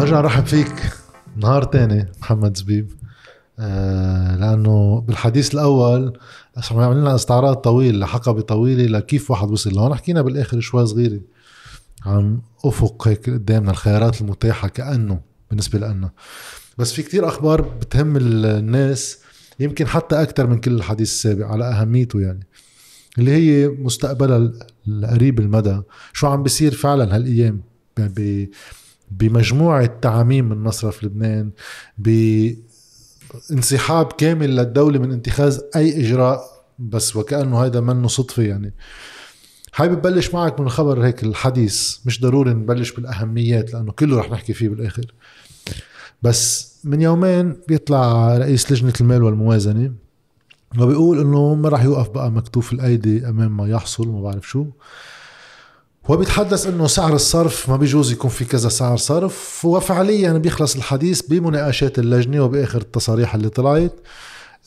برجع رحب فيك نهار تاني محمد زبيب. آه لأنه بالحديث الأول عملنا لنا استعراض طويل لحقبة طويلة لكيف واحد وصل لهون. حكينا بالآخر شوي صغيرة عن أفق هيك قدامنا الخيارات المتاحة كأنه بالنسبة لنا بس في كتير أخبار بتهم الناس يمكن حتى أكثر من كل الحديث السابق على أهميته يعني. اللي هي مستقبلها القريب المدى. شو عم بيصير فعلا هالأيام؟ بمجموعة تعاميم من مصرف لبنان بانسحاب كامل للدولة من اتخاذ أي إجراء بس وكأنه هذا منه صدفة يعني. حابب بلش معك من الخبر هيك الحديث مش ضروري نبلش بالأهميات لأنه كله رح نحكي فيه بالآخر. بس من يومين بيطلع رئيس لجنة المال والموازنة وبيقول إنه ما راح يوقف بقى مكتوف الأيدي أمام ما يحصل ما بعرف شو. هو بيتحدث إنه سعر الصرف ما بيجوز يكون في كذا سعر صرف. وفعليا بيخلص الحديث بمناقشات اللجنة وبآخر التصاريح اللي طلعت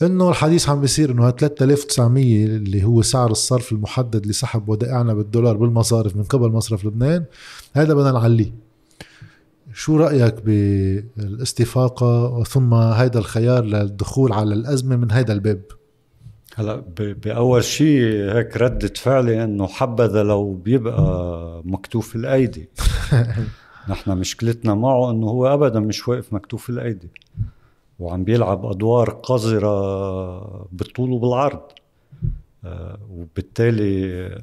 إنه الحديث عم بيصير إنه 3900 اللي هو سعر الصرف المحدد لسحب ودائعنا بالدولار بالمصارف من قبل مصرف لبنان هذا بدنا نعليه. شو رأيك بالاستفاقة؟ ثم هذا الخيار للدخول على الأزمة من هذا الباب؟ هلا بأول شيء هيك ردة فعلي إنه حبذا لو بيبقى مكتوف الأيدي. نحن مشكلتنا معه إنه هو ابدا مش واقف مكتوف الأيدي. وعم بيلعب أدوار قذرة بالطول وبالعرض. آه، وبالتالي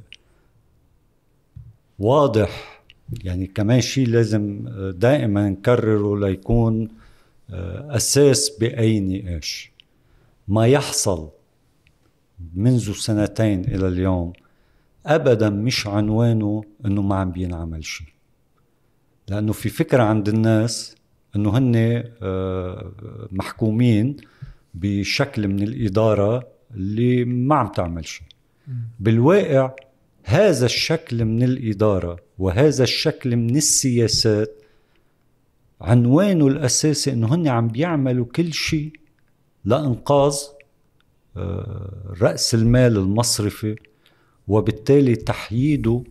واضح يعني كمان شيء لازم دائما نكرره ليكون آه، أساس باي نقاش ما يحصل منذ سنتين إلى اليوم ابدا مش عنوانه إنه ما عم بينعمل شيء. لأنه في فكرة عند الناس إنه هن آه، محكومين بشكل من الإدارة اللي ما عم تعمل شيء. بالواقع هذا الشكل من الإدارة وهذا الشكل من السياسات عنوانه الأساسي إنه هن عم بيعملوا كل شيء لإنقاذ آه، رأس المال المصرفي وبالتالي تحييده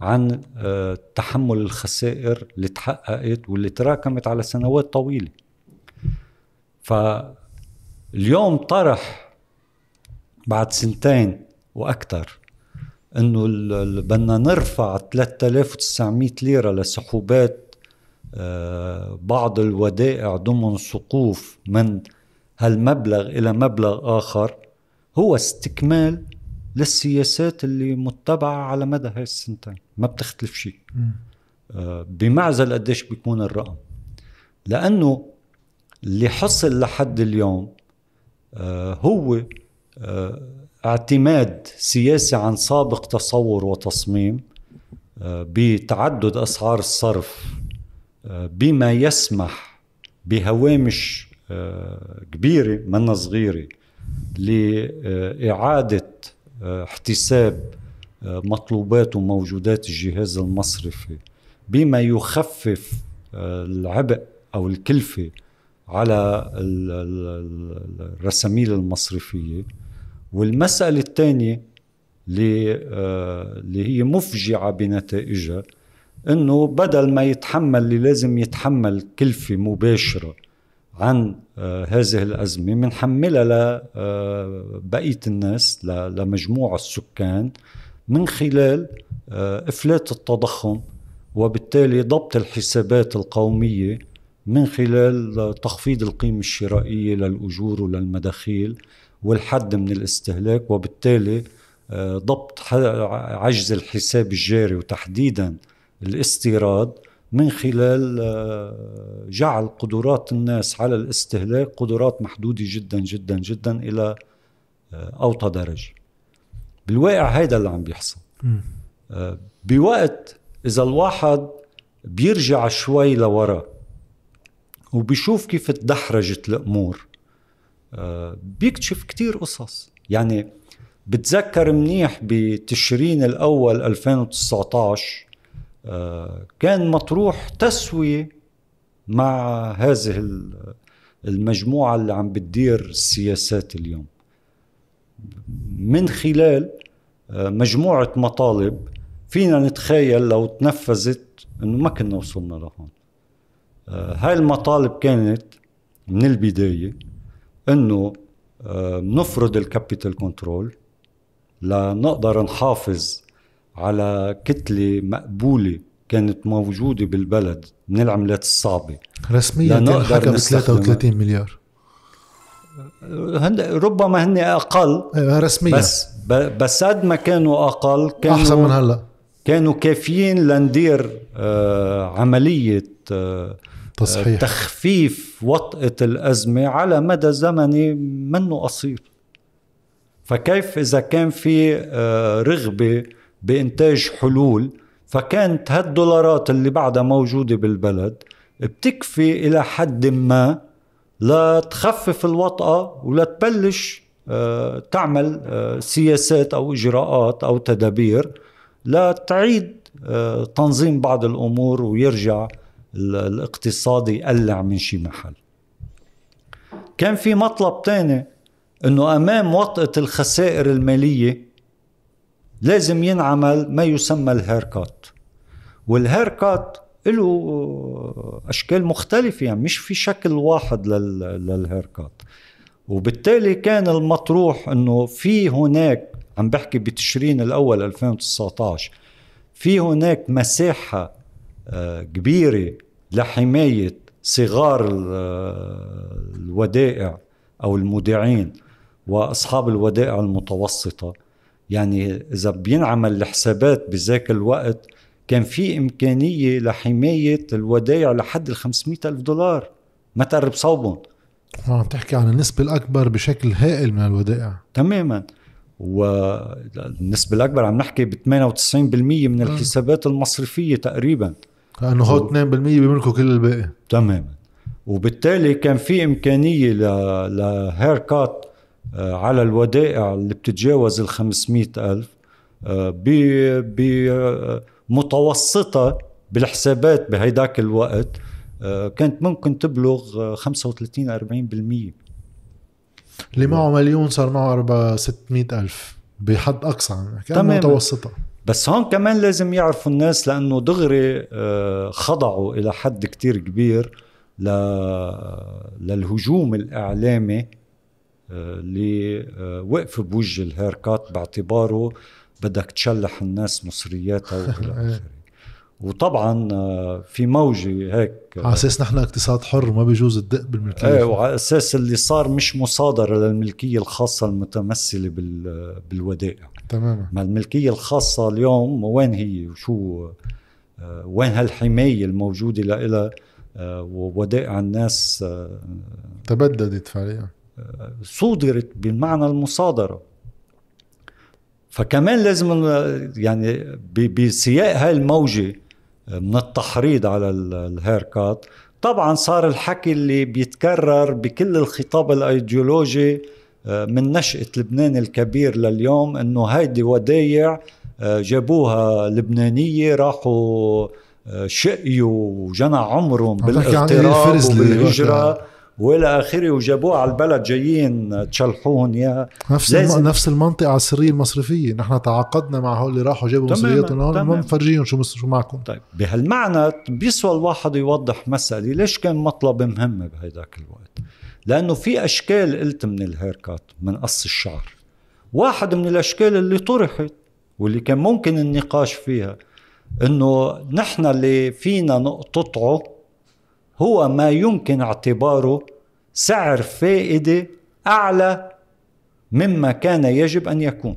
عن آه، تحمل الخسائر اللي تحققت واللي تراكمت على سنوات طويلة. فاليوم طرح بعد سنتين وأكثر إنه بدنا نرفع 3900 ليرة لسحوبات آه، بعض الودائع ضمن سقوف من هالمبلغ إلى مبلغ آخر هو استكمال للسياسات اللي متبعة على مدى هاي السنتين ما بتختلف شيء. آه، بمعزل قديش بيكون الرقم. لأنه اللي حصل لحد اليوم آه، هو آه، اعتماد سياسي عن سابق تصور وتصميم بتعدد أسعار الصرف بما يسمح بهوامش كبيرة منا صغيرة لإعادة احتساب مطلوبات وموجودات الجهاز المصرفي بما يخفف العبء أو الكلفة على الرساميل المصرفية. والمسألة الثانية اللي هي مفجعة بنتائجها إنه بدل ما يتحمل اللي لازم يتحمل كلفة مباشرة عن آه، هذه الأزمة. منحملها لبقية آه، الناس لمجموع السكان من خلال آه، إفلات التضخم وبالتالي ضبط الحسابات القومية من خلال تخفيض القيمة الشرائية للأجور وللمداخيل والحد من الاستهلاك وبالتالي ضبط عجز الحساب الجاري وتحديدا الاستيراد من خلال آه، جعل قدرات الناس على الاستهلاك قدرات محدودة جدا جدا جدا إلى آه، أوطى درجة. بالواقع هيدا اللي عم بيحصل. آه، بوقت إذا الواحد بيرجع شوي لورا وبيشوف كيف تدحرجت الأمور بيكتشف كتير قصص. يعني بتذكر منيح بتشرين الأول 2019 كان مطروح تسوية مع هذه المجموعة اللي عم بتدير السياسات اليوم. من خلال آه، مجموعة مطالب فينا نتخيل لو تنفذت إنه ما كنا وصلنا لهون. آه، هاي المطالب كانت من البداية إنه آه، نفرض ال capital control لنقدر نحافظ على كتلة مقبولة كانت موجودة بالبلد من العملات الصعبة. رسميا كان حكى ب نستخدمها. 33 مليار. هن ربما هن أقل إيه، رسميا. بس بس قد ما كانوا أقل كانوا أحسن من هلأ. كانوا كافيين لندير آه، عملية آه، تصحيح. تخفيف وطأة الأزمة على مدى زمني منه قصير. فكيف إذا كان في آه، رغبة بإنتاج حلول فكانت هالدولارات اللي بعدها موجودة بالبلد بتكفي إلى حد ما لتخفف الوطأة ولتبلش آه، تعمل آه، سياسات أو إجراءات أو تدابير لتعيد آه، تنظيم بعض الأمور ويرجع ال- الاقتصاد يقلع من شي محل. كان في مطلب تاني إنه أمام وطأة الخسائر المالية لازم ينعمل ما يسمى الهيركات والهيركات له أشكال مختلفة يعني مش في شكل واحد لل- للهيركات وبالتالي كان المطروح إنه في هناك عم بحكي بتشرين الأول 2019 في هناك مساحة آه، كبيرة لحماية صغار ال- الودائع أو المودعين وأصحاب الودائع المتوسطة. يعني إذا بينعمل الحسابات بذاك الوقت كان في إمكانية لحماية الودائع لحد ال 500 ألف دولار. ما تقرب صوبهم عم تحكي عن النسبة الأكبر بشكل هائل من الودائع. تماما. والنسبة الأكبر عم نحكي ب 98% من الحسابات المصرفية تقريبا. لأنه هو 2% بيملكوا كل الباقي. تماما. وبالتالي كان في إمكانية ل- لهيركات آه، على الودائع اللي بتتجاوز ال 500 ألف آه، ب- بمتوسطة بالحسابات بهيداك الوقت آه، كانت ممكن تبلغ آه، 35 40% اللي معه مليون صار معه 4 600 ألف بحد أقصى تماماً. متوسطة بس هون كمان لازم يعرفوا الناس لأنه دغري آه، خضعوا إلى حد كتير كبير. للهجوم الإعلامي آه، اللي آه، وقف بوجه الهيركات باعتباره بدك تشلح الناس مصرياتها وإلى آخره. وطبعا آه، في موجة هيك على أساس نحن اقتصاد حر وما بيجوز الدق بالملكية. إيه وعلى أساس اللي صار مش مصادرة للملكية الخاصة المتمثلة بال... بالودائع. تماما. ما الملكية الخاصة اليوم وين هي؟ وشو آه، وين هالحماية الموجودة لها وودائع الناس آه، تبددت فعليا. صودرت بالمعنى المصادرة فكمان لازم يعني بسياق هاي الموجة من التحريض على ال- الهيركات طبعا صار الحكي اللي بيتكرر بكل الخطاب الأيديولوجي آه، من نشأة لبنان الكبير لليوم إنه هيدي ودايع آه، جابوها لبنانية راحوا آه، شقيوا وجنى عمرهم عن بالاغتراب وبالهجرة. وإلى آخره وجابوها على البلد جايين تشلحوهم اياها نفس لازم-. نفس المنطقة السرية المصرفية نحن تعاقدنا مع هول اللي راحوا جابوا مصرياتهم هون. ما مفرجيهم شو شو معكم طيب بهالمعنى بيسوى الواحد يوضح مسألة ليش كان مطلب مهم بهيداك الوقت لأنه في أشكال قلت من الهيركات من قص الشعر واحد من الأشكال اللي طرحت واللي كان ممكن النقاش فيها إنه نحن اللي فينا نقطعه هو ما يمكن اعتباره سعر فائدة أعلى مما كان يجب أن يكون.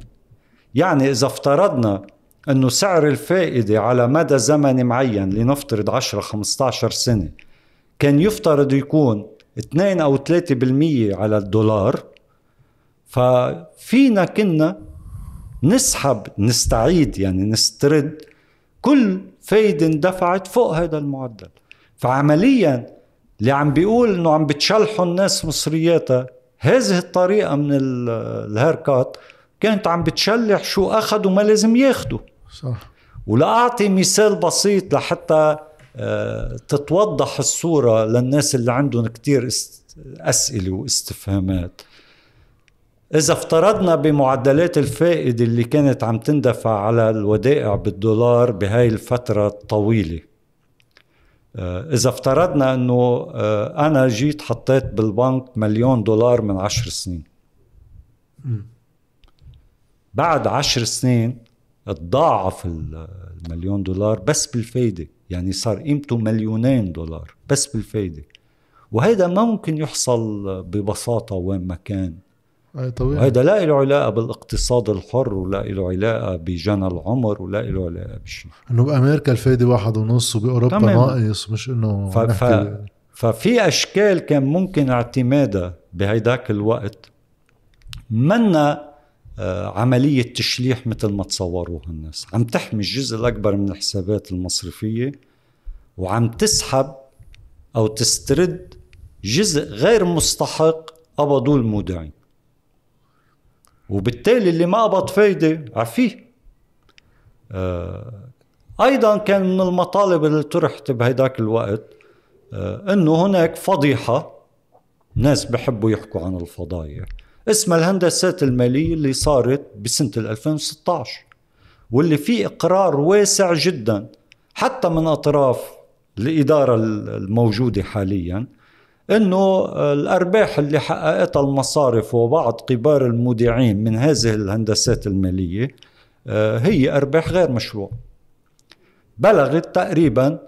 يعني إذا افترضنا أنه سعر الفائدة على مدى زمني معين لنفترض 10 15 سنة كان يفترض يكون 2 أو 3% على الدولار ففينا كنا نسحب نستعيد يعني نسترد كل فايدة اندفعت فوق هذا المعدل. فعمليا اللي عم بيقول إنه عم بتشلحوا الناس مصرياتها هذه الطريقة من ال- الهيركات كانت عم بتشلح شو اخذوا ما لازم ياخذوا صح. ولأعطي مثال بسيط لحتى آه، تتوضح الصورة للناس اللي عندهم كتير است- أسئلة واستفهامات. إذا افترضنا بمعدلات الفائدة اللي كانت عم تندفع على الودائع بالدولار بهاي الفترة الطويلة آه، إذا افترضنا إنه آه، أنا جيت حطيت بالبنك مليون دولار من عشر سنين. بعد عشر سنين تضاعف المليون دولار بس بالفايدة. يعني صار قيمته مليونين دولار بس بالفايدة. وهذا ما ممكن يحصل ببساطة وين ما كان. طبيعي وهذا لا له علاقة بالاقتصاد الحر ولا له علاقة بجنى العمر ولا له علاقة بشيء إنه بأمريكا الفايدة واحد ونص وبأوروبا. ناقص مش إنه ف... ف... ففي أشكال كان ممكن اعتمادها بهيداك الوقت. منا آه، عملية تشليح مثل ما تصوروها الناس. عم تحمي الجزء الأكبر من الحسابات المصرفية وعم تسحب أو تسترد جزء غير مستحق قبضوه المودعين وبالتالي اللي ما قبض فايدة عفيه آه، أيضا كان من المطالب اللي طرحت بهيداك الوقت آه، إنه هناك فضيحة ناس بحبوا يحكوا عن الفضايح اسمها الهندسات المالية اللي صارت بسنة 2016 واللي في إقرار واسع جدا حتى من أطراف الإدارة الموجودة حاليا إنه الأرباح اللي حققتها المصارف وبعض كبار المودعين من هذه الهندسات المالية آه، هي أرباح غير مشروع. بلغت تقريبا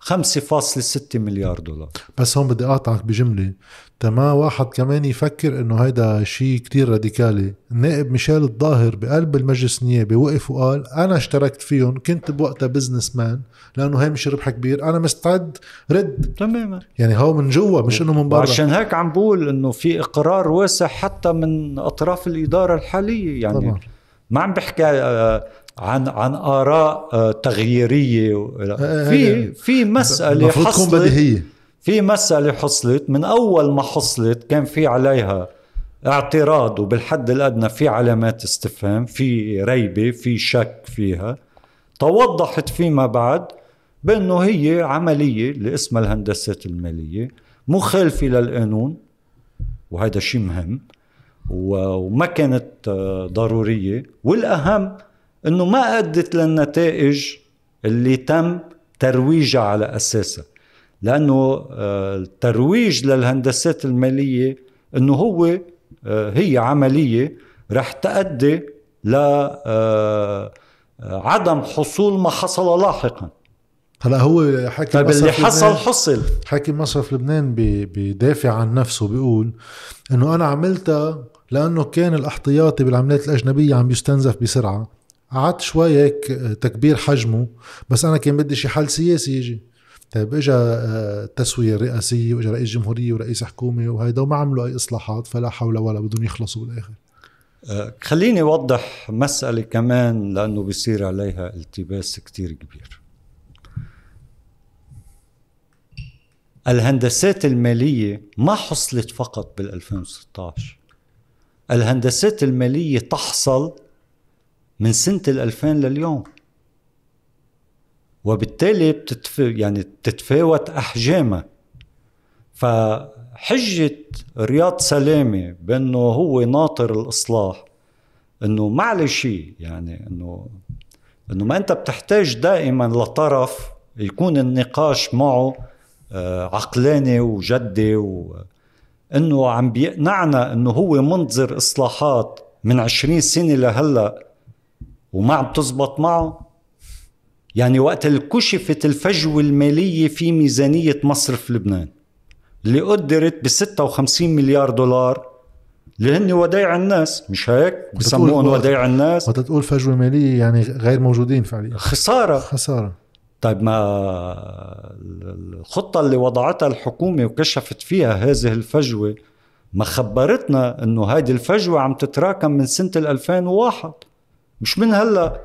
5.6 مليار دولار. بس هون بدي اقاطعك بجملة. تما واحد كمان يفكر إنه هيدا شيء كتير راديكالي. النائب ميشيل الظاهر بقلب المجلس النيابي وقف وقال أنا اشتركت فيهم كنت بوقتها businessman لأنه هامش ربح كبير أنا مستعد رد. تماما. يعني هو من جوا مش إنه من برا. وعشان هيك عم بقول إنه في إقرار واسع حتى من أطراف الإدارة الحالية. يعني طبعا. ما عم بحكي آه، عن عن آراء آه، تغييرية و- آه، في في مسألة حصلت بديهية. في مسألة حصلت من أول ما حصلت كان في عليها اعتراض وبالحد الأدنى في علامات استفهام في ريبة في شك فيها. توضحت فيما بعد بأنه هي عملية اللي اسمها الهندسات المالية مخالفة للقانون وهذا شيء مهم وما كانت آه، ضرورية. أنه ما أدت للنتائج اللي تم ترويجها على أساسها. لأنه آه، الترويج للهندسات المالية أنه هو آه، هي عملية رح تؤدي ل آه، عدم حصول ما حصل لاحقا. هلا هو حكي طيب اللي حصل لبنان- حصل حكي مصرف لبنان بيدافع عن نفسه بيقول إنه أنا عملتها لأنه كان الاحتياطي بالعملات الأجنبية عم يستنزف بسرعة. قعدت شوي هيك تكبير حجمه بس أنا كان بدي شي حل سياسي يجي. طيب اجى آه، التسويه الرئاسيه واجى رئيس جمهورية ورئيس حكومة وهيدا وما عملوا أي إصلاحات فلا حول ولا بدهم يخلصوا بالآخر. آه، خليني أوضح مسألة كمان لأنه بيصير عليها التباس كتير كبير. الهندسات المالية ما حصلت فقط بال 2016 الهندسات المالية تحصل من سنة ال 2000 لليوم. وبالتالي بتتف... يعني بتتفاوت أحجامها فحجة رياض سلامة بأنه هو ناطر الإصلاح أنه معلش يعني أنه أنه ما أنت بتحتاج دائما لطرف يكون النقاش معه آه، عقلاني وجدي و إنه عم بيقنعنا إنه هو منتظر إصلاحات من عشرين سنة لهلأ. وما عم تزبط معه. يعني وقت كشفت الفجوة المالية في ميزانية مصرف لبنان اللي قدرت ب 56 مليار دولار اللي هن ودايع الناس مش هيك؟ بسموهم ودايع الناس. وقت تقول فجوة مالية يعني غير موجودين فعليا. خسارة. خسارة. طيب ما الخطة اللي وضعتها الحكومة وكشفت فيها هذه الفجوة ما خبرتنا إنه هذه الفجوة عم تتراكم من سنة ال 2001 مش من هلا.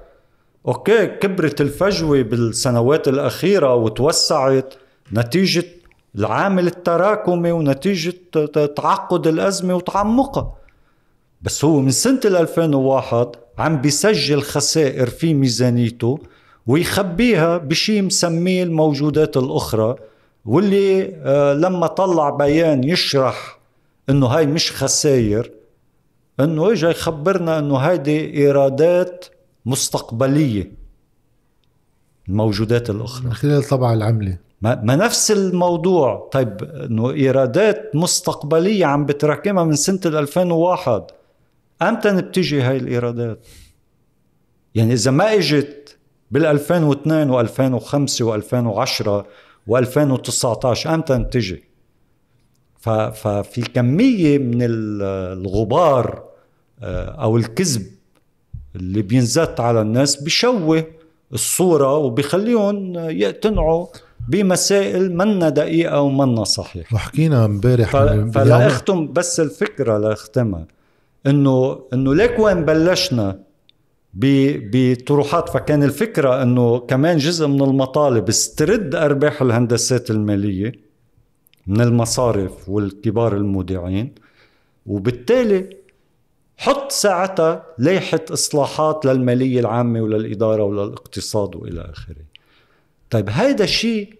أوكي كبرت الفجوة بالسنوات الأخيرة وتوسعت نتيجة العامل التراكمي ت- تعقد الأزمة وتعمقها. بس هو من ال 2001 عم بيسجل خسائر في ميزانيته ويخبيها بشيء مسميه الموجودات الأخرى واللي آه، لما طلع بيان يشرح إنه هاي مش خسائر انه اجى يخبرنا انه هيدي ايرادات مستقبلية الموجودات الاخرى. من خلال طبع العملة. ما, ما نفس الموضوع. طيب انه ايرادات مستقبلية عم بتراكمها من سنة 2001 أمتى بتجي هاي الايرادات؟ يعني إذا ما إجت بال 2002 و2005 و2010 و2019 أمتى بتجي؟ ففي كمية من الغبار أو الكذب اللي بينزت على الناس بشوه الصورة وبخليهم يقتنعوا بمسائل منا دقيقه ومنا صحيحه وحكينا امبارح يعني فلا أختم بس الفكرة لاختمها انه إنه ليك وين بلشنا بطروحات. فكان الفكرة إنه كمان جزء من المطالب استرد أرباح الهندسات المالية من المصارف والكبار المودعين وبالتالي حط ساعتها لائحة إصلاحات للمالية العامة وللإدارة وللاقتصاد وإلى آخره. طيب هيدا الشيء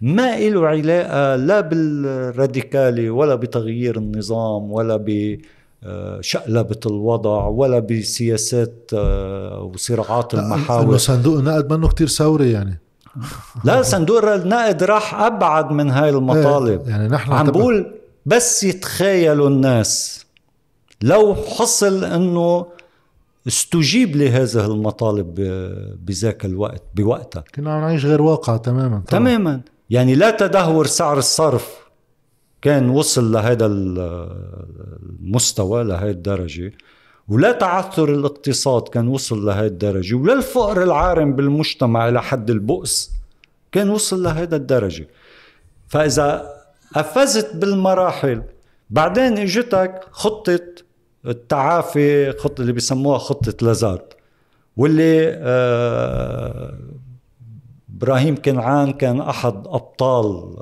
ما له علاقة لا بالراديكالي ولا بتغيير النظام ولا بشقلبة الوضع ولا بسياسات آه، وصراعات المحاور. إنه صندوق النقد منه كتير ثوري يعني. لا صندوق النقد راح أبعد من هاي المطالب. إيه، يعني نحن عم بقول بس يتخيلوا الناس. لو حصل انه استجيب لهذه المطالب بذاك الوقت بوقتها كنا عم نعيش غير واقع تماما طبعا. تماما. يعني لا تدهور سعر الصرف كان وصل لهذا المستوى لهي الدرجة. ولا تعثر الاقتصاد كان وصل لهي الدرجة. ولا الفقر العارم بالمجتمع إلى حد البؤس كان وصل لهذا الدرجة. فإذا قفزت بالمراحل بعدين إجتك خطة التعافي خطه اللي بيسموها خطة لازارد واللي آه إبراهيم كنعان كان أحد أبطال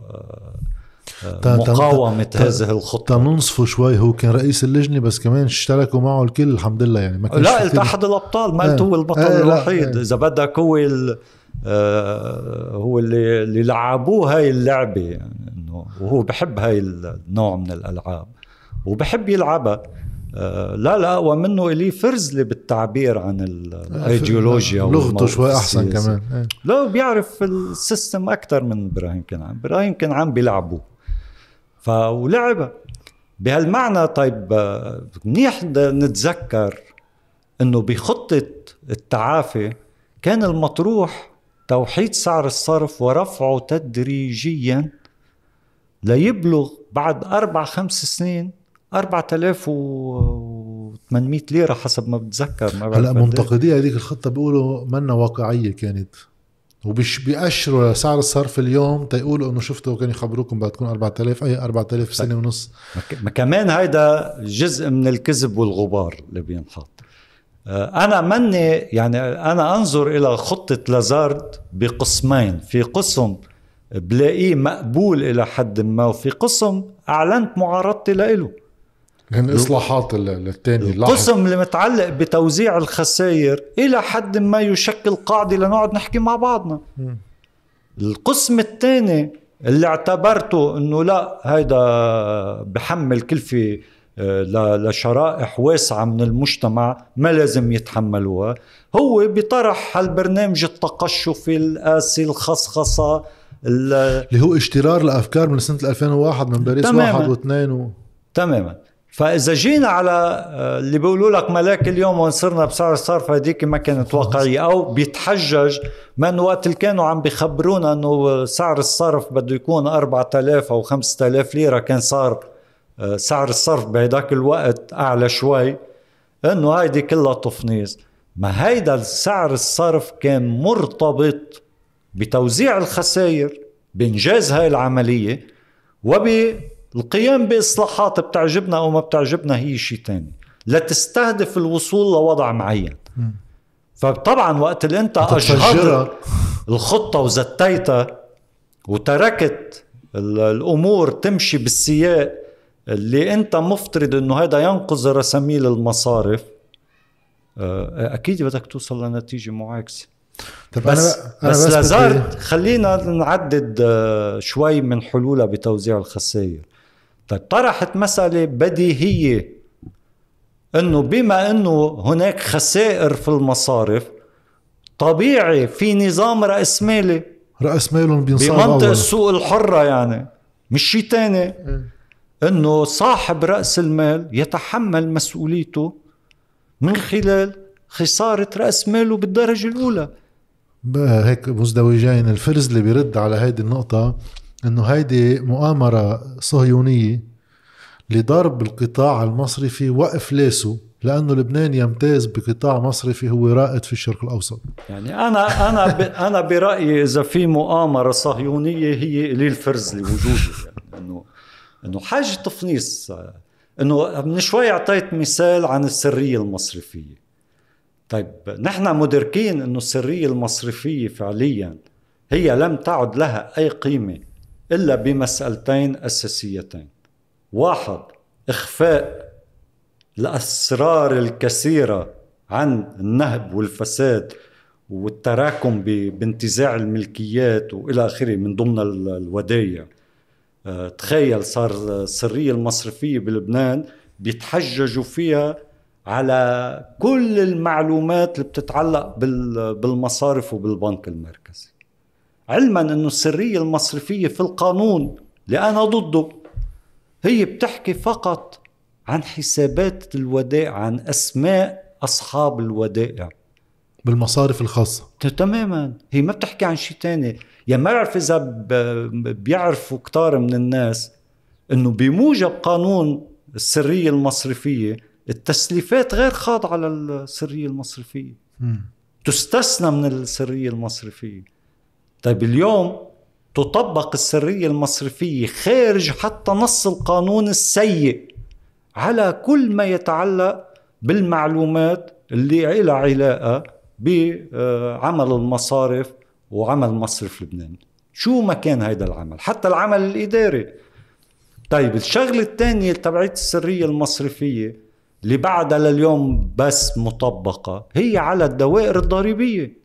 آه مقاومة هذه الخطة. تنصفه شوي هو كان رئيس اللجنة بس كمان اشتركوا معه الكل الحمد لله يعني ما لا قلت أحد الأبطال ما قلت هو البطل آه الوحيد. آه إذا بدك هو هو اللي اللي لعبوه هاي اللعبة يعني إنه وهو بحب هاي النوع من الألعاب وبحب يلعبها. لا لا ومنه إلي فرزلي بالتعبير عن الأيديولوجيا لغته شوي أحسن كمان إيه. لا بيعرف السيستم أكثر من إبراهيم كنعان. إبراهيم كنعان بيلعبوا فولعبها بهالمعنى طيب آه، منيح نتذكر إنه بخطة التعافي كان المطروح توحيد سعر الصرف ورفعه تدريجيا ليبلغ بعد أربع خمس سنين 4800 ليرة حسب ما بتذكر ما هلا منتقدي هذيك الخطة بيقولوا منا واقعية كانت. وبش بيأشروا لسعر الصرف اليوم تيقولوا إنه شفتوا كانوا يخبروكم بعد تكون 4000 أي 4000 سنة ونص. ما كمان هيدا جزء من الكذب والغبار اللي بينحط آه، أنا مني يعني أنا أنظر إلى خطة لازارد بقسمين. في قسم بلاقيه مقبول إلى حد ما وفي قسم أعلنت معارضتي له يعني الاصلاحات الثانية القسم اللي متعلق بتوزيع الخسائر إلى حد ما يشكل قاعدة لنقعد نحكي مع بعضنا. م. القسم الثاني اللي اعتبرته إنه لا هيدا بحمل كلفة آه، لشرائح واسعة من المجتمع ما لازم يتحملوها هو بطرح هالبرنامج التقشفي القاسي الخصخصة اللي هو اشترار لأفكار من سنة 2001 من باريس واحد واثنين و... تماما. فإذا جينا على آه، اللي بيقولوا لك ملاك اليوم وين صرنا بسعر الصرف هذيك ما كانت واقعية أو بيتحجج من وقت اللي كانوا عم بيخبرونا إنه سعر الصرف بده يكون 4000 أو 5000 ليرة كان صار آه، سعر الصرف بهداك الوقت أعلى شوي إنه هيدي كلها تفنيز ما هيدا سعر الصرف كان مرتبط بتوزيع الخسائر بإنجاز هاي العملية وب القيام باصلاحات بتعجبنا أو ما بتعجبنا هي شيء تاني. لتستهدف الوصول لوضع معين. فطبعا وقت اللي أنت اجهضت الخطة وزتيتها وتركت الأمور تمشي بالسياق اللي أنت مفترض إنه هذا ينقذ رساميل المصارف آه، أكيد بدك توصل لنتيجة معاكسة. طب بس أنا أنا بس, بس لازارد خلينا نعدد آه، شوي من حلولها بتوزيع الخسائر. طيب طرحت مسألة بديهية إنه بما إنه هناك خسائر في المصارف طبيعي في نظام رأسمالي رأس مالهم بينصاب بمنطق أولاً. السوق الحرة يعني مش شيء تاني. إنه صاحب رأس المال يتحمل مسؤوليته من خلال خسارة رأس ماله بالدرجة الأولى. بقى هيك مزدوجين الفرز اللي بيرد على هيدي النقطة. انه هيدي مؤامرة صهيونية لضرب القطاع المصرفي وافلاسه لأنه لبنان يمتاز بقطاع مصرفي هو رائد في الشرق الأوسط. يعني أنا أنا ب... أنا برأيي إذا في مؤامرة صهيونية هي قليل فرز لوجوده يعني إنه إنه حاجة تفنيص إنه من شوي أعطيت مثال عن السرية المصرفية. طيب نحن مدركين إنه السرية المصرفية فعليا هي لم تعد لها أي قيمة. إلا بمسألتين أساسيتين. واحد إخفاء الأسرار الكثيرة عن النهب والفساد والتراكم بانتزاع الملكيات وإلى آخره من ضمن ال- الودايع. آه، تخيل صار السريه المصرفية بلبنان بيتحججوا فيها على كل المعلومات اللي بتتعلق بال- بالمصارف وبالبنك المركزي. علما أنه السرية المصرفية في القانون اللي أنا ضده. هي بتحكي فقط عن حسابات الودائع عن أسماء أصحاب الودائع. بالمصارف الخاصة. تماما. هي ما بتحكي عن شيء تاني. يعني ما بعرف إذا ب- بيعرفوا كتار من الناس إنه بموجب قانون السرية المصرفية التسليفات غير خاضعة للسرية المصرفية. مم. تستثنى من السرية المصرفية. طيب اليوم تطبق السرية المصرفية خارج حتى نص القانون السيء على كل ما يتعلق بالمعلومات اللي لها علاقة بعمل المصارف وعمل مصرف لبنان. شو ما كان هيدا العمل؟ حتى العمل الإداري. طيب الشغلة الثانية تبعت السرية المصرفية اللي بعدها لليوم بس مطبقة هي على الدوائر الضريبية.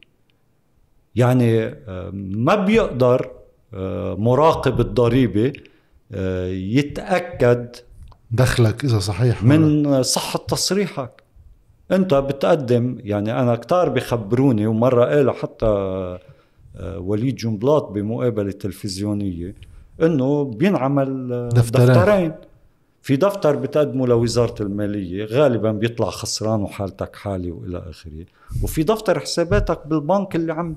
يعني آه، ما بيقدر آه، مراقب الضريبة آه، يتأكد دخلك إذا صحيح. من صحة تصريحك أنت بتقدم يعني أنا كتار بخبروني ومرة قالوا حتى وليد جنبلاط بمقابلة تلفزيونية إنه بينعمل دفترين. دفترين في دفتر بتقدمه لوزارة المالية غالبا بيطلع خسران وحالتك حالي وإلى آخره وفي دفتر حساباتك بالبنك اللي عم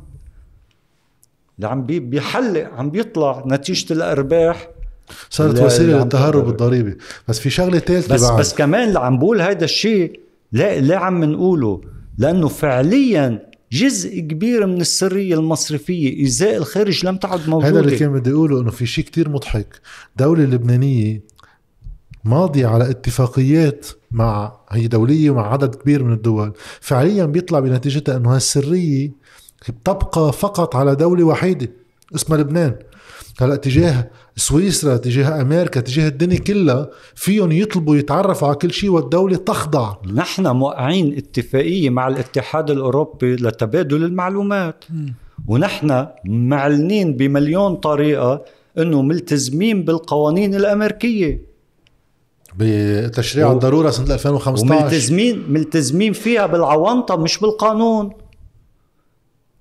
اللي عم بي- بيحلق عم بيطلع نتيجة الأرباح صارت وسيلة للتهرب. الضريبي بس في شغلة ثالثه بس بعد. بس كمان اللي عم بقول هيدا الشيء لا لا عم نقوله لأنه فعليا جزء كبير من السرية المصرفية إزاء الخارج لم تعد موجودة. هذا اللي كان بدي أقوله إنه في شيء كتير مضحك. دولة لبنانية ماضية على اتفاقيات مع هي دولية ومع عدد كبير من الدول. فعليا بيطلع بنتيجتها إنه هالسرية بتبقى فقط على دولة وحيدة اسمها لبنان. هلا تجاه سويسرا تجاه أمريكا تجاه الدنيا كلها فيهم يطلبوا يتعرفوا على كل شيء والدولة تخضع. نحن موقعين اتفاقية مع الاتحاد الأوروبي لتبادل المعلومات. ونحن معلنين بمليون طريقة إنه ملتزمين بالقوانين الأمريكية. بتشريع و- الضرورة سنة 2015 وملتزمين ملتزمين فيها بالعوانطة مش بالقانون.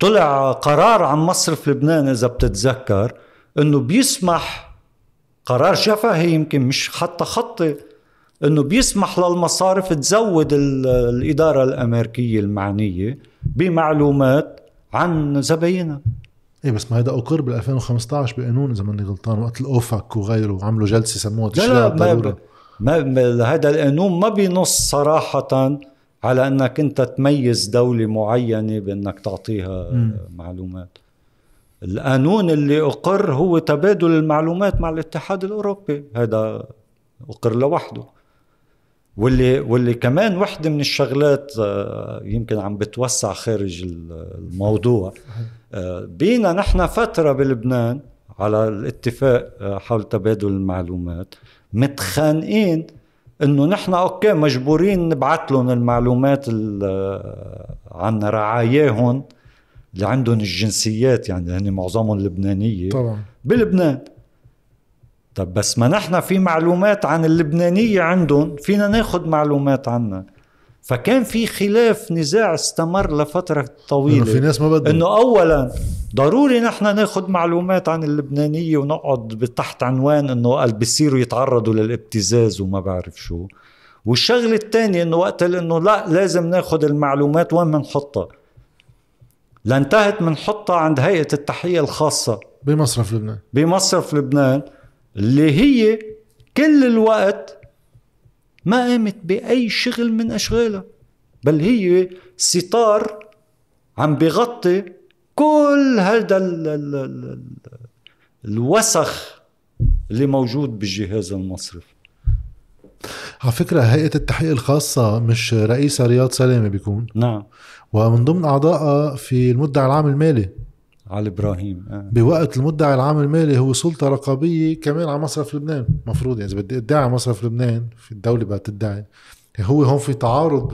طلع قرار عن مصرف لبنان إذا بتتذكر إنه بيسمح قرار شفهي يمكن مش حتى خطي إنه بيسمح للمصارف تزود ال- الإدارة الأمريكية المعنية بمعلومات عن زباينها. إيه بس ما هيدا أقر بال 2015 بقانون إذا ماني غلطان وقت الاوفك وغيره وعملوا جلسة سموها لا تشريع الضروره ما, هذا القانون ما بينص صراحة على أنك أنت تميز دولة معينة بأنك تعطيها مم. معلومات. القانون اللي أقر هو تبادل المعلومات مع الاتحاد الأوروبي. هذا أقر لوحده. واللي واللي كمان وحدة من الشغلات آه، يمكن عم بتوسع خارج ال- الموضوع. آه، بينا نحن فترة بلبنان على الاتفاق آه، حول تبادل المعلومات. متخانقين إنه نحن أوكي مجبورين نبعث لهم المعلومات ال- عن رعاياهم اللي عندهم الجنسيات يعني هن معظمهم لبنانية. طبعا. بلبنان. طب بس ما نحن في معلومات عن اللبنانية عندهم فينا ناخد معلومات عنها. فكان في خلاف نزاع استمر لفترة طويلة. في ناس ما بدهم. إنه اولا ضروري نحن ناخذ معلومات عن اللبنانية ونقعد تحت عنوان إنه قال بيصيروا يتعرضوا للابتزاز وما بعرف شو. والشغلة الثانية إنه وقت إنه لا لازم ناخذ المعلومات وين بنحطها لانتهت بنحطها عند هيئة التحية الخاصة. بمصرف لبنان. بمصرف لبنان اللي هي كل الوقت ما قامت بأي شغل من أشغالها بل هي ستار عم بغطي كل هذا ال ال ال الوسخ اللي موجود بالجهاز المصرفي. على فكرة هيئة التحقيق الخاصة مش رئيسها رياض سلامة بيكون. نعم. ومن ضمن أعضائها في المدعي العام المالي. علي إبراهيم. آه. بوقت المدعي العام المالي هو سلطة رقابية كمان على مصرف لبنان. مفروض يعني إذا بدي أدعي مصرف لبنان في الدولة بدها تدعي. هو هون في تعارض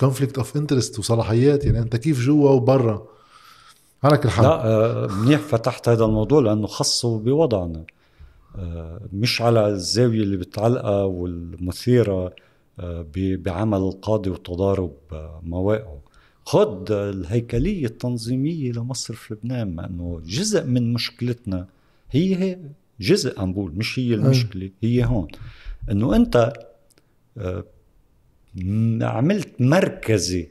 conflict of interest وصلاحيات. يعني أنت كيف جوا وبرا؟ على كل حال لا آه، منيح فتحت هذا الموضوع لأنه خصه بوضعنا. آه، مش على الزاوية اللي بتعلقها والمثيرة آه، بعمل القاضي وتضارب مواقعه. خد الهيكلية التنظيمية لمصرف لبنان مع إنه جزء من مشكلتنا هي هي جزء عم بقول مش هي المشكلة هي هون. إنه أنت عملت مركزي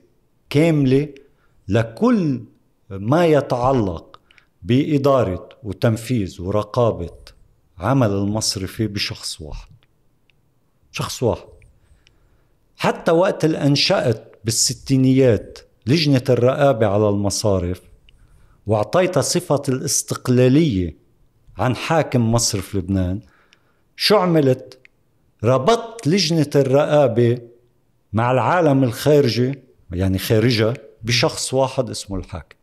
كاملة لكل ما يتعلق بإدارة وتنفيذ ورقابة عمل المصرفي بشخص واحد. شخص واحد. حتى وقت الأنشأت بالستينيات لجنة الرقابة على المصارف وأعطيتها صفة الاستقلالية عن حاكم مصرف لبنان. شو عملت؟ ربطت لجنة الرقابة مع العالم الخارجي يعني خارجها بشخص واحد اسمه الحاكم.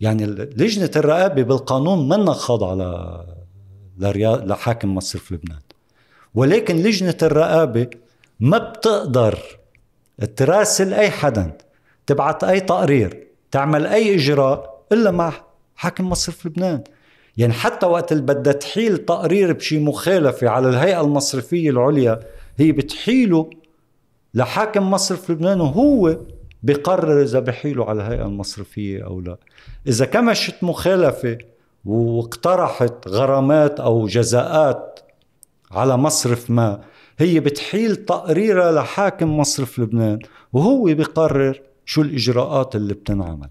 يعني لجنة الرقابة بالقانون منا خاضعة لحاكم مصرف لبنان. ولكن لجنة الرقابة ما بتقدر تراسل أي حدا. تبعت أي تقرير تعمل أي إجراء إلا مع حاكم مصرف لبنان. يعني حتى وقت اللي بدها تحيل تقرير بشي مخالفة على الهيئة المصرفية العليا هي بتحيله لحاكم مصرف لبنان وهو بقرر إذا بحيله على الهيئة المصرفية أو لا. إذا كمشت مخالفة واقترحت غرامات أو جزاءات على مصرف ما هي بتحيل تقريرها لحاكم مصرف لبنان وهو بقرر شو الإجراءات اللي بتنعمل.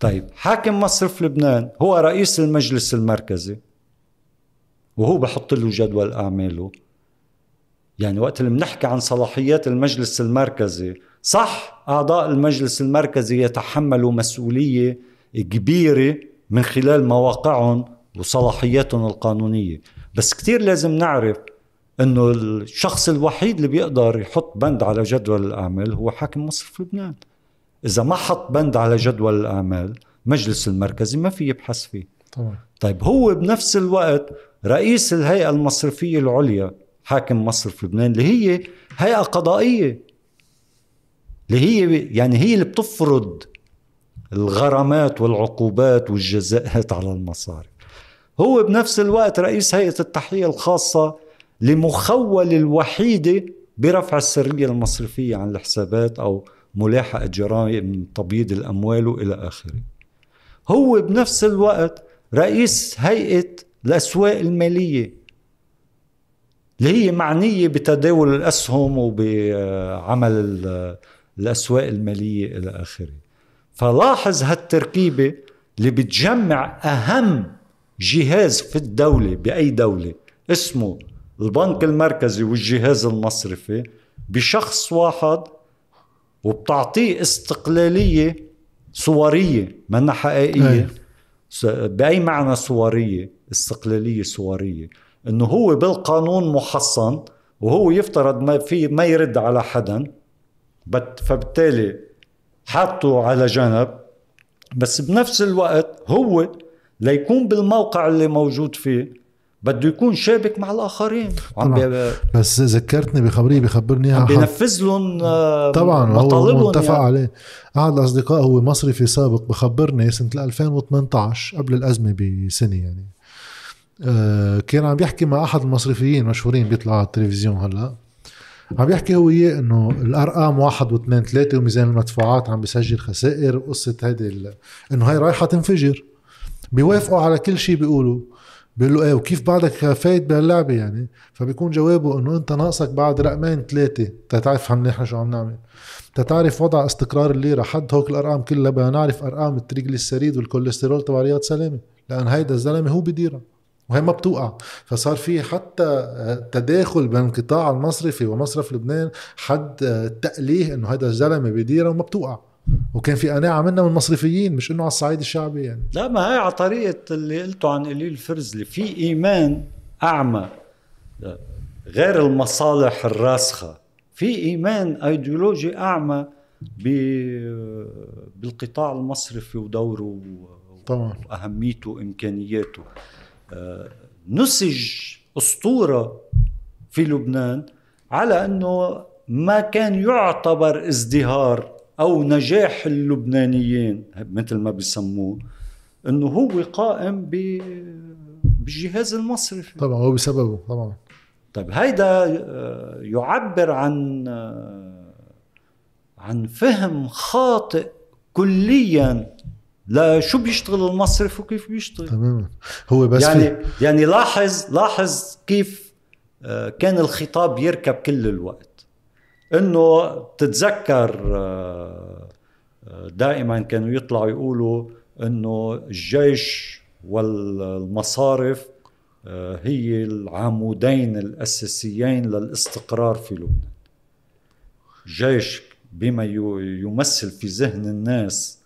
طيب حاكم مصرف لبنان هو رئيس المجلس المركزي وهو بحط له جدول أعماله. يعني وقت اللي بنحكي عن صلاحيات المجلس المركزي صح أعضاء المجلس المركزي يتحملوا مسؤولية كبيرة من خلال مواقعهم وصلاحياتهم القانونية. بس كتير لازم نعرف إنه الشخص الوحيد اللي بيقدر يحط بند على جدول الأعمال هو حاكم مصرف لبنان. إذا ما حط بند على جدول الأعمال مجلس المركزي ما في يبحث فيه. طبعا. طيب هو بنفس الوقت رئيس الهيئة المصرفية العليا حاكم مصرف لبنان اللي هي هيئة قضائية اللي هي يعني هي اللي بتفرض الغرامات والعقوبات والجزاءات على المصارف. هو بنفس الوقت رئيس هيئة التحية الخاصة لمخول الوحيدة برفع السرية المصرفية عن الحسابات أو ملاحقة جرائم تبييض الأموال وإلى آخره. هو بنفس الوقت رئيس هيئة الأسواق المالية اللي هي معنية بتداول الأسهم وبعمل الأسواق المالية إلى آخره. فلاحظ هالتركيبة اللي بتجمع أهم جهاز في الدولة بأي دولة اسمه البنك المركزي والجهاز المصرفي بشخص واحد وبتعطيه استقلالية صورية منها حقيقية. بأي معنى صورية؟ استقلالية صورية. إنه هو بالقانون محصن وهو يفترض ما في ما يرد على حدا فبالتالي حاطه على جنب. بس بنفس الوقت هو ليكون بالموقع اللي موجود فيه. بده يكون شابك مع الآخرين. عم بي... بس ذكرتني بخبريه بخبرني عم بينفذ لهم آه، طبعا هو متفق يعني. عليه. احد الأصدقاء هو مصرفي سابق بخبرني سنة 2018 قبل الأزمة بسنة يعني. آه، كان عم بيحكي مع أحد المصرفيين مشهورين بيطلعوا على التلفزيون هلأ. عم بيحكي هو إياه إنه الأرقام واحد واثنين ثلاثة وميزان المدفوعات عم بيسجل خسائر وقصة هيدي ال- إنه هي رايحة تنفجر. بيوافقوا على كل شيء بيقولوا. بيقول له إيه وكيف بعدك فايت بهاللعبة يعني؟ فبيكون جوابه إنه أنت ناقصك بعد رقمين ثلاثة تتعرف نحن شو عم نعمل. تتعرف وضع استقرار الليرة. حد هوك الأرقام كلها بدنا نعرف أرقام ال triglyceride والكوليسترول تبع رياض سلامه لأن هيدا الزلمة هو بديرها. وهي ما بتوقع. فصار في حتى تداخل بين القطاع المصرفي ومصرف لبنان حد تأليه إنه هذا الزلمة بديرها وما بتوقع. وكان في قناعة منا من المصرفيين مش إنه على الصعيد الشعبي يعني. لا ما هي على طريقة اللي قلته عن قليل الفرزلي في إيمان أعمى غير المصالح الراسخة. في إيمان أيديولوجي أعمى ب- بالقطاع المصرفي ودوره طبعا. وأهميته وإمكانياته آه، نسج أسطورة في لبنان على أنه ما كان يعتبر ازدهار أو نجاح اللبنانيين مثل ما بيسموه أنه هو قائم ب- بالجهاز المصرفي. طبعا هو بسببه طبعا. طيب هيدا آه، يعبر عن آه، عن فهم خاطئ كليا. لشو بيشتغل المصرف وكيف بيشتغل؟ تماما. هو بس يعني في يعني لاحظ لاحظ كيف آه، كان الخطاب يركب كل الوقت. إنه بتتذكر آه، دائما كانوا يطلعوا يقولوا إنه الجيش والمصارف آه، هي العمودين الأساسيين للاستقرار في لبنان. الجيش بما يمثل في ذهن الناس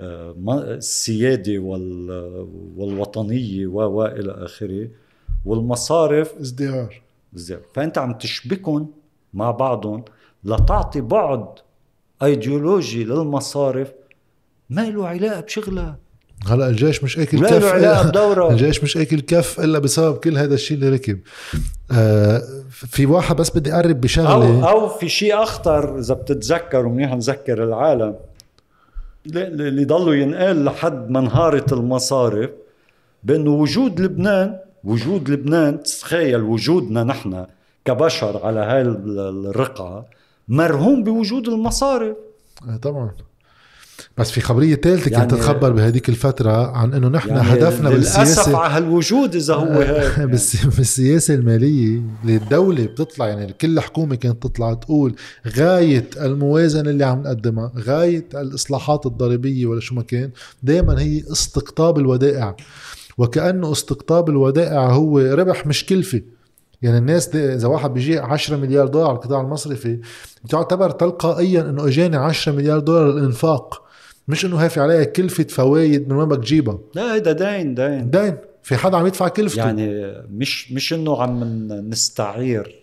آه، ما- السيادة وال- والوطنية و و إلى آخره والمصارف ازدهار. زي- فأنت عم تشبكهم مع بعضهم. لتعطي بعد ايديولوجي للمصارف. ما له علاقة بشغلها هلا الجيش مش أكل كف له علاقة بدورها الجيش مش أكل كف إلا بسبب كل هذا الشيء اللي ركب. آه في واحد بس بدي أقرب أو بشغلة. أو في شيء أخطر إذا بتتذكر ومنيح نذكر العالم. اللي ضلوا ينقال لحد ما انهارت المصارف بأنه وجود لبنان وجود لبنان تخيل وجودنا نحن كبشر على هاي الرقعة مرهون بوجود المصارف. آه طبعا. بس في خبرية ثالثة يعني- كنت تتخبر بهذيك الفترة عن إنه نحن يعني هدفنا بالسياسة. على هالوجود إذا هو هيك. يعني. بس بالسياسة المالية اللي الدولة بتطلع يعني كل حكومة كانت تطلع تقول غاية الموازنة اللي عم نقدمها غاية الإصلاحات الضريبية ولا شو ما كان دائما هي استقطاب الودائع. وكأنه استقطاب الودائع هو ربح مش كلفة. يعني الناس دي إذا واحد بيجي 10 مليار دولار على القطاع المصرفي بتعتبر تلقائيا إنه أجاني 10 مليار دولار للإنفاق. مش إنه هي في عليها كلفة فوايد من وين بدك تجيبها. لا هيدا دين دين دين في حدا عم يدفع كلفته. يعني مش مش إنه عم نستعير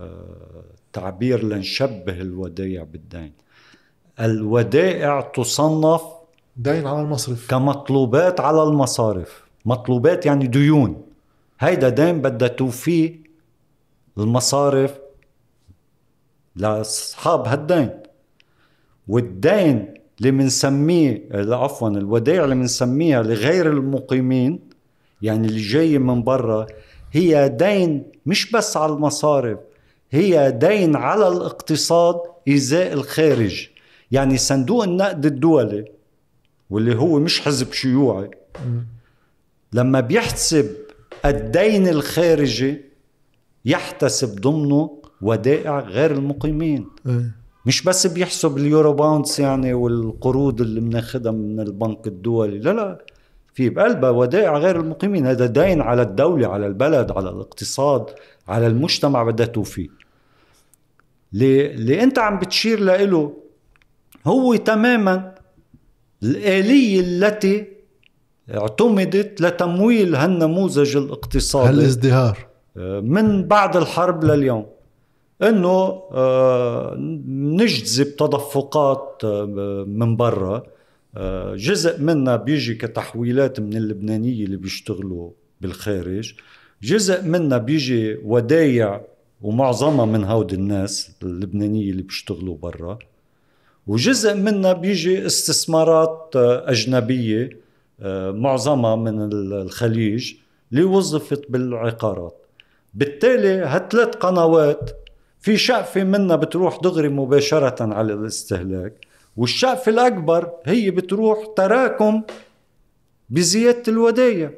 آه، تعبير لنشبه الودائع بالدين الودائع تصنف دين على المصرف. كمطلوبات على المصارف. مطلوبات يعني ديون. هيدا دين بدها توفيه المصارف لأصحاب هالدين. والدين اللي بنسميه عفوا الودائع اللي بنسميها لغير المقيمين يعني اللي جاي من برا هي دين مش بس على المصارف هي دين على الاقتصاد إزاء الخارج. يعني صندوق النقد الدولي واللي هو مش حزب شيوعي لما بيحسب الدين الخارجي يحتسب ضمنه ودائع غير المقيمين. إيه. مش بس بيحسب اليورو باونس يعني والقروض اللي بناخدها من البنك الدولي لا لا في بقلبها ودائع غير المقيمين. هذا دين على الدولة على البلد على الاقتصاد على المجتمع بدها توفيه اللي, اللي أنت عم بتشير له هو تماما الآلية التي اعتمدت لتمويل هالنموذج الاقتصادي. هالازدهار. من بعد الحرب لليوم. إنه آه، نجذب تدفقات آه، من برا. آه، جزء منها بيجي كتحويلات من اللبنانية اللي بيشتغلوا بالخارج. جزء منها بيجي ودايع ومعظمها من هود الناس اللبنانية اللي بيشتغلوا برا. وجزء منها بيجي استثمارات أجنبية معظمها من الخليج اللي وظفت بالعقارات. بالتالي هالثلاث قنوات في شقفة منها بتروح دغري مباشرة على الاستهلاك والشقفة الأكبر هي بتروح تراكم بزيادة الودائع.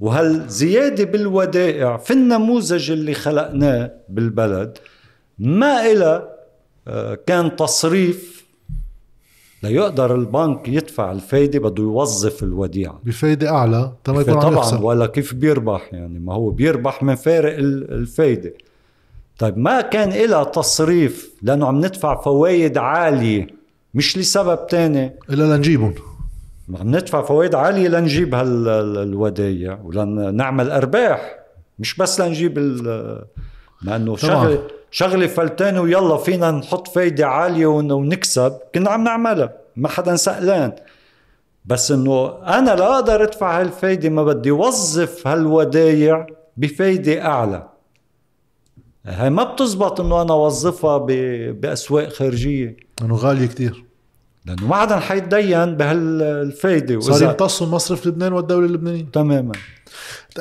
وهالزيادة بالودائع في النموذج اللي خلقناه بالبلد ما إلى آه، كان تصريف ليقدر البنك يدفع الفايدة بده يوظف الوديعة. بفايدة أعلى تما يكون عم طبعا ولا كيف بيربح؟ يعني ما هو بيربح من فارق ال- الفايدة. طيب ما كان إلها تصريف لأنه عم ندفع فوائد عالية مش لسبب تاني؟ إلا لنجيبهم. عم ندفع فوائد عالية لنجيب هالودايع ولنعمل أرباح مش بس لنجيب ال مع انه طبعاً. شغله شغله فلتانه ويلا فينا نحط فايدة عالية ون- ونكسب كنا عم نعملها ما حدا سألان. بس إنه أنا لا أقدر أدفع هالفايدة ما بدي وظف هالودايع بفايدة أعلى. هاي ما بتزبط إنه أنا اوظفها ب- بأسواق خارجية. لأنه غالية كتير. لأنه ما حدا حيتدين بهالفايده صار يمتصوا مصرف لبنان والدولة اللبنانية. تماما.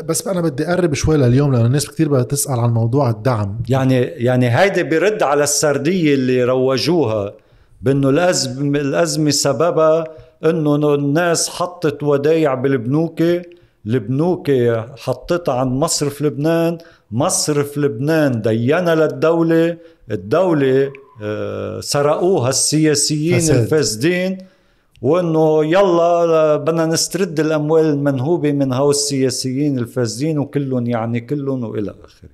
بس أنا بدي أقرب شوي لليوم لأنه الناس كتير بدها تسأل عن موضوع الدعم يعني يعني هيدي برد على السردية اللي روجوها بأنه الازمه الأزمة سببها إنه الناس حطت ودايع بالبنوك البنوك حطتها عند مصرف لبنان مصرف لبنان دينا للدولة الدولة آه، سرقوها السياسيين. الفاسدين وأنه يلا بدنا نسترد الأموال المنهوبة من هؤلاء السياسيين الفاسدين وكلهم يعني كلهم وإلى آخره.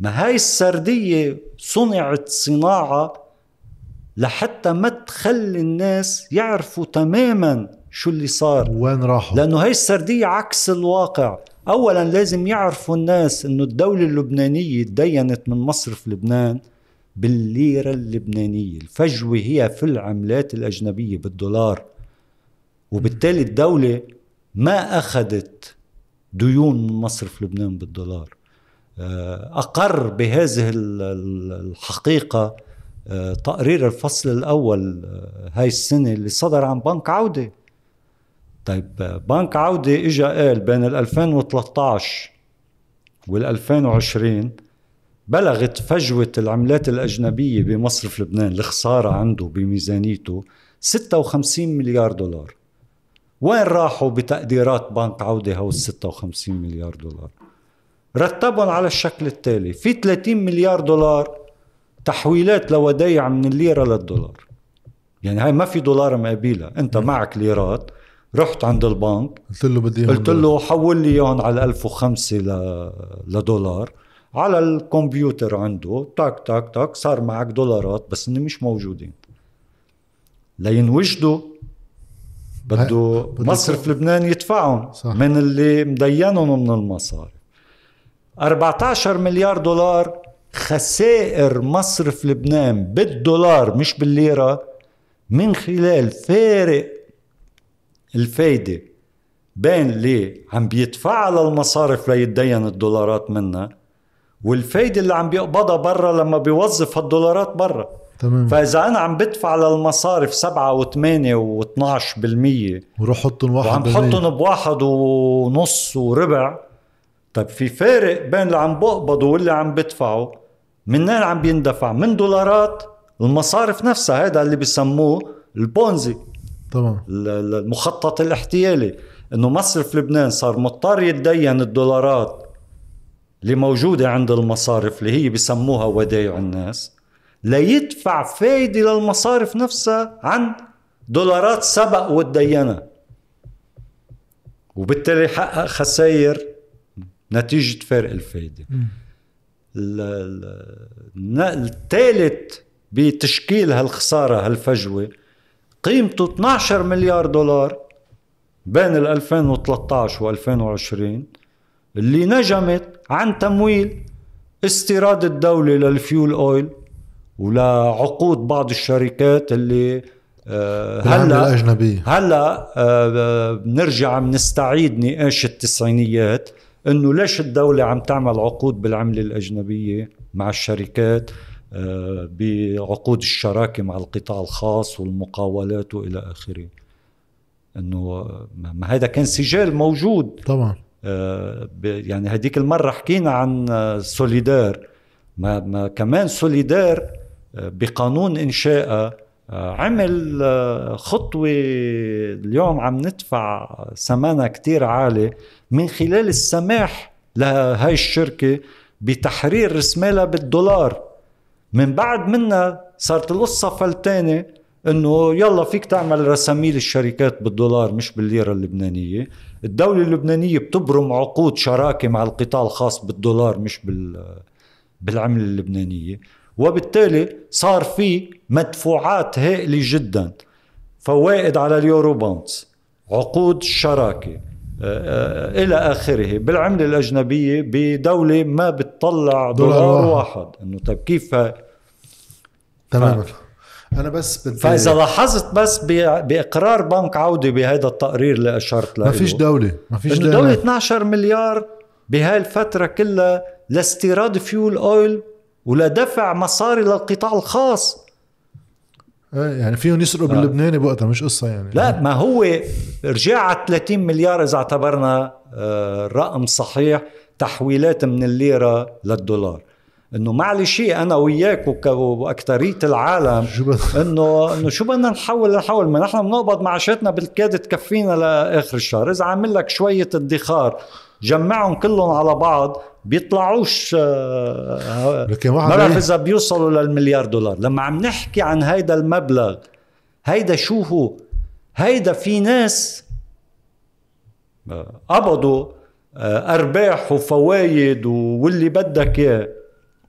ما هاي السردية صنعت صناعة لحتى ما تخلي الناس يعرفوا تماما شو اللي صار. وين راحوا؟ لأنه هاي السردية عكس الواقع. اولا لازم يعرفوا الناس إنه الدولة اللبنانية تدينت من مصرف لبنان بالليرة اللبنانية. الفجوة هي في العملات الأجنبية بالدولار. وبالتالي الدولة ما أخذت ديون من مصرف لبنان بالدولار. آه، أقر بهذه ال- ال- الحقيقة آه، تقرير الفصل الأول آه، هاي السنة اللي صدر عن بنك عودة. طيب بنك عودة اجى قال بين ال 2013 وال 2020 بلغت فجوة العملات الأجنبية بمصرف لبنان الخسارة عنده بميزانيته 56 مليار دولار. وين راحوا بتقديرات بنك عودة هو ال 56 مليار دولار؟ رتبهم على الشكل التالي. في 30 مليار دولار تحويلات لودايع من الليرة للدولار. يعني هاي ما في دولار مقابلها. انت معك ليرات رحت عند البنك قلت له بدي قلت له حول لي اياهم على 1005 ل... لدولار. على الكمبيوتر عنده تاك تاك تاك صار معك دولارات بس إنه مش موجودين. لينوجدوا بده مصرف لبنان يدفعهم صح. من اللي مدينهم من المصاري 14 مليار دولار خسائر مصرف لبنان بالدولار مش بالليرة من خلال فارق الفايدة بين اللي عم بيدفعها للمصارف ليتدين الدولارات منها والفايدة اللي عم بيقبضها برا لما بيوظف هالدولارات برا. تمام. فإذا أنا عم بدفع للمصارف 7 و8 و12 بالمية وروح حطهم واحد وعم. بحطهم بواحد ونص وربع طيب في فارق بين اللي عم بقبضه واللي عم بدفعه؟ منين عم بيندفع؟ من دولارات؟ المصارف نفسها هذا اللي بيسموه البونزي. ال- المخطط الاحتيالي. إنه مصرف لبنان صار مضطر يتدين الدولارات اللي موجودة عند المصارف اللي هي بسموها ودايع الناس. ليدفع فايدة للمصارف نفسها عن دولارات سبق وتدينها. وبالتالي حقق خسائر نتيجة فرق الفايدة. الثالث بتشكيل هالخسارة هالفجوة قيمته 12 مليار دولار بين ال 2013 و 2020 اللي نجمت عن تمويل استيراد الدولة للفيول أويل. ولعقود بعض الشركات اللي آه، هلا الأجنبية هلا آه، بنرجع بنستعيد نقاش التسعينيات إنه ليش الدولة عم تعمل عقود بالعملة الأجنبية مع الشركات آه، بعقود الشراكة مع القطاع الخاص والمقاولات وإلى آخره. إنه ما هذا كان سجال موجود. طبعا. آه، يعني هديك المرة حكينا عن آه، سوليدار. ما, ما كمان سوليدار آه، بقانون انشائها آه، عمل آه، خطوة اليوم عم ندفع ثمنها كتير عالي من خلال السماح لهاي الشركة بتحرير رسمالها بالدولار. من بعد منها صارت القصة فلتانة إنه يلا فيك تعمل رساميل الشركات بالدولار مش بالليرة اللبنانية. الدولة اللبنانية بتبرم عقود شراكة مع القطاع الخاص بالدولار مش بال بالعملة اللبنانية. وبالتالي صار في مدفوعات هائلة جدا. فوائد على اليورو بونز عقود الشراكة آه، آه، إلى آخره. بالعملة الأجنبية بدولة ما بتطلع دولار, دولار واحد, واحد. إنه طيب كيف تماما ف... أنا بس بدي فإذا لاحظت بس بإقرار بنك عودة بهذا التقرير اللي أشرت له. ما فيش دولة. ما فيش دولة. 12 مليار بهاي الفترة كلها لاستيراد فيول اويل ولدفع مصاري للقطاع الخاص. إيه يعني فيهم يسرقوا آه. باللبناني بوقتها مش قصة يعني. لا ما هو رجع على 30 مليار إذا اعتبرنا الرقم آه، صحيح تحويلات من الليرة للدولار. إنه معلش أنا وياك واكثريه العالم إنه إنه شو بدنا نحول نحول ما نحن بنقبض معاشاتنا بالكاد تكفينا لآخر الشهر. إذا عامل لك شوية ادخار جمعهم كلهم على بعض بيطلعوش آه، لكن واحد ما بعرف إذا بيوصلوا للمليار دولار. لما عم نحكي عن هيدا المبلغ هيدا شو هو؟ هيدا في ناس آه، قبضوا آه، أرباح وفوايد واللي بدك إياه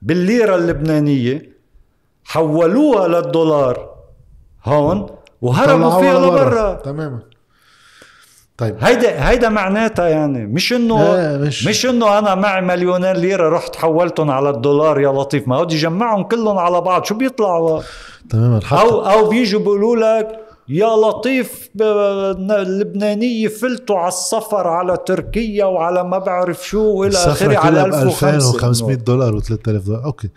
بالليرة اللبنانية حولوها للدولار هون وهربوا فيها لبرا. تماما. طيب. هيدا هيدا معناتها يعني مش انه مش, مش إنه أنا معي مليونين ليرة رحت حولتهم على الدولار يا لطيف. ما هو يجمعهم كلهم على بعض. شو بيطلعوا؟ تماما أو أو بيجوا بيقولوا لك يا لطيف اللبنانية فلتوا على السفر على تركيا وعلى ما بعرف شو وإلى آخره على 2500 دولار و3000 دولار. okay.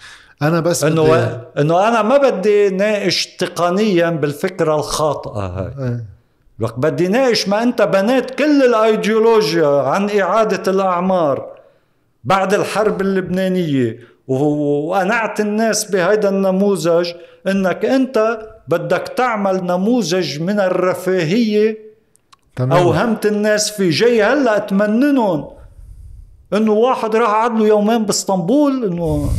أنا بس إنه بدي... إنه أنا ما بدي ناقش تقنيا بالفكرة الخاطئة هاي. إيه. لك بدي ناقش ما انت بنيت كل الايديولوجيا عن إعادة الأعمار بعد الحرب اللبنانية. وقنعت الناس بهيدا النموذج إنك أنت بدك تعمل نموذج من الرفاهية تمام. اوهمت الناس فيه جاي. هلأ تمننهم إنه واحد راح قعد له يومين بإسطنبول إنه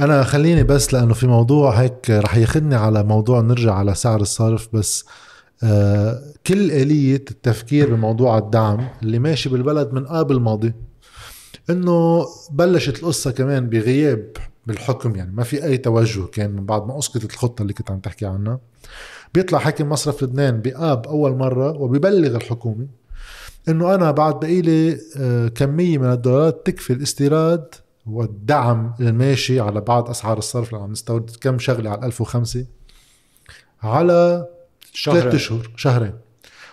أنا خليني بس لأنه في موضوع هيك رح ياخذني على موضوع نرجع على سعر الصرف. بس كل آلية التفكير بموضوع الدعم اللي ماشي بالبلد من قبل الماضي إنه بلشت القصة كمان بغياب بالحكم يعني ما في أي توجه كان من بعد ما أسقطت الخطة اللي كنت عم تحكي عنها. بيطلع حاكم مصرف لبنان بآب أول مرة وبيبلغ الحكومة إنه أنا بعد بقيلي آه كمية من الدولارات تكفي الاستيراد والدعم الماشي على بعض أسعار الصرف اللي عم نستورد كم شغلة على 1005 على ثلاث أشهر شهرين.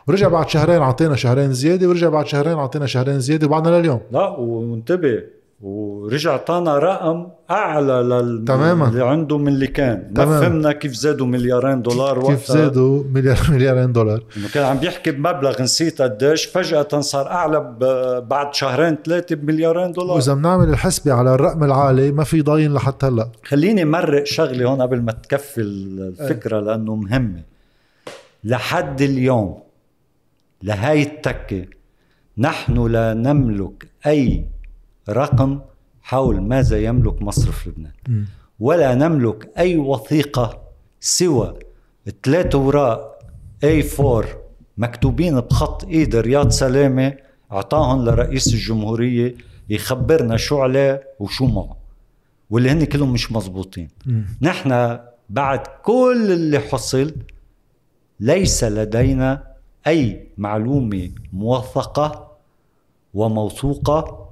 ورجع بعد شهرين اعطينا شهرين زيادة ورجع بعد شهرين اعطينا شهرين زيادة وبعدنا لليوم. لا وانتبه ورجع طانا رقم أعلى لل تماما. اللي عنده من اللي كان. ما فهمنا كيف زادوا مليارين دولار كيف وقتها. زادوا مليار مليارين دولار. كان عم بيحكي بمبلغ نسيت قديش فجأة صار أعلى بعد شهرين ثلاثة بمليارين دولار. وإذا بنعمل الحسبة على الرقم العالي ما في ضاين لحتى هلأ. خليني مرق شغلة هون قبل ما تكفي الفكرة لأنه مهمة. لحد اليوم لهاي التكة نحن لا نملك أي رقم حول ماذا يملك مصرف لبنان. ولا نملك أي وثيقة سوى ثلاث أوراق A4 مكتوبين بخط إيد رياض سلامة أعطاهم لرئيس الجمهورية يخبرنا شو عليه وشو معه واللي هن كلهم مش مزبوطين. نحن بعد كل اللي حصل ليس لدينا أي معلومة موثقة وموثوقة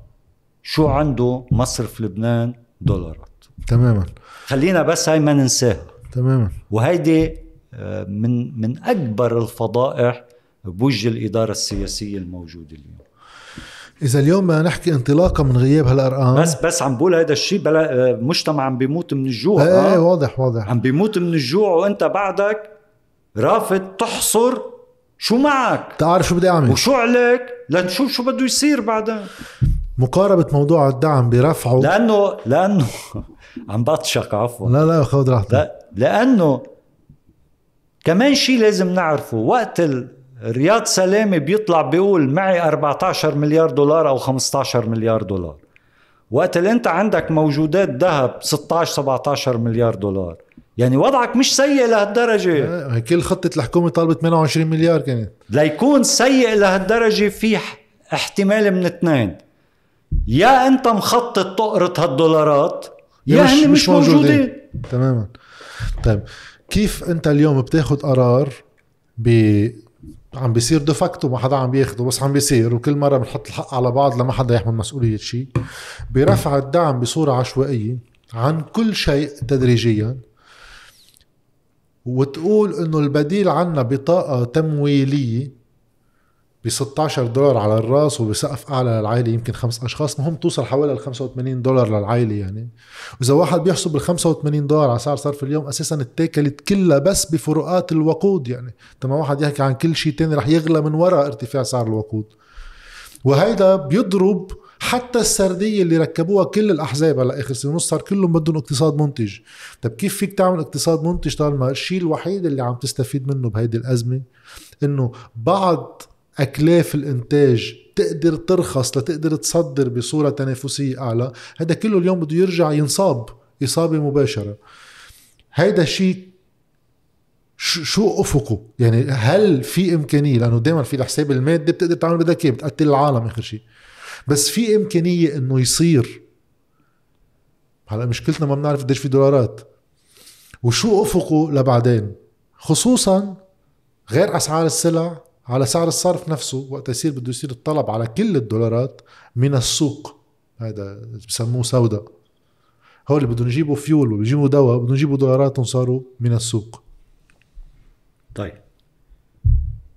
شو عنده مصرف لبنان دولارات. تماما. خلينا بس هاي ما ننساها. تماما. وهيدي آه، من من أكبر الفضائح بوجه الإدارة السياسية الموجودة اليوم. إذا اليوم بدنا نحكي انطلاقا من غياب هالأرقام. بس بس عم بقول هذا الشيء بلا آه، مجتمع عم بيموت من الجوع إيه, آه؟ واضح واضح. عم بيموت من الجوع وأنت بعدك رافض تحصر شو معك؟ تعرف شو بدي أعمل؟ وشو عليك؟ لنشوف شو بده يصير بعدين. مقاربة موضوع الدعم برفعه لأنه لأنه عم بطشق عفوا. لا لا خذ راحتك. لا لأنه كمان شيء لازم نعرفه. وقت رياض سلامة بيطلع بيقول معي 14 مليار دولار أو 15 مليار دولار. وقت اللي أنت عندك موجودات ذهب 16 17 مليار دولار. يعني وضعك مش سيء لهالدرجة. آه، كل خطة الحكومة طالبه 28 مليار كانت ليكون سيء لهالدرجة في احتمال من اثنين. يا انت مخطط تقرط هالدولارات يا هن مش, مش موجودين, موجودين. تماما. طيب كيف انت اليوم بتاخذ قرار ب عم بيصير دفاكتو ما حدا عم بياخده بس عم بيصير وكل مرة بنحط الحق على بعض لما حدا يحمل مسؤولية شيء برفع الدعم بصورة عشوائية عن كل شيء تدريجيا. وتقول إنه البديل عنا بطاقة تمويلية ب 16 دولار على الرأس وبسقف أعلى للعائلة يمكن خمس أشخاص. مهم توصل حوالي ال 85 دولار للعائلة يعني. وإذا واحد بيحسب ال 85 دولار على سعر صرف اليوم أساسا اتاكلت كلها بس بفروقات الوقود يعني. لما واحد يحكي عن كل شيء تاني رح يغلى من وراء ارتفاع سعر الوقود. وهيدا بيضرب حتى السردية اللي ركبوها كل الأحزاب على آخر سنة ونص صار كلهم بدهم اقتصاد منتج. طب كيف فيك تعمل اقتصاد منتج طالما الشيء الوحيد اللي عم تستفيد منه بهيدي الأزمة؟ إنه بعض أكلاف الإنتاج تقدر ترخص لتقدر تصدر بصورة تنافسية أعلى. هذا كله اليوم بده يرجع ينصاب إصابة مباشرة. هيدا الشيء شو أفقه؟ يعني هل في إمكانية؟ لأنه دائما في الحساب المادي بتقدر تعمل بدك إياه بتقتل العالم آخر شيء. بس في إمكانية إنه يصير. هلا مشكلتنا ما بنعرف قديش في دولارات. وشو أفقه لبعدين؟ خصوصا غير أسعار السلع على سعر الصرف نفسه وقت يصير بده يصير الطلب على كل الدولارات من السوق. هذا بسموه سودا هو اللي بدهم يجيبوا فيول وبيجيبوا دواء بدهم يجيبوا دولاراتهم صاروا من السوق. طيب.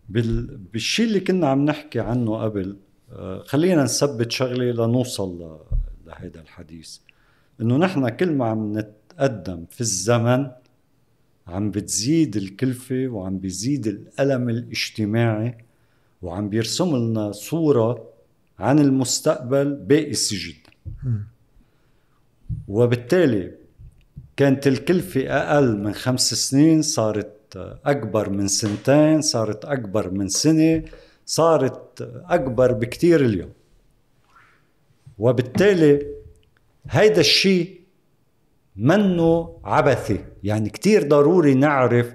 بال... بالشيء اللي كنا عم نحكي عنه قبل خلينا نثبت شغلة لنوصل. لهذا الحديث. إنه نحن كل ما عم نتقدم في الزمن عم بتزيد الكلفة وعم بيزيد الألم الاجتماعي وعم بيرسم لنا صورة عن المستقبل بائسة جدا. وبالتالي كانت الكلفة أقل من خمس سنين صارت أكبر من سنتين صارت أكبر من سنة. صارت أكبر بكتير اليوم. وبالتالي هيدا الشيء منه عبثي. يعني كتير ضروري نعرف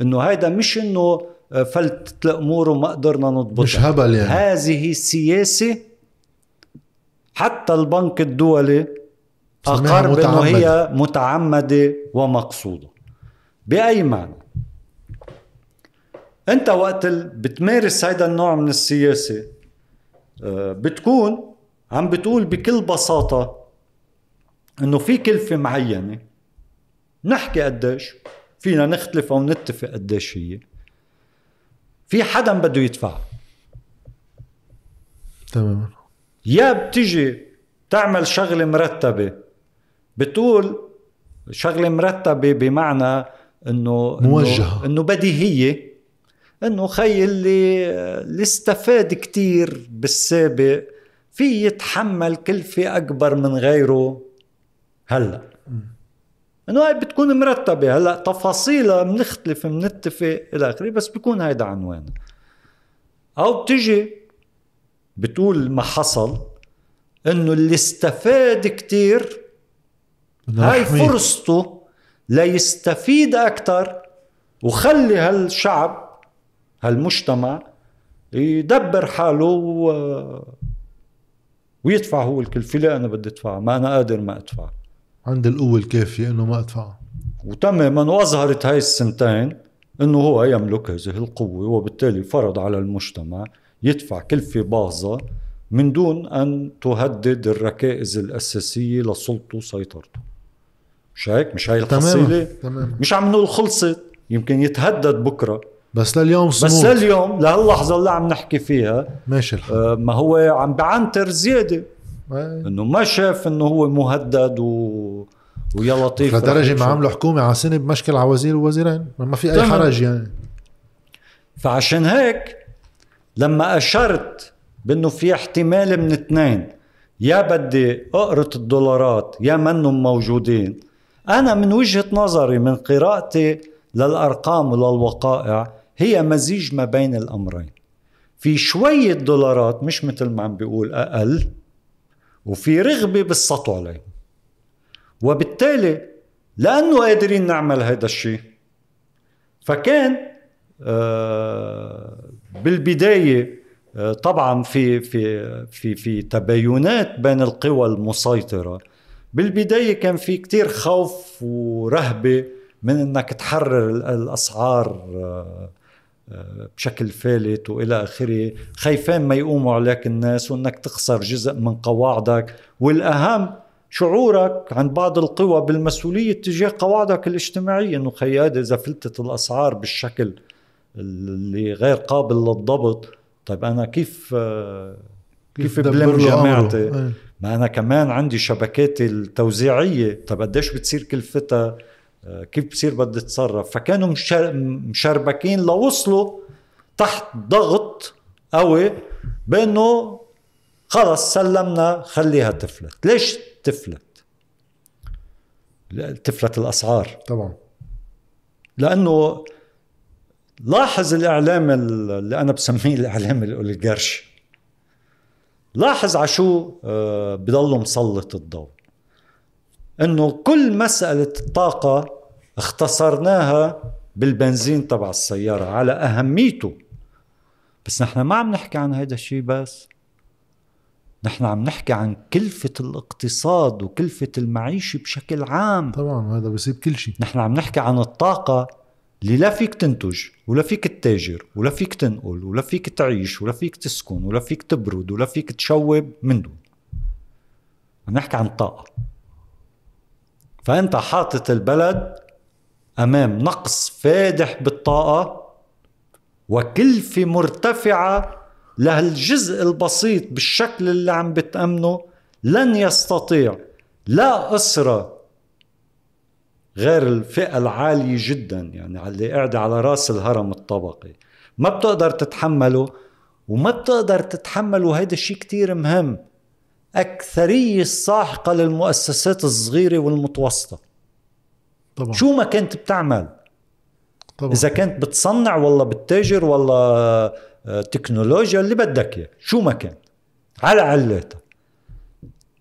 إنه هيدا مش إنه فلتت الأمور وما قدرنا نضبطها. مش هبل يعني. هذه السياسة حتى البنك الدولي أقر بإنه هي متعمدة ومقصودة. بأي معنى؟ انت وقت بتمارس هيدا النوع من السياسة آه، بتكون عم بتقول بكل بساطة إنه في كلفة معينة. نحكي قديش فينا نختلف أو نتفق قديش هي. في حدا بده يدفع. تماما. يا بتجي تعمل شغلة مرتبة بتقول شغلة مرتبة بمعنى إنه موجهة. إنه بديهية. انه خي اللي اللي استفاد كتير بالسابق في يتحمل كلفه أكبر من غيره هلأ. إنه هاي بتكون مرتبة. هلأ تفاصيلها بنختلف بنتفق إلى آخره بس بيكون هيدا عنوانها أو بتجي بتقول ما حصل إنه اللي استفاد كتير هاي فرصته ليستفيد أكثر وخلي هالشعب هالمجتمع يدبر حاله و... ويدفع هو الكلفة لا أنا بدي أدفع ما أنا قادر ما أدفع. عندي القوة الكافية إنه ما أدفع. وتماما واظهرت هاي السنتين إنه هو يملك هذه القوة وبالتالي فرض على المجتمع يدفع كلفة باهظة من دون أن تهدد الركائز الأساسية لسلطته وسيطرته. مش هيك؟ مش هاي الحصيلة تمام. مش عم نقول خلصت يمكن يتهدد بكرة. بس لليوم صمود. بس لليوم لهاللحظة اللي عم نحكي فيها ماشي الحال. آه ما هو عم بعنتر زيادة. إنه ما شاف إنه هو مهدد و ويا لطيف لدرجه ما عملوا حكومة على سنه بمشكل على وزير ووزيرين. ما في أي. حرج يعني. فعشان هيك لما أشرت بإنه في احتمال من اثنين يا بدي اقرة الدولارات يا منهم موجودين. أنا من وجهة نظري من قراءتي للأرقام وللوقائع هي مزيج ما بين الأمرين. في شوية دولارات مش مثل ما عم بيقول أقل وفي رغبة بالسطو عليهم. وبالتالي لأنه قادرين نعمل هذا الشيء فكان آه، بالبداية آه، طبعا في في في في تباينات بين القوى المسيطرة. بالبداية كان في كتير خوف ورهبة من إنك تحرر الأسعار آه، بشكل فالت والى اخره. خايفين ما يقوموا عليك الناس وانك تخسر جزء من قواعدك. والأهم شعورك عند بعض القوى بالمسؤولية تجاه قواعدك الاجتماعية. إنه خيادة إذا فلتت الأسعار بالشكل اللي غير قابل للضبط طيب أنا كيف كيف بلم جماعتي؟ إيه. ما أنا كمان عندي شبكاتي التوزيعية. طيب قديش بتصير كلفتها كيف بصير بدي أتصرف؟ فكانوا مشربكين لوصلوا تحت ضغط قوي بأنه خلص سلمنا خليها تفلت. ليش تفلت؟ تفلت الأسعار. طبعا. لأنه لاحظ الإعلام اللي أنا بسميه الإعلام الاوليغارشي لاحظ على شو آه، بضله مسلط الضوء. إنه كل مسألة الطاقة اختصرناها بالبنزين تبع السيارة على أهميته. بس نحن ما عم نحكي عن هذا الشيء بس. نحن عم نحكي عن كلفة الاقتصاد وكلفة المعيشة بشكل عام. طبعا هذا بيصيب كل شيء. نحن عم نحكي عن الطاقة اللي لا فيك تنتج ولا فيك تتاجر ولا فيك تنقل ولا فيك تعيش ولا فيك تسكن ولا فيك تبرد ولا فيك تشوب من دون. عم نحكي عن طاقة. فأنت حاطط البلد أمام نقص فادح بالطاقة وكلفة مرتفعة لهالجزء البسيط بالشكل اللي عم بتأمنه لن يستطيع لا أسرة غير الفئة العالية جدا يعني اللي قاعدة على رأس الهرم الطبقي. ما بتقدر تتحمله وما بتقدر تتحمله وهيدا الشيء كتير مهم أكثرية الساحقة للمؤسسات الصغيرة والمتوسطة. طبعا. شو ما كنت بتعمل طبعا. إذا كنت بتصنع والله بتتاجر والله آه، تكنولوجيا اللي بدك إياه شو ما كان على علاتها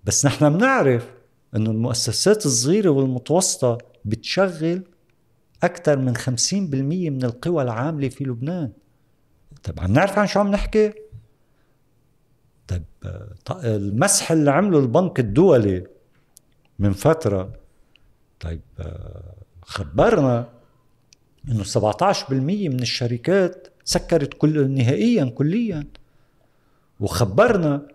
بس نحن بنعرف إنه المؤسسات الصغيرة والمتوسطة بتشغل أكثر من 50% من القوى العاملة في لبنان طيب عم نعرف عن شو عم نحكي طيب آه، المسح اللي عمله البنك الدولي من فترة طيب آه، خبرنا إنه 17% من الشركات سكرت كل نهائيا كليا. وخبرنا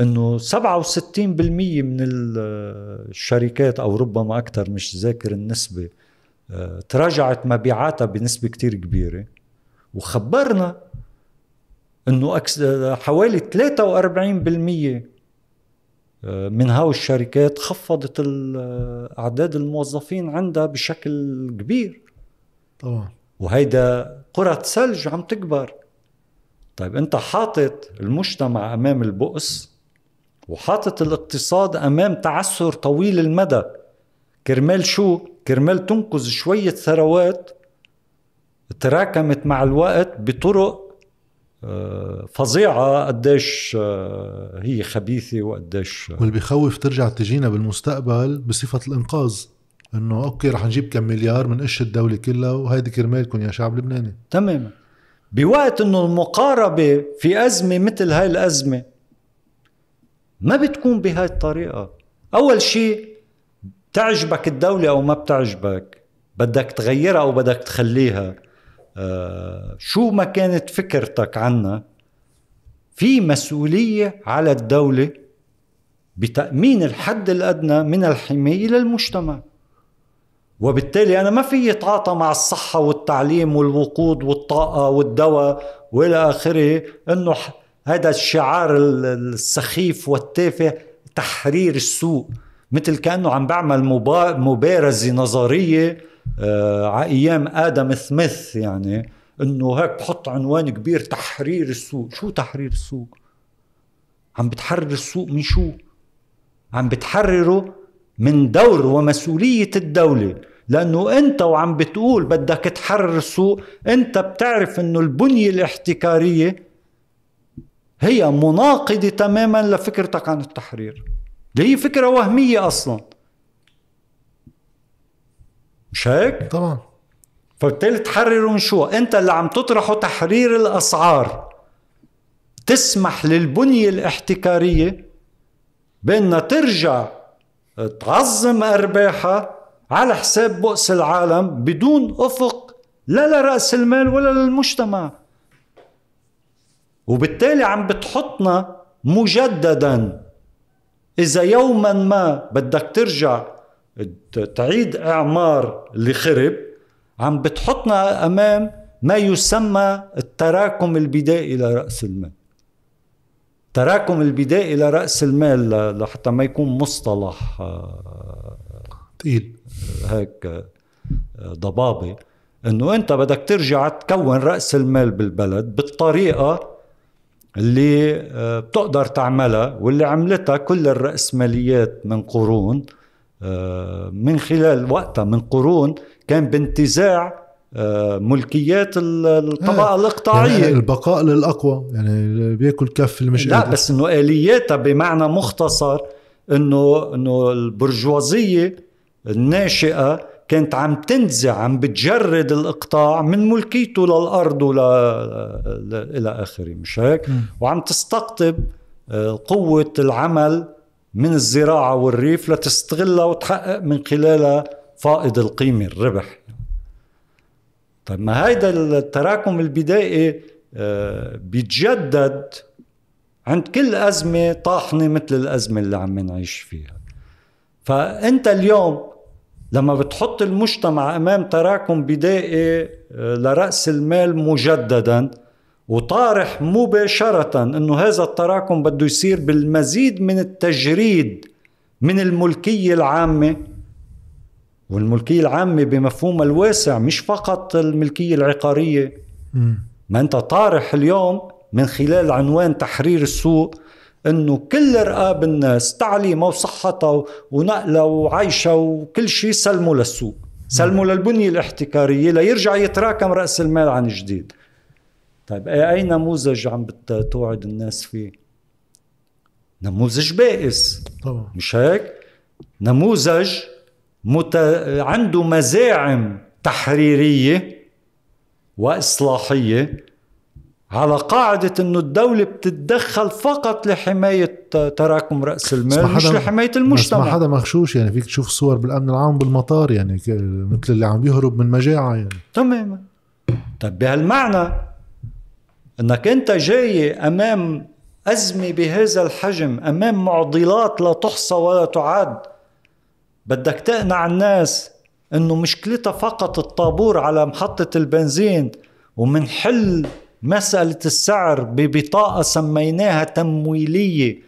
إنه 67% من الشركات أو ربما أكثر مش ذاكر النسبة آه، تراجعت مبيعاتها بنسبة كتير كبيرة. وخبرنا إنه حوالي 43% آه، من هاو الشركات خفضت أعداد الموظفين عندها بشكل كبير. طبعا. وهيدا قرى ثلج عم تكبر. طيب أنت حاطط المجتمع أمام البؤس وحاطط الاقتصاد أمام تعثر طويل المدى. كرمال شو؟ كرمال تنقذ شوية ثروات تراكمت مع الوقت بطرق آه، فظيعة قديش آه، هي خبيثة وقديش واللي بيخوف ترجع تجينا بالمستقبل بصفة الإنقاذ إنه أوكي رح نجيب كم مليار من قش الدولة كلها وهيدي كرمالكم يا شعب لبناني. تماما. بوقت إنه المقاربة في أزمة مثل هاي الأزمة ما بتكون بهاي الطريقة. أول شيء تعجبك الدولة أو ما بتعجبك بدك تغيرها أو بدك تخليها. آه شو ما كانت فكرتك عنها في مسؤولية على الدولة بتأمين الحد الأدنى من الحماية للمجتمع؟ وبالتالي أنا ما في أتعاطى مع الصحة والتعليم والوقود والطاقة والدواء وإلى آخره إنه هذا الشعار السخيف والتافه تحرير السوق مثل كأنه عم بعمل مبارزة نظرية آه، على أيام آدم سميث يعني إنه هيك بحط عنوان كبير تحرير السوق. شو تحرير السوق؟ عم بتحرر السوق من شو؟ عم بتحرره من دور ومسؤولية الدولة. لأنه أنت وعم بتقول بدك تحرر السوق أنت بتعرف أنه البنية الاحتكارية هي مناقضة تماما لفكرتك عن التحرير. اللي هي فكرة وهمية أصلا. مش هيك؟ طبعا فبالتالي تحرروا من شو؟ أنت اللي عم تطرحه تحرير الأسعار تسمح للبنية الاحتكارية بأنها ترجع تعظم أرباحها على حساب بؤس العالم بدون أفق لا لرأس المال ولا للمجتمع وبالتالي عم بتحطنا مجددا إذا يوما ما بدك ترجع تعيد إعمار اللي خرب عم بتحطنا أمام ما يسمى التراكم البدائي لرأس المال. تراكم البدائي لرأس المال لحتى ما يكون مصطلح تقيل. هيك ضبابي إنه أنت بدك ترجع تكون رأس المال بالبلد بالطريقة اللي آه، بتقدر تعملها واللي عملتها كل الرأسماليات من قرون. آه، من خلال وقتها من قرون كان بانتزاع آه، ملكيات الطبقة الإقطاعية يعني البقاء للأقوى يعني بيأكل كف المش لا بس إنه آلياتها بمعنى مختصر إنه إنه البرجوازية الناشئة كانت عم تنزع عم بتجرد الإقطاع من ملكيته للأرض ولا إلى آخره مش هيك؟ وعم تستقطب آه، قوة العمل من الزراعة والريف لتستغلها وتحقق من خلالها فائض القيمة الربح. طيب ما هيدا التراكم البدائي آه، بيتجدد عند كل أزمة طاحنة مثل الأزمة اللي عم نعيش فيها. فأنت اليوم لما بتحط المجتمع أمام تراكم بدائي آه، لرأس المال مجددا وطارح مباشرة إنه هذا التراكم بده يصير بالمزيد من التجريد من الملكية العامة. والملكية العامة بمفهومها الواسع مش فقط الملكية العقارية. ما أنت طارح اليوم من خلال عنوان تحرير السوق إنه كل رقاب الناس تعليمها وصحتها ونقلها وعيشها وكل شيء سلموا للسوق سلموا للبنية الاحتكارية ليرجع يتراكم رأس المال عن جديد. طيب أي نموذج عم بتوعد الناس فيه؟ نموذج بائس. طبعا. مش هيك؟ نموذج مت... عنده مزاعم تحريرية وإصلاحية على قاعدة إنه الدولة بتتدخل فقط لحماية تراكم رأس المال مش لحماية المجتمع بس ما حدا مغشوش يعني فيك تشوف صور بالأمن العام بالمطار يعني مثل اللي عم بيهرب من مجاعة يعني. تماما. طيب بهالمعنى إنك أنت جاي أمام أزمة بهذا الحجم أمام معضلات لا تحصى ولا تعد بدك تقنع الناس إنه مشكلتها فقط الطابور على محطة البنزين ومنحل مسألة السعر ببطاقة سميناها تمويلية.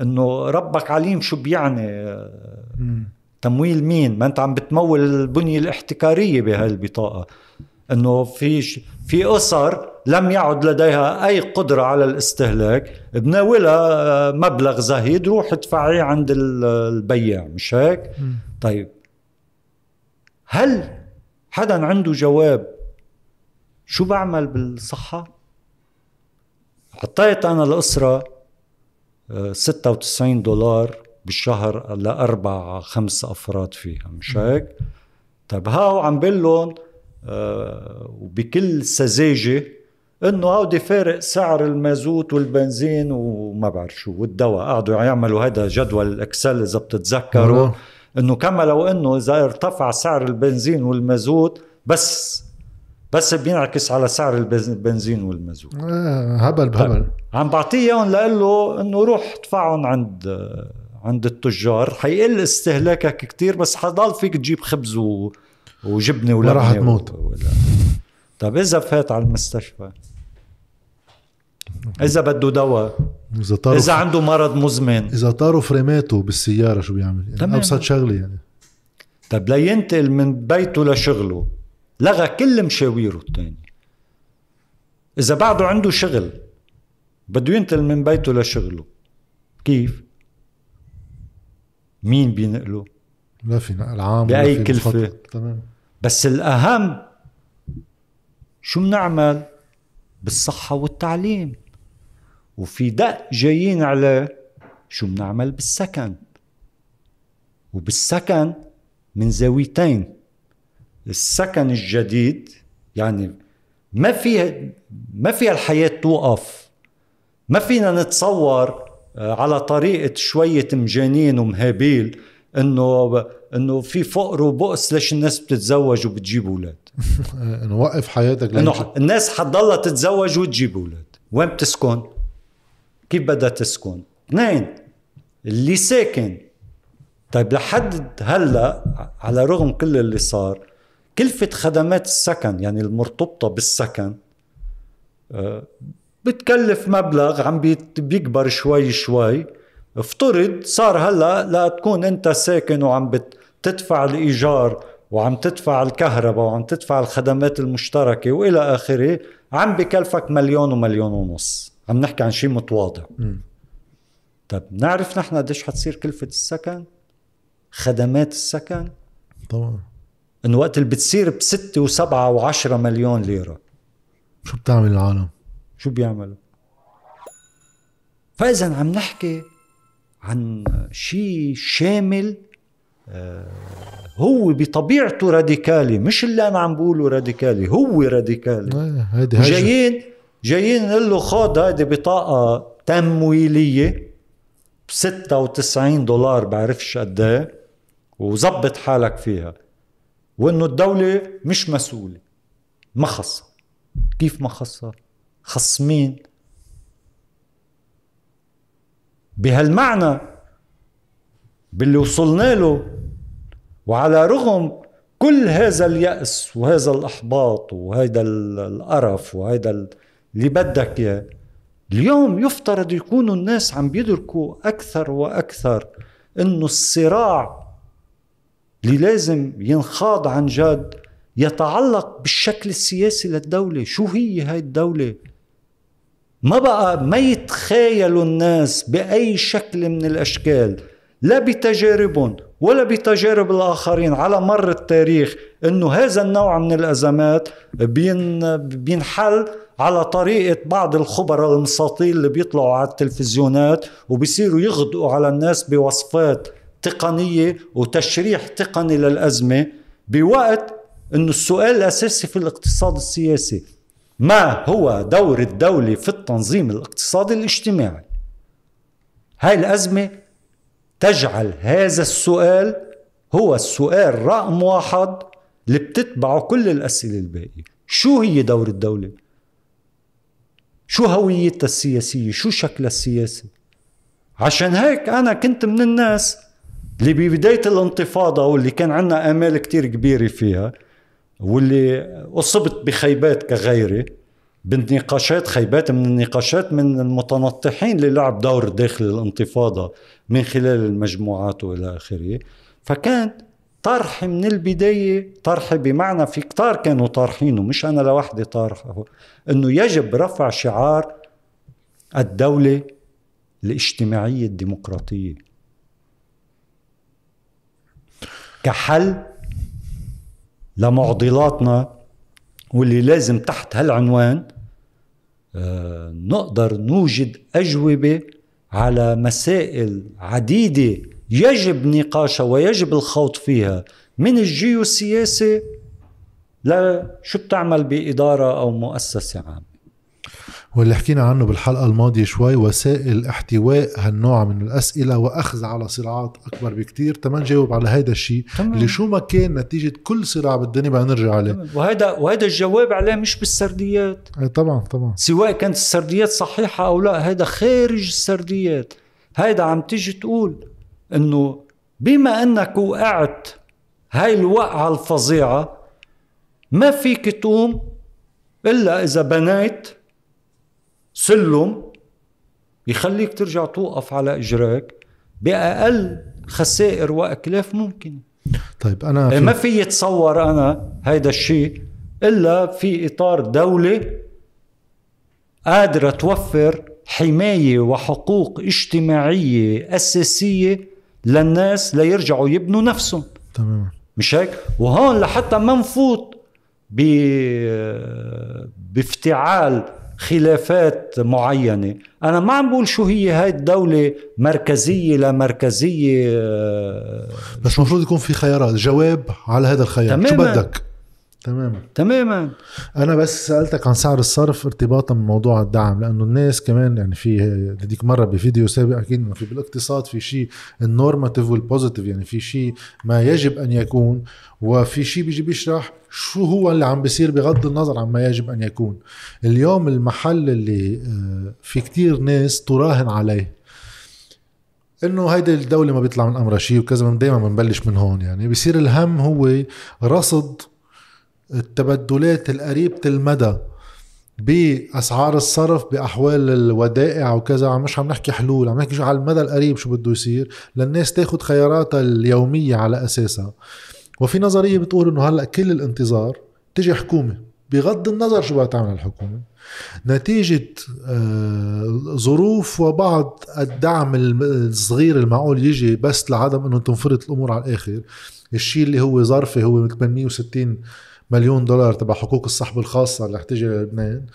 إنه ربك عليم شو بيعني؟ تمويل مين؟ ما أنت عم بتمول البنية الاحتكارية بهاي البطاقة. إنه في في اسر لم يعد لديها أي قدرة على الاستهلاك بناولها مبلغ زهيد روح ادفعيه عند البياع مش هيك طيب هل حدا عنده جواب شو بعمل بالصحة؟ حطيت أنا الأسرة 96 آه، دولار بالشهر لأربع خمس أفراد فيها مش هيك؟ طيب هاو عم بقول لهم آه، وبكل سذاجة إنه هودي فارق سعر المازوت والبنزين وما بعرف شو والدواء. قعدوا يعملوا هذا جدول ال Excel إذا بتتذكروا إنه كما لو إنه إذا ارتفع سعر البنزين والمازوت بس بس بينعكس على سعر البنزين والمازوت. آه هبل بهبل. طيب، عم بعطيه إياهم لقول له إنه روح ادفعهم عند عند التجار. حيقل استهلاكك كتير بس حضل فيك تجيب خبز و... وجبنة ولا راح تموت. ولا... طيب إذا فات على المستشفى إذا بده دواء إذا طاروا إذا عنده مرض مزمن. إذا طاروا فريماته بالسيارة شو بيعمل؟ يعني أبسط شغلة يعني. طيب لينتقل من بيته لشغله لغى كل مشاويره الثاني إذا بعده عنده شغل بده ينتقل من بيته لشغله. كيف؟ مين بينقله؟ لا في نقل عام بأي كلفة؟ تمام. بس الأهم شو بنعمل؟ بالصحة والتعليم. وفي دق جايين عليه شو بنعمل بالسكن. وبالسكن من زاويتين. السكن الجديد يعني ما فيها ما فيها الحياة توقف. ما فينا نتصور آه، على طريقة شوية مجانين ومهابيل. إنه إنه في فقر وبؤس ليش الناس بتتزوج وبتجيب أولاد. آه، نوقف حياتك إنه الناس حتضلها تتزوج وتجيب أولاد. وين بتسكن؟ كيف بدها تسكن؟ اثنين اللي ساكن. طيب لحد هلأ على رغم كل اللي صار كلفة خدمات السكن يعني المرتبطة بالسكن آه، بتكلف مبلغ عم بيكبر شوي شوي. افترض صار هلا لا تكون انت ساكن وعم بت- تدفع الإيجار وعم تدفع الكهرباء وعم تدفع الخدمات المشتركة وإلى آخره عم بكلفك مليون ومليون ونص. عم نحكي عن شيء متواضع. مم. طيب نعرف نحن قديش حتصير كلفة السكن؟ خدمات السكن؟ طبعا. إنه وقت اللي بتصير بستة وسبعة وعشرة مليون ليرة. شو بتعمل العالم؟ شو بيعملوا؟ فاذا عم نحكي عن شيء شامل آه، هو بطبيعته راديكالي مش اللي أنا عم بقوله راديكالي هو راديكالي. آه، هيدي جايين جايين نقول له خذ هيدي بطاقة تمويلية ب 96 دولار بعرفش قد إيه وظبط حالك فيها. وإنه الدولة مش مسؤولة ما خصها كيف ما خصها؟ خص مين؟ بهالمعنى باللي وصلنا له. وعلى رغم كل هذا اليأس وهذا الإحباط وهذا ال- القرف وهذا ال- اللي بدك إياه اليوم يفترض يكونوا الناس عم بيدركوا أكثر وأكثر إنه الصراع اللي لازم ينخاض عن جد يتعلق بالشكل السياسي للدولة. شو هي هاي الدولة؟ ما بقى ما يتخيلوا الناس بأي شكل من الأشكال لا بتجاربهم ولا بتجارب الآخرين. على مر التاريخ أنه هذا النوع من الأزمات بين بينحل على طريقة بعض الخبراء المساطيل اللي بيطلعوا على التلفزيونات وبيصيروا يغدقوا على الناس بوصفات تقنية وتشريح تقني للأزمة بوقت أنه السؤال الأساسي في الاقتصاد السياسي ما هو دور الدولة في التنظيم الاقتصادي الاجتماعي هاي الأزمة تجعل هذا السؤال هو السؤال رقم واحد اللي بتتبعه كل الأسئلة الباقية شو هي دور الدولة؟ شو هويتها السياسية؟ شو شكلها السياسي؟ عشان هيك أنا كنت من الناس اللي ببداية الانتفاضة واللي كان عنا آمال كتير كبيرة فيها واللي أصبت بخيبات كغيري بالنقاشات خيبات من النقاشات من المتنطحين اللي لعب دور داخل الانتفاضة من خلال المجموعات وإلى آخره. فكان طرحي من البداية طرحي بمعنى في كتار كانوا طارحينه مش أنا لوحدي طارحه أنه يجب رفع شعار الدولة الاجتماعية الديمقراطية. كحل لمعضلاتنا واللي لازم تحت هالعنوان آه، نقدر نوجد أجوبة على مسائل عديدة يجب نقاشها ويجب الخوض فيها من الجيوسياسة لشو بتعمل بإدارة أو مؤسسة عامة. واللي حكينا عنه بالحلقة الماضية شوي وسائل احتواء هالنوع من الأسئلة وأخذ على صراعات أكبر بكتير. تمام نجاوب على هيدا الشيء. اللي شو ما كان نتيجة كل صراع بالدنيا بدنا نرجع عليه. وهذا وهذا الجواب عليه مش بالسرديات. إيه طبعا طبعا. سواء كانت السرديات صحيحة أو لا هذا خارج السرديات. هيدا عم تيجي تقول أنه بما أنك وقعت هاي الوقعة الفظيعة ما فيك تقوم إلا إذا بنيت سلم يخليك ترجع توقف على إجراك بأقل خسائر وأكلاف ممكنة. طيب أنا ما في في يتصور أنا هيدا الشيء إلا في إطار دولة قادرة توفر حماية وحقوق اجتماعية أساسية للناس ليرجعوا يبنوا نفسهم. تماما مش هيك؟ وهون لحتى ما نفوت ب بافتعال خلافات معينة. أنا ما عم بقول شو هي هاي الدولة مركزية لا مركزية بس المفروض يكون في خيارات جواب على هذا الخيار. شو تماماً. بدك؟ تماما. تماما. أنا بس سألتك عن سعر الصرف ارتباطا بموضوع الدعم لأنه الناس كمان يعني في هذيك مرة بفيديو سابق أكيد إنه في بالاقتصاد في شيء ال normative وال positive يعني في شيء ما يجب أن يكون وفي شيء بيجي بيشرح شو هو اللي عم بيصير بغض النظر عن ما يجب أن يكون. اليوم المحل اللي آه، في كتير ناس تراهن عليه إنه هيدي الدولة ما بيطلع من أمرها شيء وكذا دائما بنبلش من هون يعني بصير الهم هو رصد التبدلات القريبة المدى بأسعار الصرف بأحوال الودائع وكذا. مش عم نحكي حلول عم نحكي على المدى القريب شو بده يصير. للناس تاخد خياراتها اليومية على أساسها. وفي نظرية بتقول إنه هلأ كل الانتظار تجي حكومة. بغض النظر شو بدها تعمل الحكومة. نتيجة آه، ظروف وبعض الدعم الصغير المعقول يجي بس لعدم إنه تنفرط الأمور على الآخر. الشيء اللي هو ظرفي هو 860 مليون دولار تبع حقوق الصحب الخاصة اللي رح تجي للبنان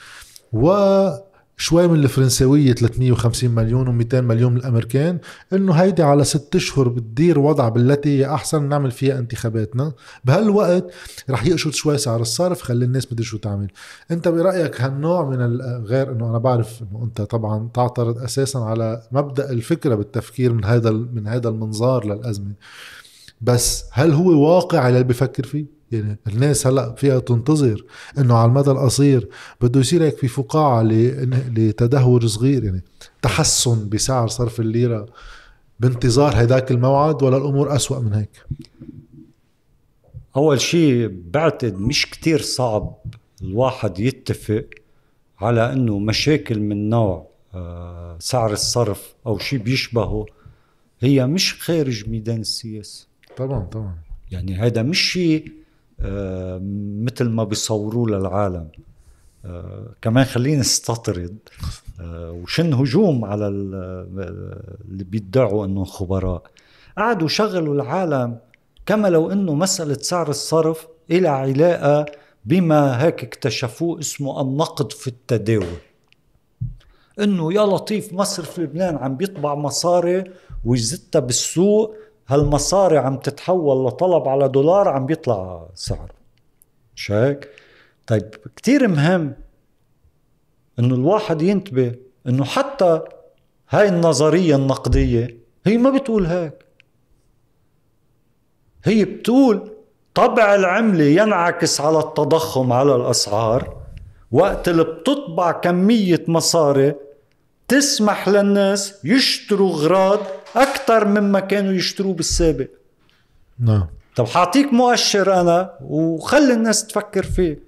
وشوي من الفرنساوية 350 مليون و200 مليون من الأمريكان. إنه هيدي على ست أشهر بتدير وضع بالتي هي أحسن نعمل فيها انتخاباتنا. بهالوقت رح يقشط شوي سعر الصرف خلي الناس مدري شو تعمل. أنت برأيك هالنوع من غير إنه أنا بعرف إنه أنت طبعا تعترض أساسا على مبدأ الفكرة بالتفكير من هذا من هذا المنظار للأزمة. بس هل هو واقع اللي بفكر فيه؟ يعني الناس هلا فيها تنتظر إنه على المدى القصير بده يصير هيك في فقاعة لتدهور صغير يعني تحسن بسعر صرف الليرة بانتظار هيداك الموعد ولا الأمور أسوأ من هيك؟ أول شيء بعتقد مش كتير صعب الواحد يتفق على أنه مشاكل من نوع آه، سعر الصرف أو شيء بيشبهه. هي مش خارج ميدان السياسة. طبعا طبعا. يعني هذا مش شيء مثل ما بيصوروه للعالم. آه، كمان خليني استطرد آه، وشن هجوم على ال- اللي بيدعوا إنه خبراء. قعدوا شغلوا العالم كما لو إنه مسألة سعر الصرف إلى علاقة بما هيك اكتشفوه اسمه النقد في التداول. إنه يا لطيف مصرف لبنان عم بيطبع مصاري ويزتها بالسوق هالمصاري عم تتحول لطلب على دولار عم بيطلع سعره مش هيك؟ طيب كتير مهم إنه الواحد ينتبه إنه حتى هاي النظرية النقدية هي ما بتقول هيك هي بتقول طبع العملة ينعكس على التضخم على الأسعار وقت اللي بتطبع كمية مصاري تسمح للناس يشتروا غراض أكثر مما كانوا يشتروه بالسابق. نعم. طب حاعطيك مؤشر أنا وخلي الناس تفكر فيه.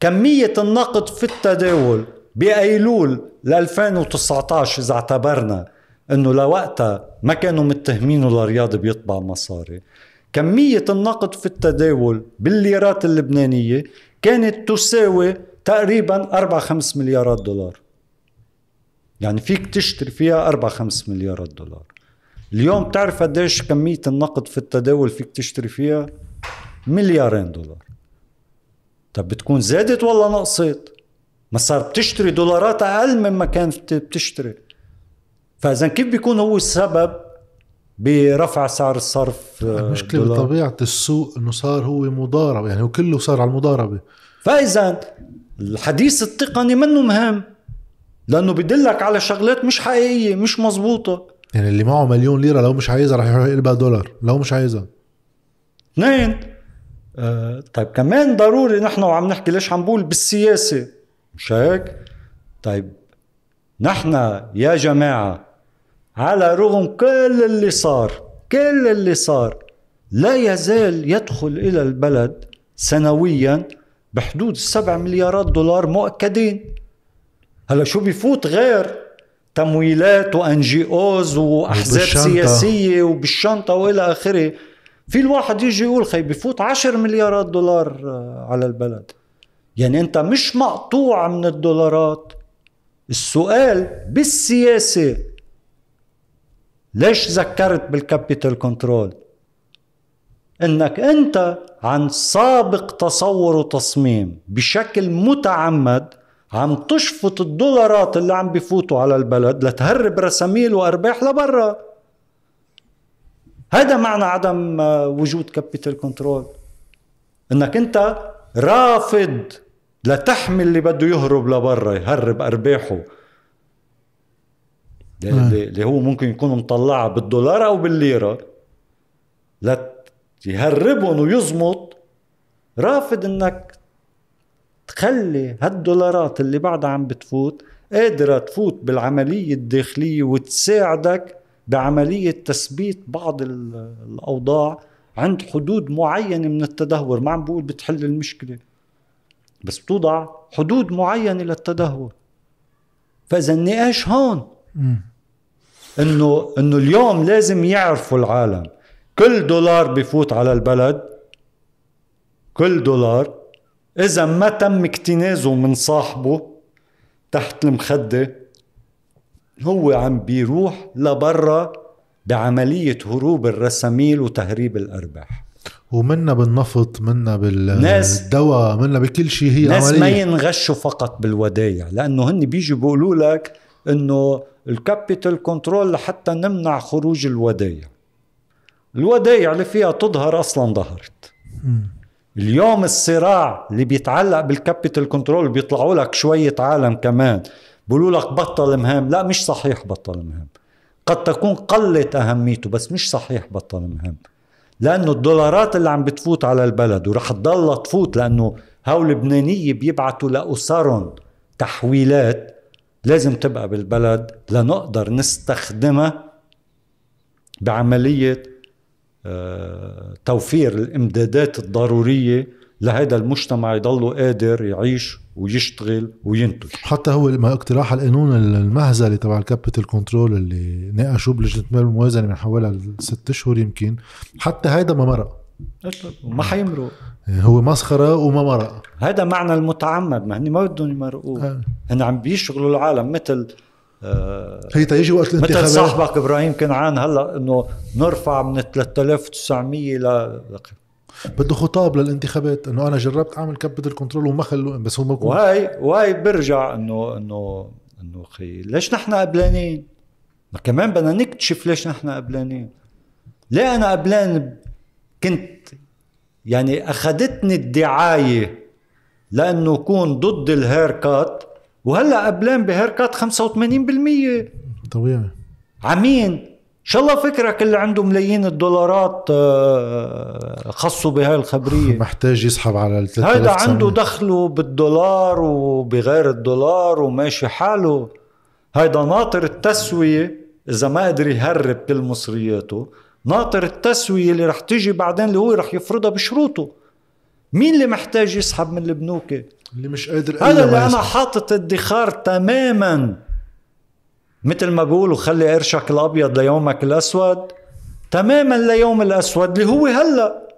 كمية النقد في التداول بأيلول ل 2019 إذا اعتبرنا إنه لوقتها ما كانوا متهمينه لرياض بيطبع مصاري. كمية النقد في التداول بالليرات اللبنانية كانت تساوي تقريبا 4 5 مليارات دولار. يعني فيك تشتري فيها 4 5 مليارات دولار. اليوم بتعرف قديش كمية النقد في التداول فيك تشتري فيها؟ مليارين دولار. طب بتكون زادت ولا نقصت؟ ما صار بتشتري دولارات أقل مما كانت بتشتري. فإذا كيف بيكون هو السبب برفع سعر الصرف؟ دولار؟ بطبيعة السوق إنه صار هو مضاربة يعني هو كله صار على المضاربة. فإذا الحديث التقني منه مهم. لأنه بدلك على شغلات مش حقيقية مش مزبوطه يعني اللي معه مليون ليرة لو مش عايزها رح يروح يقلبها دولار لو مش عايزها. اثنين آه طيب كمان ضروري نحن وعم نحكي ليش عم بقول بالسياسة. مش هيك؟ طيب نحن يا جماعة على رغم كل اللي صار كل اللي صار لا يزال يدخل إلى البلد سنويا بحدود السبع مليارات دولار مؤكدين. هلا شو بيفوت غير تمويلات و NGOs واحزاب. سياسية وبالشنطة وإلى آخره. في الواحد يجي يقول خي بفوت 10 مليارات دولار آه، على البلد. يعني أنت مش مقطوع من الدولارات. السؤال بالسياسة ليش ذكرت بال capital control إنك أنت عن سابق تصور وتصميم بشكل متعمد عم تشفط الدولارات اللي عم بفوتوا على البلد لتهرب رساميل وأرباح لبرا. هذا معنى عدم وجود capital control إنك أنت رافض لتحمي اللي بده يهرب لبرا يهرب أرباحه. اللي هو ممكن يكون مطلعها بالدولار أو بالليرة. ليهربهم ويزمط. رافض إنك تخلي هالدولارات اللي بعدها عم بتفوت قادرة تفوت بالعملية الداخلية وتساعدك بعملية تثبيت بعض الأوضاع عند حدود معينة من التدهور. ما عم بقول بتحل المشكلة بس بتوضع حدود معينة للتدهور. فإذا النقاش هون. انه إنه اليوم لازم يعرفوا العالم. كل دولار بفوت على البلد كل دولار إذا ما تم اكتنازه من صاحبه تحت المخدة هو عم بيروح لبرا بعملية هروب الرساميل وتهريب الأرباح. ومنا بالنفط منا بالدواء منا بكل شيء هي ناس عملية. ما ينغشوا فقط بالودايع لأنه هن بيجوا بيقولوا لك إنه ال capital control لحتى نمنع خروج الودايع. الودايع اللي فيها تظهر أصلا ظهرت. اليوم الصراع اللي بيتعلق بال capital control بيطلعوا لك شوية عالم كمان. بيقولوا لك بطل مهم. لا مش صحيح بطل مهم. قد تكون قلت أهميته بس مش صحيح بطل مهم لأنه الدولارات اللي عم بتفوت على البلد ورح تضلها تفوت لأنه هول لبنانيه بيبعتوا لأسرهم تحويلات لازم تبقى بالبلد لنقدر نستخدمها بعملية توفير الإمدادات الضرورية لهذا المجتمع يضله قادر يعيش ويشتغل وينتج. حتى هو اقتراح القانون المهزلي تبع ال capital control اللي ناقشوه بلجنة المال والموازنه من حوالي ست أشهر يمكن حتى هيدا ما مرق. ما حيمرق. هو مسخرة وما مرق. هذا معنى المتعمد ما هن ما بدهم يمرقوه. آه. هن عم بيشغلوا العالم مثل آه هي تيجي وقت الانتخابات. مثل صاحبك إبراهيم كنعان هلأ إنه نرفع من 3900 ل بده خطاب للانتخابات إنه أنا جربت أعمل capital control وما خلوا بس هو ما وهي وهي برجع إنه إنه إنه خي ليش نحن قبلانين؟ ما كمان بدنا نكتشف ليش نحن قبلانين. ليه أنا قبلان كنت يعني أخذتني الدعاية لأنه كون ضد الهيركات؟ وهلا قبلان بهيركات 85% طبيعي. عمين. شاء الله فكرك اللي عنده ملايين الدولارات آه، خصوا بهاي الخبرية. محتاج يسحب على ال هيدا عنده دخله بالدولار وبغير الدولار وماشي حاله. هيدا ناطر التسوية إذا ما قدر يهرب كل مصرياته ناطر التسوية اللي رح تيجي بعدين اللي هو رح يفرضها بشروطه. مين اللي محتاج يسحب من البنوك؟ اللي مش قادر هذا اللي أنا حاطط ادخار تماما. مثل ما بقولوا خلي قرشك الأبيض ليومك الأسود. تماما ليوم الأسود اللي هو هلأ.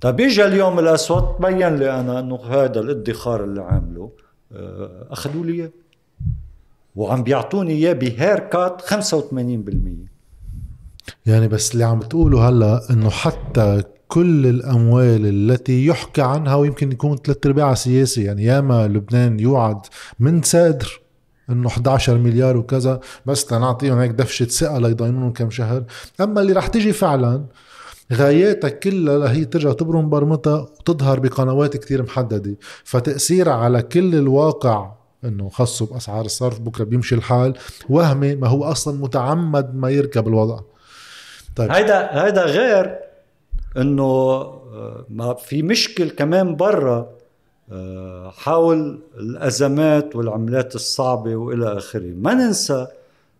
طيب اجى اليوم الأسود تبين لي أنا إنه هذا الادخار اللي عامله. آه، أخذوا لي إياه. وعم بيعطوني إياه بهير كات 85% يعني بس اللي عم تقوله هلأ إنه حتى كل الأموال التي يحكى عنها ويمكن يكون ثلاث ارباعها سياسي. يعني ياما لبنان يوعد من سادر إنه 11 مليار وكذا بس لنعطيهم هيك دفشة ثقة ليضاينون كم شهر. أما اللي رح تجي فعلا غاياتها كلها هي ترجع تبرم برمتها وتظهر بقنوات كتير محددة. فتاثيرها على كل الواقع إنه خصوا بأسعار الصرف بكرة بيمشي الحال. وهمي ما هو أصلا متعمد ما يركب الوضع. طيب. هيدا هيدا غير إنه آه، ما في مشكل كمان برا آه، حول الأزمات والعملات الصعبة وإلى آخره. ما ننسى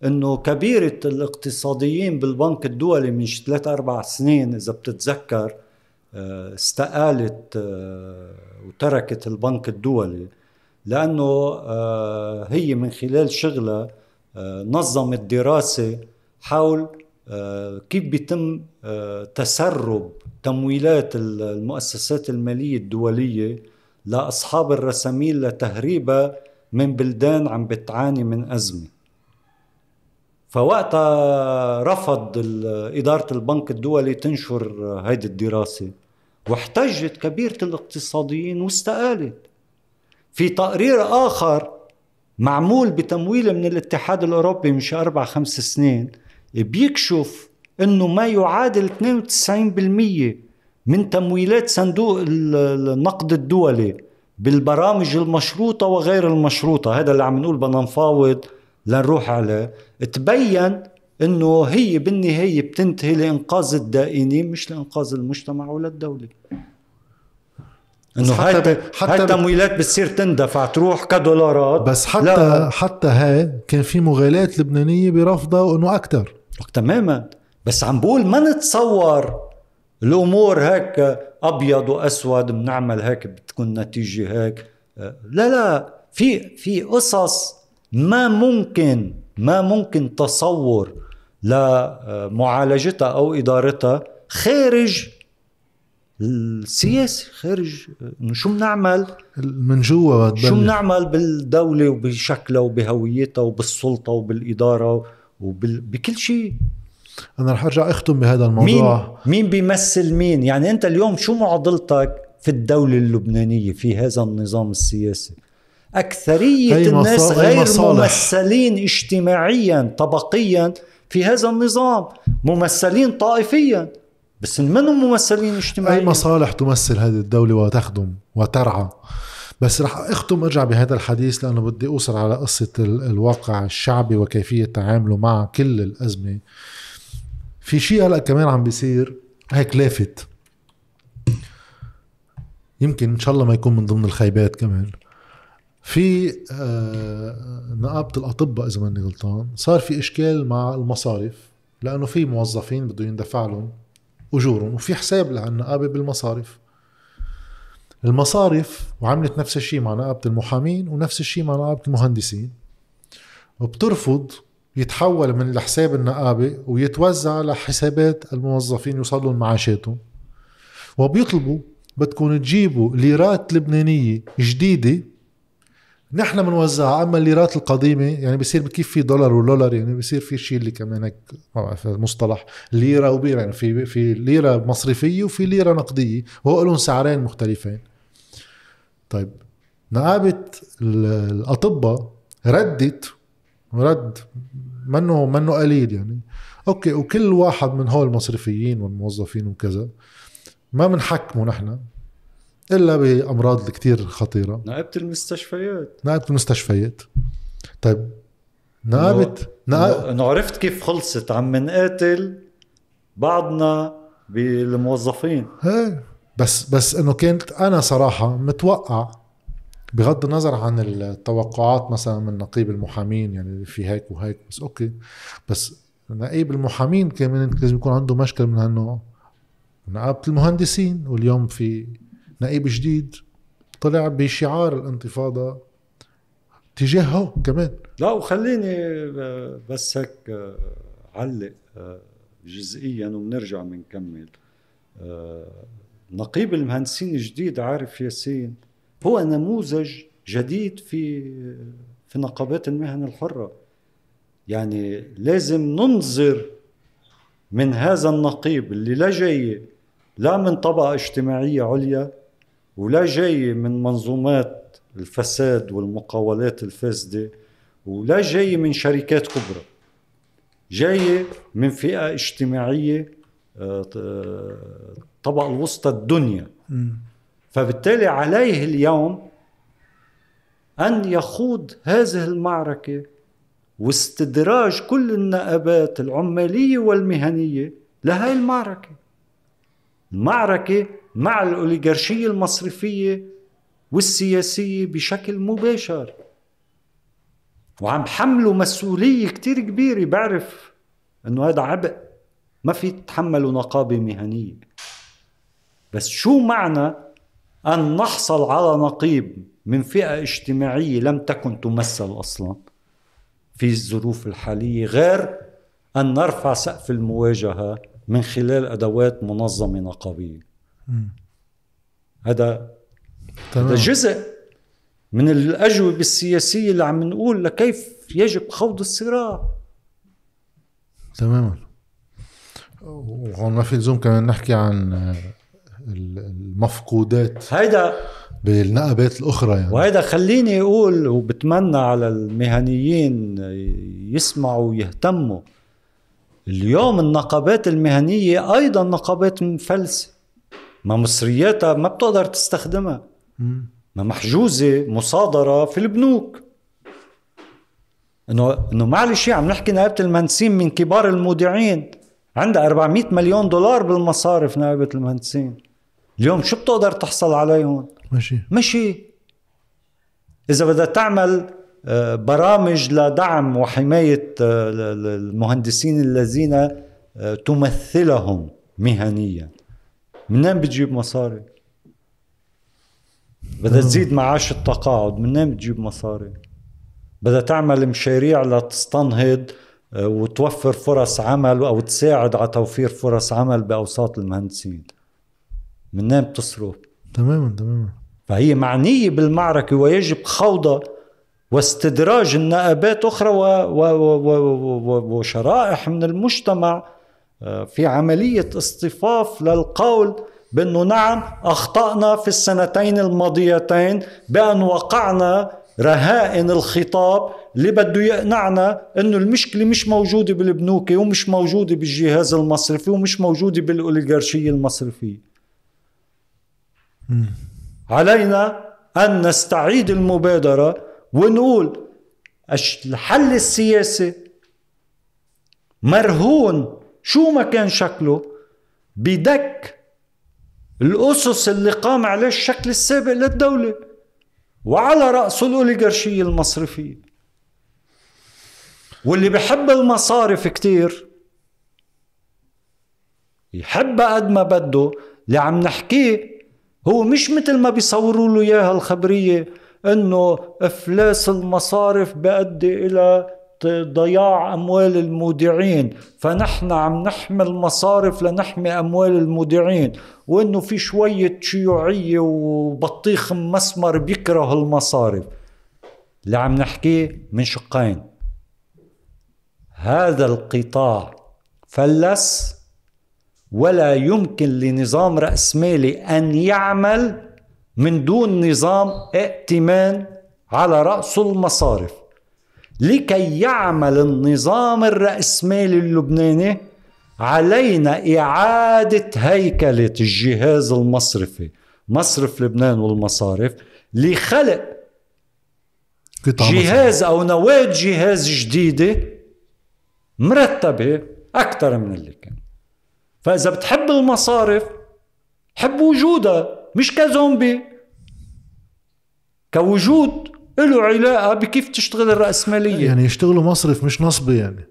إنه كبيرة الاقتصاديين بالبنك الدولي من ثلاث أربع سنين إذا بتتذكر آه، استقالت وتركت البنك الدولي لأنه هي من خلال شغلها نظمت دراسة حول كيف بيتم تسرب تمويلات المؤسسات المالية الدولية لأصحاب الرساميل لتهريبها من بلدان عم بتعاني من أزمة. فوقتها رفض إدارة البنك الدولي تنشر هيدي الدراسة واحتجت كبيرة الاقتصاديين واستقالت. في تقرير آخر معمول بتمويل من الاتحاد الأوروبي مش أربع خمس سنين بيكشف أنه ما يعادل 92% من تمويلات صندوق النقد الدولي بالبرامج المشروطة وغير المشروطة. هذا اللي عم نقول بدنا نفاوض لنروح عليه. تبين إنه هي بالنهاية بتنتهي لإنقاذ الدائنين مش لإنقاذ المجتمع ولا الدولة. إنه هاي حتى هاي التمويلات بتصير تندفع تروح كدولارات. بس حتى لا. حتى هاي كان في مغالاة لبنانية برفضها وإنه أكثر تماما. بس عم بقول ما نتصور الأمور هيك أبيض وأسود بنعمل هيك بتكون نتيجة هيك. لا لا في في قصص ما ممكن ما ممكن تصور لمعالجتها أو إدارتها خارج السياسي خارج إنه شو بنعمل؟ من جوا شو بنعمل بالدولة وبشكلها وبهويتها وبالسلطة وبالإدارة وبكل شيء. أنا رح أرجع أختم بهذا الموضوع. مين مين بيمثل مين؟ يعني أنت اليوم شو معضلتك في الدولة اللبنانية في هذا النظام السياسي؟ أكثرية الناس غير ممثلين اجتماعيا طبقيا في هذا النظام ممثلين طائفيا. بس منهم ممثلين اجتماعيا؟ اي مصالح تمثل هذه الدولة وتخدم وترعى؟ بس رح أختم أرجع بهذا الحديث لأنه بدي أوصل على قصة الواقع الشعبي وكيفية تعامله مع كل الأزمة. في شيء هلأ كمان عم بيصير؟ هيك لافت. يمكن إن شاء الله ما يكون من ضمن الخيبات كمان. في آه، نقابة الأطباء إذا ماني غلطان صار في إشكال مع المصارف لأنه في موظفين بده يندفع لهم أجورهم وفي حساب للنقابة بالمصارف. المصارف وعملت نفس الشيء مع نقابة المحامين ونفس الشيء مع نقابة المهندسين. وبترفض يتحول من لحساب النقابة ويتوزع لحسابات الموظفين يوصلوا معاشاتهم وبيطلبوا بدكم تجيبوا ليرات لبنانية جديدة. نحن بنوزعها أما الليرات القديمة يعني بصير كيف في دولار ودولار يعني بصير في شيء اللي كمان هيك ما بعرف المصطلح ليرة وبيره يعني في في ليرة مصرفية وفي ليرة نقدية وهو لهم سعرين مختلفين. طيب نقابة الأطباء ردت رد. منه منه قليل يعني. أوكي وكل واحد من هول المصرفيين والموظفين وكذا ما بنحكمه نحن إلا بأمراض كتير خطيرة. نائبة المستشفيات. نائبة المستشفيات. طيب نائبه انه عرفت كيف خلصت. عم نقاتل بعضنا بالموظفين. إيه بس بس إنه كانت أنا صراحة متوقع بغض النظر عن التوقعات مثلا من نقيب المحامين يعني في هيك وهيك بس أوكي. بس نقيب المحامين كمان لازم يكون عنده مشكل من هالنوع نقابة المهندسين. واليوم في نائب جديد طلع بشعار الانتفاضة تجاهه كمان. لا وخليني بس هيك علق جزئيا وبنرجع بنكمل نقيب المهندسين الجديد عارف ياسين؟ هو نموذج جديد في في نقابات المهن الحرة. يعني لازم ننظر من هذا النقيب اللي لا جاي لا من طبقة اجتماعية عليا ولا جاي من منظومات الفساد والمقاولات الفاسدة ولا جاي من شركات كبرى. جاي من فئة اجتماعية الطبقة آه، الوسطى الدنيا. فبالتالي عليه اليوم أن يخوض هذه المعركة واستدراج كل النقابات العمالية والمهنية لهذه المعركة. المعركة مع الأوليغارشية المصرفية والسياسية بشكل مباشر. وعم حملوا مسؤولية كتير كبيرة. بعرف إنه هذا عبء. ما في تتحملوا نقابة مهنية. بس شو معنى أن نحصل على نقيب من فئة اجتماعية لم تكن تمثل أصلا في الظروف الحالية غير أن نرفع سقف المواجهة من خلال أدوات منظمة نقابية. هذا هذا جزء من الأجوبة السياسية اللي عم نقول لكيف يجب خوض الصراع. تماما. وهون ما في لزوم كمان نحكي عن المفقودات هيدا بالنقبات الأخرى يعني. وهيدا خليني أقول وبتمنى على المهنيين يسمعوا ويهتموا. اليوم النقابات المهنية أيضا نقابات مفلسة ما مصرياتها ما بتقدر تستخدمها. ما محجوزة مصادرة في البنوك. انه إنه معلش عم نحكي نائبة المهندسين من كبار المودعين. عندها 400 مليون دولار بالمصارف نائبة المهندسين. اليوم شو بتقدر تحصل عليهم؟ ماشي ماشي إذا بدها تعمل آه، برامج لدعم وحماية آه، المهندسين الذين آه، تمثلهم مهنيا. منين بتجيب مصاري؟ بدها تزيد معاش التقاعد منين بتجيب مصاري؟ بدها تعمل مشاريع لتستنهض وتوفر فرص عمل أو تساعد على توفير فرص عمل بأوساط المهندسين. منين بتصرف. تماما تماما. فهي معنية بالمعركة ويجب خوضها واستدراج النائبات أخرى و و و و وشرائح من المجتمع آه، في عملية اصطفاف للقول بأنه نعم أخطأنا في السنتين الماضيتين بأن وقعنا رهائن الخطاب اللي بده يقنعنا إنه المشكلة مش موجودة بالبنوك ومش موجودة بالجهاز المصرفي ومش موجودة بالأوليغارشية المصرفية. علينا أن نستعيد المبادرة ونقول الحل السياسي مرهون شو ما كان شكله بدك الأسس اللي قام عليه الشكل السابق للدولة وعلى رأسه الأوليغارشية المصرفية. واللي بحب المصارف كتير يحبها قد ما بده اللي عم نحكيه هو مش مثل ما بيصوروا له إياها الخبرية إنه إفلاس المصارف بيؤدي إلى ضياع أموال المودعين. فنحن عم نحمل مصارف لنحمي أموال المودعين. وإنه في شوية شيوعية وبطيخ مسمر بيكره المصارف. اللي عم نحكيه من شقين. هذا القطاع فلس ولا يمكن لنظام رأسمالي أن يعمل من دون نظام ائتمان على رأسه المصارف. لكي يعمل النظام الرأسمالي اللبناني علينا إعادة هيكلة الجهاز المصرفي مصرف لبنان والمصارف لخلق جهاز أو نواة جهاز جديدة مرتبة أكثر من اللي كان. فإذا بتحب المصارف حب وجودها مش كزومبي. كوجود له علاقة بكيف تشتغل الرأسمالية. يعني يشتغلوا مصرف مش نصبي يعني.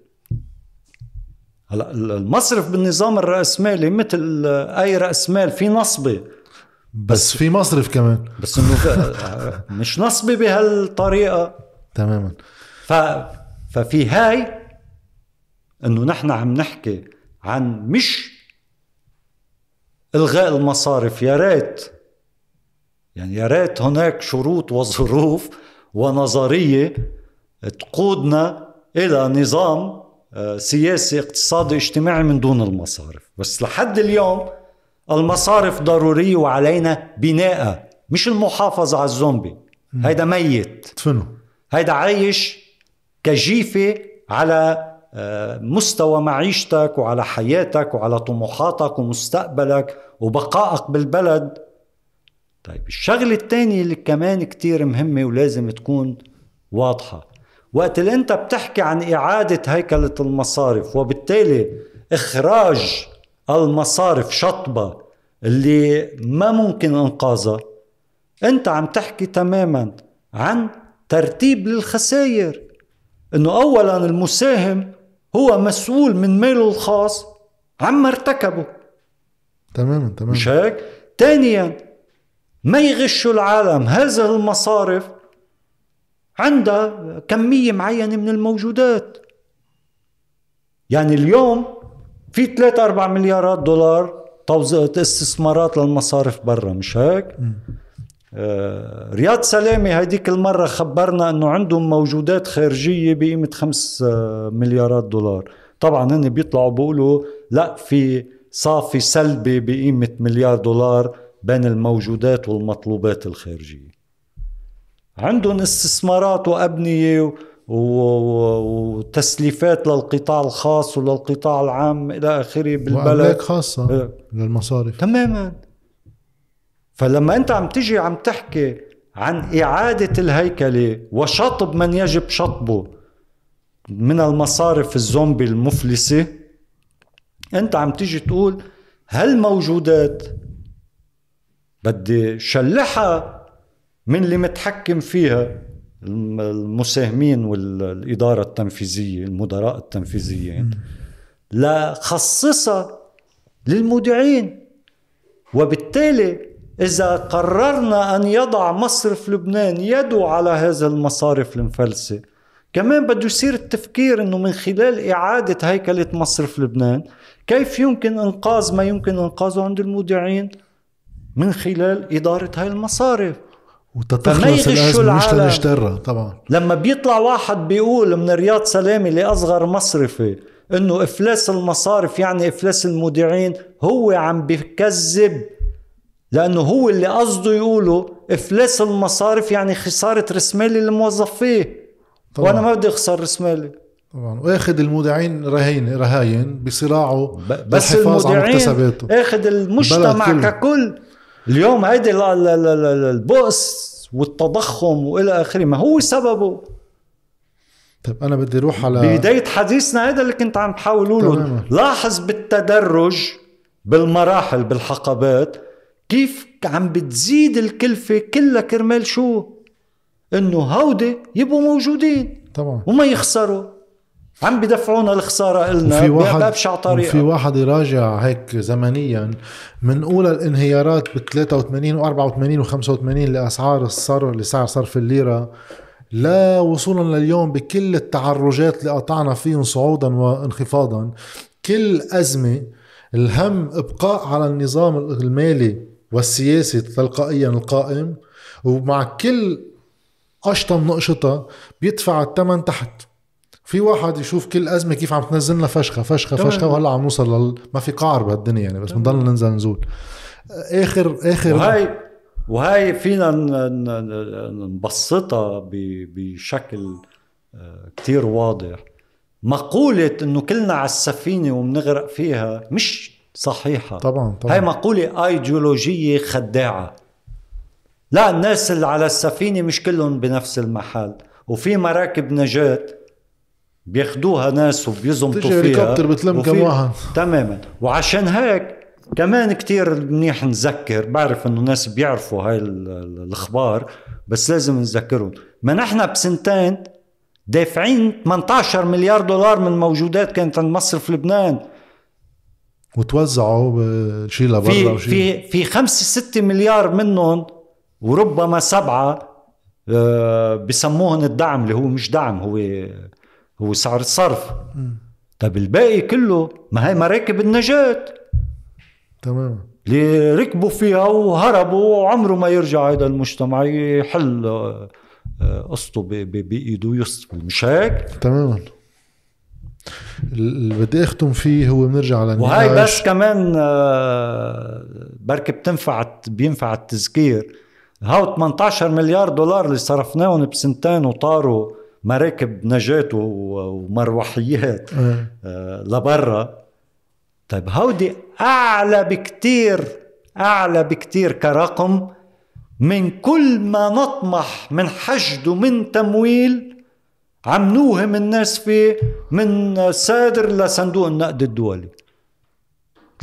هلا المصرف بالنظام الرأسمالي مثل أي راس مال في نصبي. بس, بس في مصرف كمان. بس إنه مش نصبي بهالطريقة. تماما. ف ففي هاي إنه نحن عم نحكي عن مش الغاء المصارف يا ريت. يعني يا ريت هناك شروط وظروف ونظرية تقودنا إلى نظام آه، سياسي اقتصادي اجتماعي من دون المصارف. بس لحد اليوم المصارف ضرورية وعلينا بناءها مش المحافظة على الزومبي. هيدا ميت. تفنو هيدا عايش كجيفة على مستوى معيشتك وعلى حياتك وعلى طموحاتك ومستقبلك وبقائك بالبلد. طيب الشغلة الثانية اللي كمان كتير مهمة ولازم تكون واضحة. وقت اللي انت بتحكي عن إعادة هيكلة المصارف وبالتالي إخراج المصارف شطبة اللي ما ممكن إنقاذها انت عم تحكي تماما عن ترتيب للخسائر. إنه اولا المساهم هو مسؤول من ماله الخاص عما ارتكبه تماما تماما مش هيك؟ ثانيا ما يغشوا العالم هذه المصارف عندها كمية معينة من الموجودات يعني اليوم في 3 4 مليارات دولار توزيع استثمارات للمصارف برا مش هيك؟ م. آه، رياض سلامي هذيك المرة خبرنا إنه عندهم موجودات خارجية بقيمة خمس آه، مليارات دولار. طبعا هن بيطلعوا بيقولوا لا في صافي سلبي بقيمة مليار دولار بين الموجودات والمطلوبات الخارجية. عندهم استثمارات وأبنية وتسليفات للقطاع الخاص وللقطاع العام إلى آخره بالبلد. خاصة إيه. للمصارف. تماما. فلما أنت عم تجي عم تحكي عن إعادة الهيكلة وشطب من يجب شطبه من المصارف الزومبي المفلسة أنت عم تيجي تقول هالموجودات بدي شلحها من اللي متحكم فيها المساهمين والإدارة التنفيذية المدراء التنفيذيين. لا خصصها للمودعين. وبالتالي إذا قررنا أن يضع مصرف لبنان يده على هذا المصارف المفلسة كمان بده يصير التفكير أنه من خلال إعادة هيكلة مصرف لبنان كيف يمكن إنقاذ ما يمكن إنقاذه عند المودعين؟ من خلال إدارة هاي المصارف. وتتخلص الأزمة مش لنشترها طبعا. لما بيطلع واحد بيقول من رياض سلامة لأصغر مصرفي إنه إفلاس المصارف يعني إفلاس المودعين هو عم بكذب. لأنه هو اللي قصده يقوله إفلاس المصارف يعني خسارة راس مالي الموظفه وأنا ما بدي أخسر راس مالي طبعا. وآخذ المودعين رهين رهاين بصراعه بس المودعين آخذ المجتمع ككل. اليوم هيدي البؤس والتضخم وإلى آخره. ما هو سببه؟ طيب أنا بدي أروح على بدايه حديثنا هذا اللي كنت عم بحاول اقوله لاحظ بالتدرج بالمراحل بالحقبات كيف عم بتزيد الكلفة كلها كرمال شو؟ إنه هودي يبقوا موجودين. طبعا. وما يخسروا. عم بدفعونا الخسارة إلنا في واحد بأبشع طريقة. في واحد يراجع هيك زمنيا. من أولى الانهيارات ب 83 و 84 و 85 لأسعار الصرف لسعر صرف الليرة لا وصولا لليوم بكل التعرجات اللي قطعنا فيهم صعودا وانخفاضا. كل أزمة الهم إبقاء على النظام المالي والسياسي تلقائيا القائم ومع كل أشطم نقشطة بيدفع الثمن تحت. في واحد يشوف كل أزمة كيف عم تنزلنا فشخة فشخة فشخة وهلأ عم نوصل لل... ما في قعر بهالدنيا يعني بس بنضل ننزل نزول. آخر آخر وهي وهي فينا نبسطها بشكل آه، كتير واضح. مقولة إنه كلنا على السفينة وبنغرق فيها مش صحيحة. طبعا طبعا. هاي مقولة آيديولوجية خداعة. لا الناس اللي على السفينة مش كلهم بنفس المحل وفي مراكب نجاة بياخدوها ناس وبيزمطوا فيها هليكوبتر بتلم كم واحد. تماما. وعشان هيك كمان كتير منيح نذكر بعرف إنه ناس بيعرفوا هاي الأخبار بس لازم نذكرهم. ما نحن بسنتين دافعين 18 مليار دولار من موجودات كانت عند مصرف لبنان. وتوزعوا شيء لبرا في في في 5 6 مليار منهم وربما سبعة آه، بسموهن الدعم اللي هو مش دعم هو هو سعر الصرف طيب الباقي كله ما هي مراكب النجاة. تمام. اللي ركبوا فيها وهربوا وعمره ما يرجع هذا المجتمع يحل آه، قصته بإيده ويصفي مش هيك؟ تماما اللي بدي أختم فيه هو بنرجع على وهي بس كمان آه، بركي بتنفع بينفع التذكير. هاو 18 مليار دولار اللي صرفناهم بسنتين وطاروا مراكب نجاة ومروحيات آه. لبرا. طيب هودي أعلى بكتير أعلى بكتير كرقم من كل ما نطمح من حشد ومن تمويل عم نوهم الناس فيه من سادر لصندوق النقد الدولي.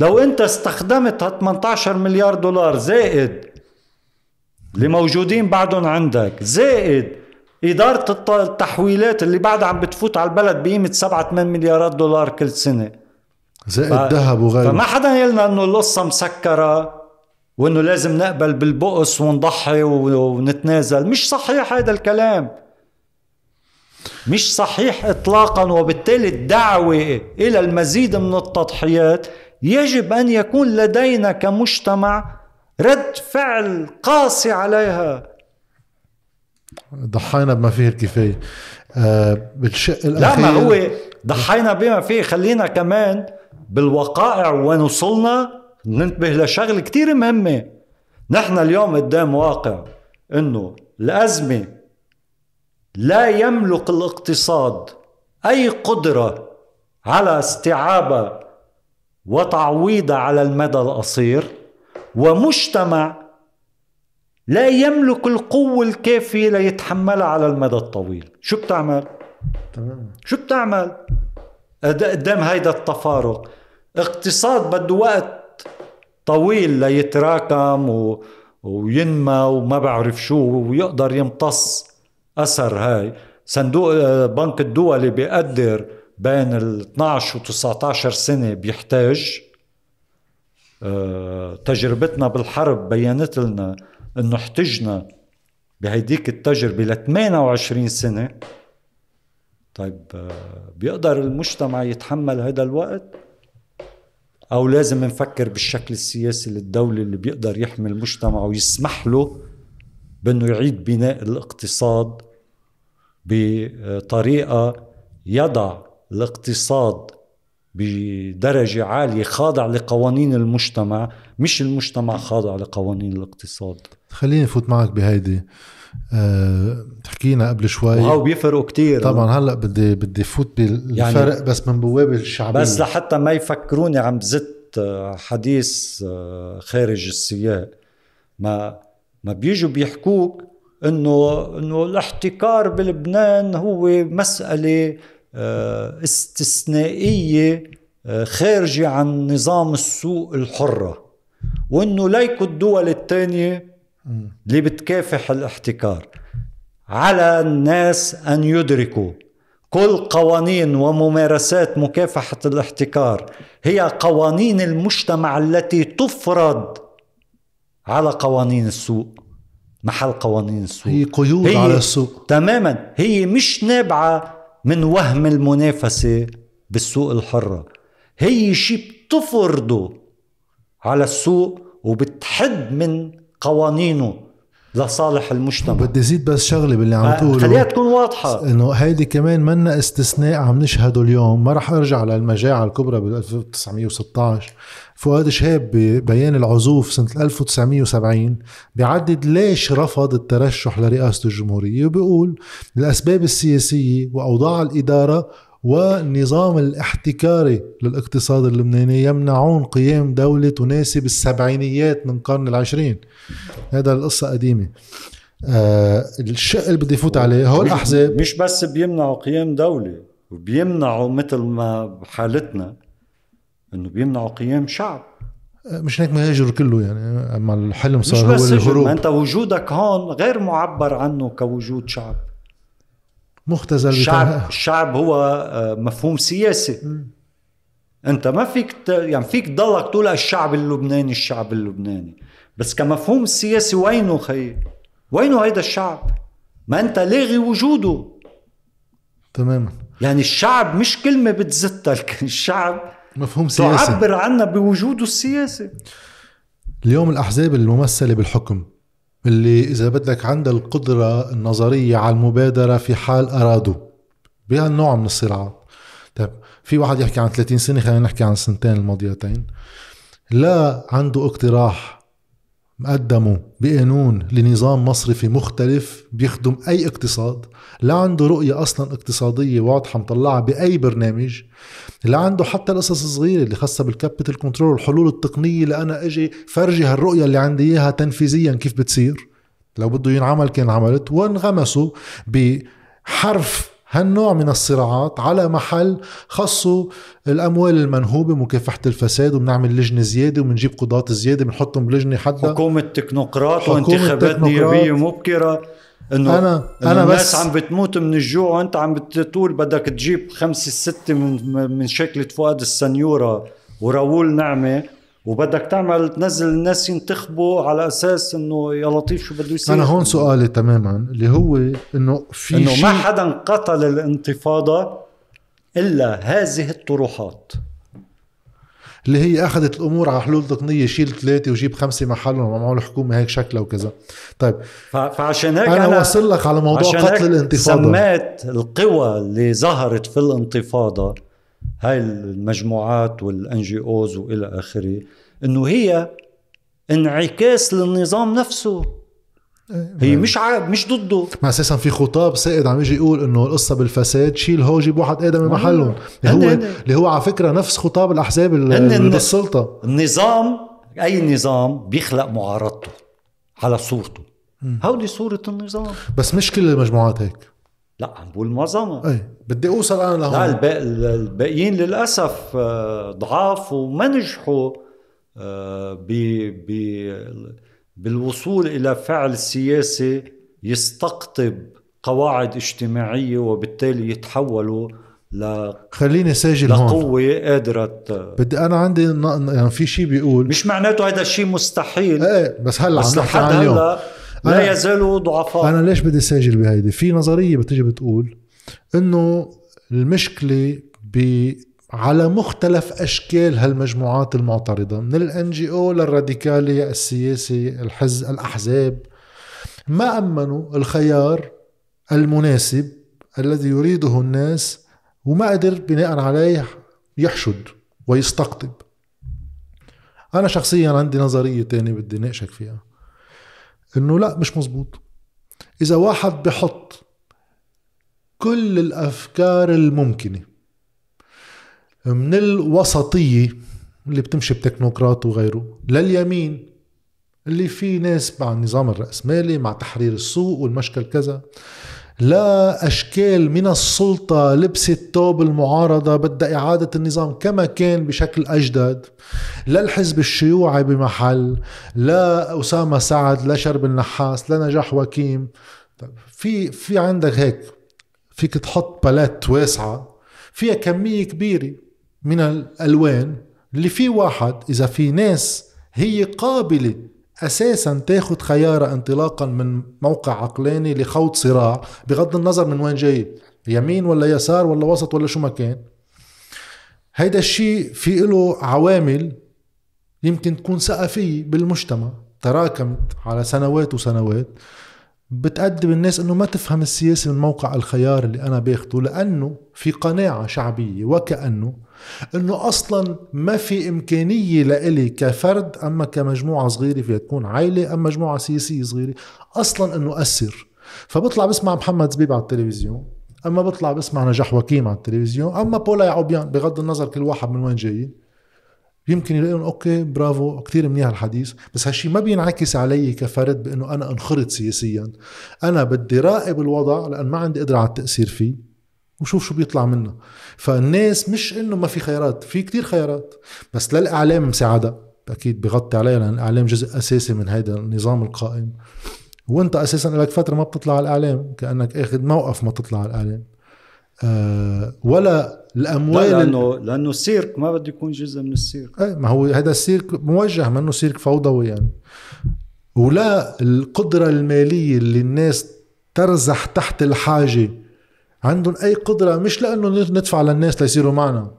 لو انت استخدمت 18 مليار دولار زائد اللي موجودين بعدهم عندك زائد إدارة التحويلات اللي بعدها عم بتفوت على البلد بقيمة 7 8 مليارات دولار كل سنة. زائد ف... ذهب وغيره. فما حدا يقلنا إنه القصة مسكرة وإنه لازم نقبل بالبؤس ونضحي ونتنازل. مش صحيح هذا الكلام. مش صحيح اطلاقا وبالتالي الدعوة إلى المزيد من التضحيات يجب أن يكون لدينا كمجتمع رد فعل قاسي عليها. ضحينا بما فيه الكفاية. آه بالشق الاخير لا ما هو ضحينا بما فيه. خلينا كمان بالوقائع وين وصلنا ننتبه لشغلة كتير مهمة. نحن اليوم قدام واقع إنه الأزمة لا يملك الاقتصاد أي قدرة على استيعابها وتعويضها على المدى القصير ومجتمع لا يملك القوة الكافية ليتحملها على المدى الطويل شو بتعمل؟ تمام شو بتعمل؟ قدام هيدا التفارق اقتصاد بده وقت طويل ليتراكم و... وينمى وما بعرف شو ويقدر يمتص أثر هاي. صندوق بنك الدولي بيقدر بين ال 12 و 19 سنة بيحتاج آه، تجربتنا بالحرب بينت لنا إنه احتجنا بهيديك التجربة ل 28 سنة. طيب آه، بيقدر المجتمع يتحمل هذا الوقت؟ أو لازم نفكر بالشكل السياسي للدولة اللي بيقدر يحمي المجتمع ويسمح له بإنه يعيد بناء الاقتصاد بطريقة يضع الاقتصاد بدرجة عالية خاضع لقوانين المجتمع مش المجتمع خاضع لقوانين الاقتصاد. خليني فوت معك بهيدي. أه حكينا قبل شوي. وهو بيفرقوا كتير. طبعا هلأ بدي بدي فوت بالفرق يعني بس من بوابة الشعبية. بس لحتى ما يفكروني عم بزت آه، حديث آه، خارج السياق. ما ما بيجوا بيحكوك إنه إنه الاحتكار بلبنان هو مسألة آه، استثنائية خارجة عن نظام السوق الحرة وإنه ليكوا الدول الثانية اللي بتكافح الاحتكار على الناس أن يدركوا. كل قوانين وممارسات مكافحة الاحتكار هي قوانين المجتمع التي تفرض على قوانين السوق. محل قوانين السوق هي قيود هي على السوق. تماما. هي مش نابعة من وهم المنافسة بالسوق الحرة. هي شيء بتفرضه على السوق وبتحد من قوانينه. لصالح المجتمع. بدي زيد بس شغلة باللي عم تقوله. خليها تكون واضحة. إنه هيدي كمان منا استثناء عم نشهده اليوم. ما راح أرجع للمجاعة الكبرى بال 1916 فؤاد شهاب ببيان العزوف سنة 1970 بيعدد ليش رفض الترشح لرئاسة الجمهورية. وبيقول الأسباب السياسية وأوضاع الإدارة والنظام الاحتكاري للاقتصاد اللبناني يمنعون قيام دولة تناسب السبعينيات من القرن العشرين. هذا القصة قديمة. آه الشق اللي بدي فوت عليه هو الأحزاب مش بس بيمنعوا قيام دولة وبيمنعوا مثل ما بحالتنا إنه بيمنعوا قيام شعب. آه، مش هيك مهاجر كله يعني أما الحلم صار هو الهروب. ما أنت وجودك هون غير معبر عنه كوجود شعب. مختزل الشعب الشعب هو آه، مفهوم سياسي. م. انت ما فيك ت... يعني فيك تضلك تقول الشعب اللبناني الشعب اللبناني. بس كمفهوم سياسي وينه خي؟ وينه هيدا الشعب؟ ما انت لاغي وجوده. تماما. يعني الشعب مش كلمة بتزتك. الشعب مفهوم سياسي. تعبر عنا بوجوده السياسي. اليوم الأحزاب الممثلة بالحكم اللي إذا بدك عندها القدرة النظرية على المبادرة في حال أرادوا. بهالنوع من الصراعات طيب في واحد يحكي عن 30 سنة خلينا نحكي عن السنتين الماضيتين. لا عنده اقتراح مقدمه بقانون لنظام مصرفي مختلف بيخدم أي اقتصاد. لا عنده رؤية أصلا اقتصادية واضحة مطلعة بأي برنامج. لا عنده حتى القصص الصغيرة اللي خاصة بال capital control الحلول التقنية لأنا أجي فرجي هالرؤية اللي عندي إياها تنفيذيا كيف بتصير. لو بده ينعمل كان عملت. وانغمسوا بحرف هالنوع من الصراعات على محل خصوا الأموال المنهوبة مكافحة الفساد وبنعمل لجنة زيادة وبنجيب قضاة زيادة بنحطهم بلجنة حدا حكومة تكنوقراط وانتخابات نيابيه مبكرة. إنه أنا إنه أنا الناس بس عم بتموت من الجوع وأنت عم بتقول بدك تجيب خمسة ستة من من شكله فؤاد السنيورة وراول نعمة وبدك تعمل تنزل الناس ينتخبوا على أساس إنه يا لطيف شو بده يصير. أنا هون سؤالي تماما اللي هو إنه في إنه ما حدا قتل الانتفاضة إلا هذه الطروحات. اللي هي أخذت الأمور على حلول تقنية شيل ثلاثة وجيب خمسة محلهم ومعمول حكومة هيك شكلها وكذا. طيب فعشان هيك أنا, أنا واصل لك على موضوع قتل الانتفاضة. سميت القوى اللي ظهرت في الانتفاضة هاي المجموعات وال NGOs وإلى آخره إنه هي انعكاس للنظام نفسه. هي مش عاب مش ضده. ما أساسا في خطاب سائد عم يجي يقول إنه القصة بالفساد شيل هو جيب واحد ادمي محلهم. اللي هو اللي هو على فكرة نفس خطاب الأحزاب بالسلطه النظام أي نظام بيخلق معارضته على صورته. هودي صورة النظام. بس مش كل المجموعات هيك. لا عم بقول معظمها. اي بدي أوصل أنا لهون. لا الباقيين للأسف آه، ضعاف وما نجحوا آه، ب بالوصول إلى فعل سياسي يستقطب قواعد اجتماعية وبالتالي يتحولوا ل خليني ساجل هون. لقوة قادرة. بدي أنا عندي يعني في شيء بيقول. مش معناته هذا الشيء مستحيل. إيه بس هلا عم نحكي عن اليوم. لا يزالوا ضعفاء. أنا ليش بدي ساجل بهيدي؟ في نظرية بتيجي بتقول إنه المشكلة ب على مختلف أشكال هالمجموعات المعترضة من الإن جي أو للراديكالي السياسي الحز الأحزاب. ما أمنوا الخيار المناسب الذي يريده الناس وما قدر بناء عليه يحشد ويستقطب. أنا شخصيا عندي نظرية تانية بدي ناقشك فيها. إنه لا مش مزبوط إذا واحد بحط كل الأفكار الممكنة من الوسطية اللي بتمشي بتكنوقراط وغيره لليمين اللي في ناس مع النظام الرأسمالي مع تحرير السوق والمشكل كذا لا أشكال من السلطة لبست توب المعارضة بدها إعادة النظام كما كان بشكل أجدد. لا الحزب الشيوعي بمحل لا أسامة سعد لا شرب النحاس لا نجاح وكيم. طيب في في عندك هيك فيك تحط بالات واسعة فيها كمية كبيرة من الألوان اللي في واحد إذا في ناس هي قابلة أساسا تاخذ خيارها انطلاقا من موقع عقلاني لخوض صراع بغض النظر من وين جاي يمين ولا يسار ولا وسط ولا شو ما كان. هيدا الشيء في له عوامل يمكن تكون ثقافية بالمجتمع تراكمت على سنوات وسنوات. بتأدب الناس إنه ما تفهم السياسة من موقع الخيار اللي أنا باخده لأنه في قناعة شعبية وكأنه إنه أصلا ما في إمكانية لإلي كفرد أما كمجموعة صغيرة فيها تكون عائلة ام مجموعة سياسية صغيرة أصلا إنه اثر فبطلع بسمع محمد زبيب على التلفزيون أما بطلع بسمع نجاح وكيم على التلفزيون أما بولا يعوبيان بغض النظر كل واحد من وين جاي. يمكن يلاقون أوكي برافو كثير منيح الحديث. بس هالشي ما بينعكس علي كفرد بإنه أنا أنخرط سياسيا. أنا بدي راقب الوضع لأن ما عندي قدرة على التأثير فيه وشوف شو بيطلع منه. فالناس مش إنه ما في خيارات في كتير خيارات. بس للإعلام مساعدة. أكيد بغطي عليها لأن الإعلام جزء أساسي من هذا النظام القائم. وأنت أساسا لك فترة ما بتطلع على الإعلام كأنك آخذ موقف ما تطلع على الإعلام. أه ولا الأموال لا لأنه لأنه السيرك ما بده يكون جزء من السيرك. إيه ما هو هذا السيرك موجه منه سيرك فوضوي يعني. ولا القدرة المالية اللي الناس ترزح تحت الحاجة. عندهم أي قدرة؟ مش لأنه ندفع للناس ليصيروا معنا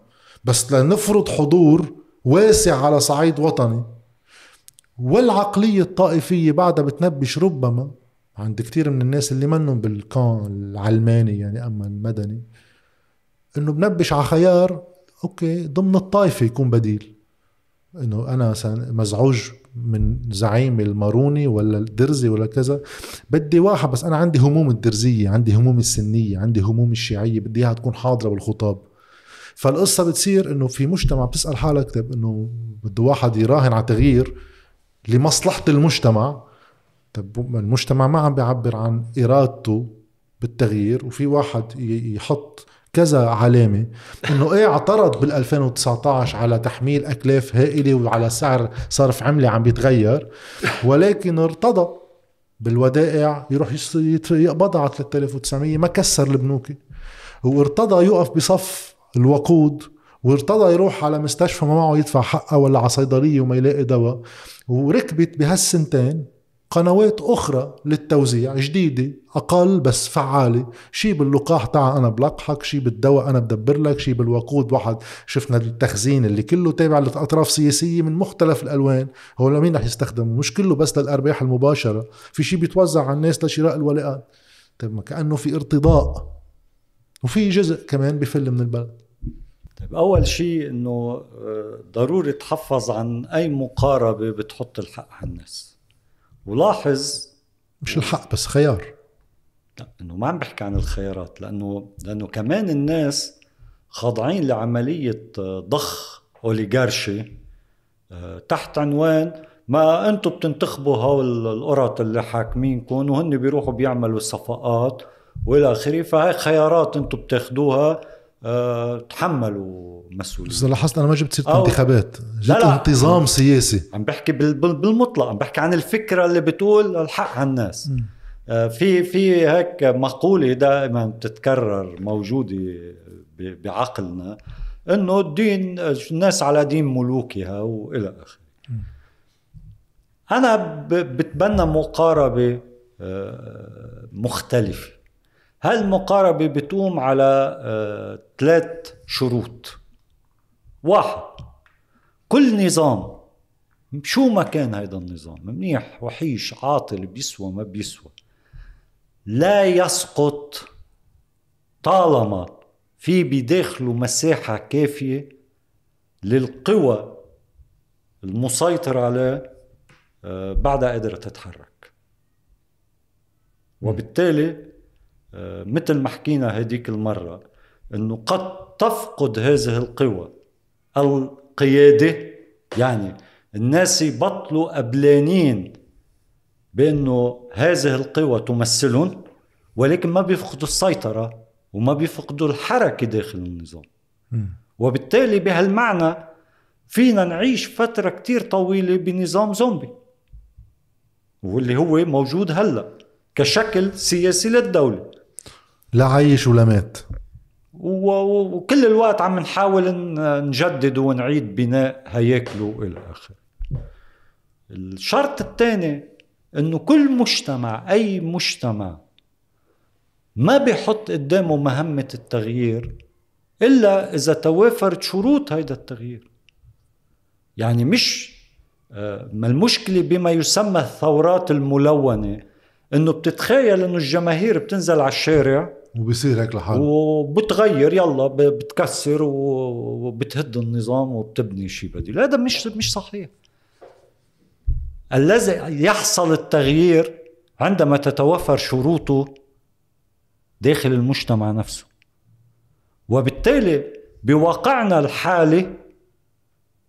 بس لنفرض حضور واسع على صعيد وطني. والعقلية الطائفية بعدها بتنبش ربما. عند كتير من الناس اللي منهم بالكان العلماني يعني أما المدني. إنه بنبش على خيار okay ضمن الطائفة يكون بديل. إنه أنا مزعوج من زعيم الماروني ولا الدرزي ولا كذا بدي واحد بس أنا عندي هموم الدرزية عندي هموم السنية عندي هموم الشيعية بدي إياها تكون حاضرة بالخطاب. فالقصة بتصير إنه في مجتمع بتسأل حالك طيب إنه بده واحد يراهن على تغيير لمصلحة المجتمع. طيب المجتمع ما عم بيعبر عن إرادته بالتغيير وفي واحد يحط كذا علامة إنه إيه اعترض بال 2019 على تحميل أكلاف هائلة وعلى سعر صرف عملة عم بيتغير ولكن ارتضى بالودائع يروح يقبضها على 3900 ما كسر البنوك وارتضى يقف بصف الوقود وارتضى يروح على مستشفى ما معه يدفع حقه ولا على صيدلية وما يلاقي دواء وركبت بهالسنتين قنوات أخرى للتوزيع جديدة أقل بس فعالة. شي باللقاح تاع أنا بلقحك شي بالدواء أنا بدبر لك شي بالوقود واحد. شفنا التخزين اللي كله تابع لأطراف سياسية من مختلف الألوان. هو لمين رح يستخدمه مش كله بس للأرباح المباشرة. في شي بيتوزع على الناس لشراء الولاءات. طيب ما كأنه في ارتضاء. وفي جزء كمان بفل من البلد. طيب أول شيء إنه آه، ضروري تحفظ عن أي مقاربة بتحط الحق على الناس. ولاحظ مش الحق بس خيار. لا إنه ما عم بحكي عن الخيارات لأنه لأنه كمان الناس خاضعين لعملية ضخ أوليغارشي آه، تحت عنوان ما أنتم بتنتخبوا هول القرط اللي حاكمينكم وهن بيروحوا بيعملوا صفقات وإلى آخره فهي خيارات أنتم بتاخذوها تحملوا مسؤولية. بس لاحظت أنا ما جبت سيرة انتخابات جبت لا. لا. انتظام سياسي. عم بحكي بال- بال- بالمطلق عم بحكي عن الفكرة اللي بتقول الحق على الناس. آه، في في هيك مقولة دائما بتتكرر موجودة بعقلنا إنه الدين الناس على دين ملوكها وإلى آخره. أنا بتبنى مقاربة آه، مختلفة. هالمقاربه بتقوم على آه، ثلاث شروط؟ واحد كل نظام شو ما كان هيدا النظام منيح وحيش عاطل بيسوى ما بيسوى لا يسقط طالما في بداخله مساحة كافية للقوى المسيطرة عليه آه، بعدها قادرة تتحرك. وبالتالي مثل ما حكينا هديك المرة إنه قد تفقد هذه القوى. القيادة يعني الناس يبطلوا قبلانين بأنه هذه القوى تمثلهم ولكن ما بيفقدوا السيطرة وما بيفقدوا الحركة داخل النظام. وبالتالي بهالمعنى فينا نعيش فترة كتير طويلة بنظام زومبي واللي هو موجود هلأ كشكل سياسي للدولة. لا عايش ولا مات وكل الوقت عم نحاول نجدد ونعيد بناء هياكله والى آخره. الشرط الثاني إنه كل مجتمع أي مجتمع ما بيحط قدامه مهمة التغيير إلا إذا توافرت شروط هيدا التغيير. يعني مش آه، ما المشكلة بما يسمى الثورات الملونة إنه بتتخيل إنه الجماهير بتنزل على الشارع وبصير هيك لحاله. وبتغير يلا بتكسر وبتهد النظام وبتبني شيء بديل. هذا مش مش صحيح. الذي يحصل التغيير عندما تتوفر شروطه داخل المجتمع نفسه. وبالتالي بواقعنا الحالي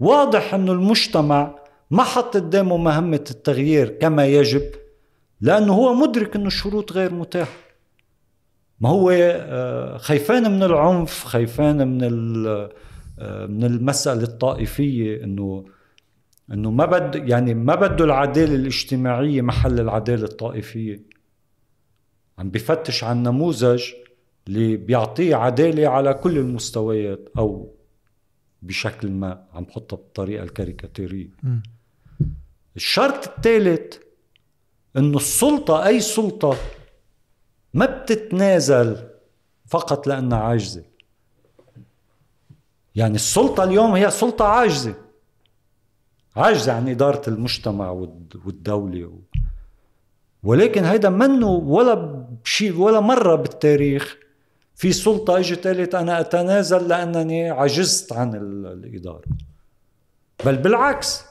واضح إنه المجتمع ما حط قدامه مهمة التغيير كما يجب لأنه هو مدرك إنه الشروط غير متاحة. ما هو آه، خيفان من العنف خيفان من ال- آه، من المسألة الطائفية إنه إنه ما بد يعني ما بده العدالة الاجتماعية محل العدالة الطائفية عم بفتش عن نموذج اللي بيعطيه عدالة على كل المستويات أو بشكل ما عم بحطها بالطريقة الكاريكاتيرية. الشرط الثالث إنه السلطة أي سلطة ما بتتنازل فقط لأنها عاجزة. يعني السلطة اليوم هي سلطة عاجزة. عاجزة عن إدارة المجتمع والد- والدولة و... ولكن هيدا منه ولا شيء ولا مرة بالتاريخ في سلطة إجت قالت أنا أتنازل لأنني عجزت عن ال- الإدارة. بل بالعكس.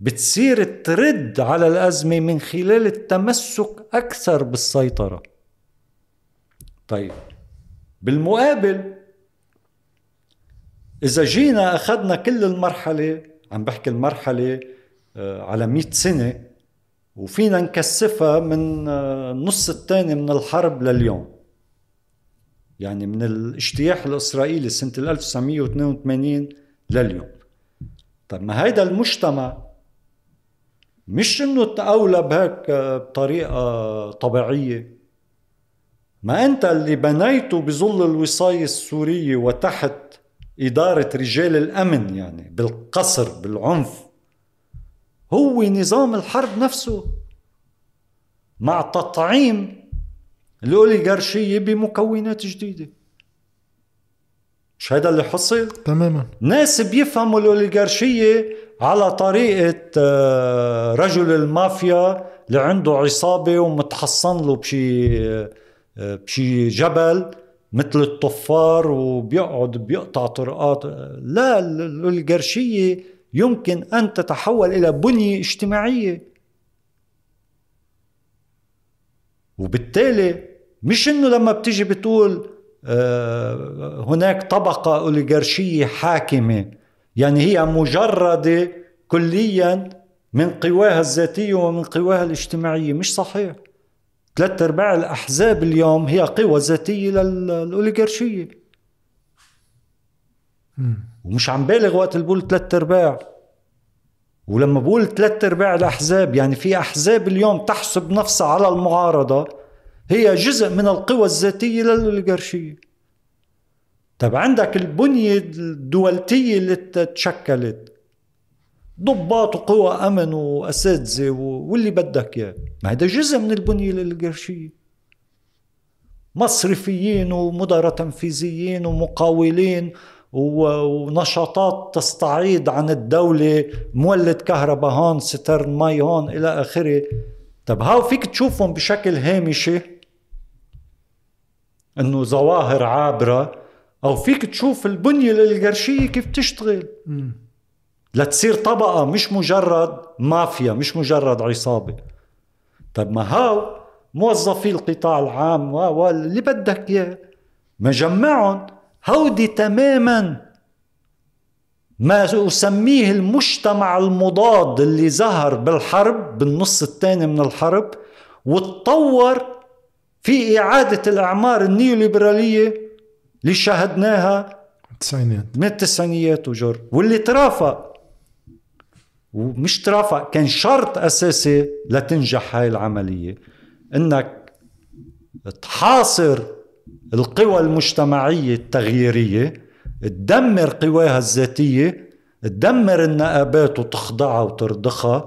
بتصير ترد على الأزمة من خلال التمسك أكثر بالسيطرة. طيب بالمقابل إذا جينا أخذنا كل المرحلة عم بحكي المرحلة آه، على مئة سنة وفينا نكثفها من آه، النص الثاني من الحرب لليوم. يعني من الاجتياح الإسرائيلي سنة 1982 لليوم. طب ما هيدا المجتمع مش إنه تقولب هيك بطريقة طبيعية. ما أنت اللي بنيته بظل الوصاية السورية وتحت إدارة رجال الأمن يعني بالقصر بالعنف. هو نظام الحرب نفسه مع تطعيم الأوليغارشية بمكونات جديدة. مش هذا اللي حصل؟ تماما. ناس بيفهموا الأوليغارشية على طريقة آه، رجل المافيا اللي عنده عصابة ومتحصن له بشي آه، بشي جبل مثل الطفار وبيقعد بيقطع طرقات. لا الأوليغارشية يمكن أن تتحول إلى بنية اجتماعية. وبالتالي مش إنه لما بتيجي بتقول آه، هناك طبقة أوليغارشية حاكمة. يعني هي مجردة كليا من قواها الذاتية ومن قواها الاجتماعية. مش صحيح. ثلاث أرباع الأحزاب اليوم هي قوى ذاتية للأوليغارشية. ومش عم بالغ وقت اللي بقول ثلاث أرباع. ولما بقول ثلاث أرباع الأحزاب يعني في أحزاب اليوم تحسب نفسها على المعارضة. هي جزء من القوى الذاتية للاوليغارشيه طب عندك البنية الدولتية اللي تشكلت. ضباط وقوى أمن وأساتذة واللي بدك إياه. ما هذا جزء من البنية الاوليغارشيه مصرفيين ومدراء تنفيذيين ومقاولين ونشاطات تستعيض عن الدولة. مولد كهرباء هون citerne مي هون إلى آخره. طب هاو فيك تشوفهم بشكل هامشي؟ إنه ظواهر عابرة أو فيك تشوف البنية الأوليغارشية كيف تشتغل. لتصير طبقة مش مجرد مافيا مش مجرد عصابة. طب ما هاو موظفي القطاع العام واللي بدك إياه مجمعهم هودي تماما ما أسميه المجتمع المضاد اللي ظهر بالحرب بالنص الثاني من الحرب وتطور في إعادة الأعمار النيوليبرالية اللي شاهدناها التسعينيات. من التسعينيات وجر واللي ترافق. ومش ترافق كان شرط أساسي لتنجح هاي العملية إنك تحاصر القوى المجتمعية التغييرية تدمر قواها الذاتية تدمر النقابات وتخضعها وترضخها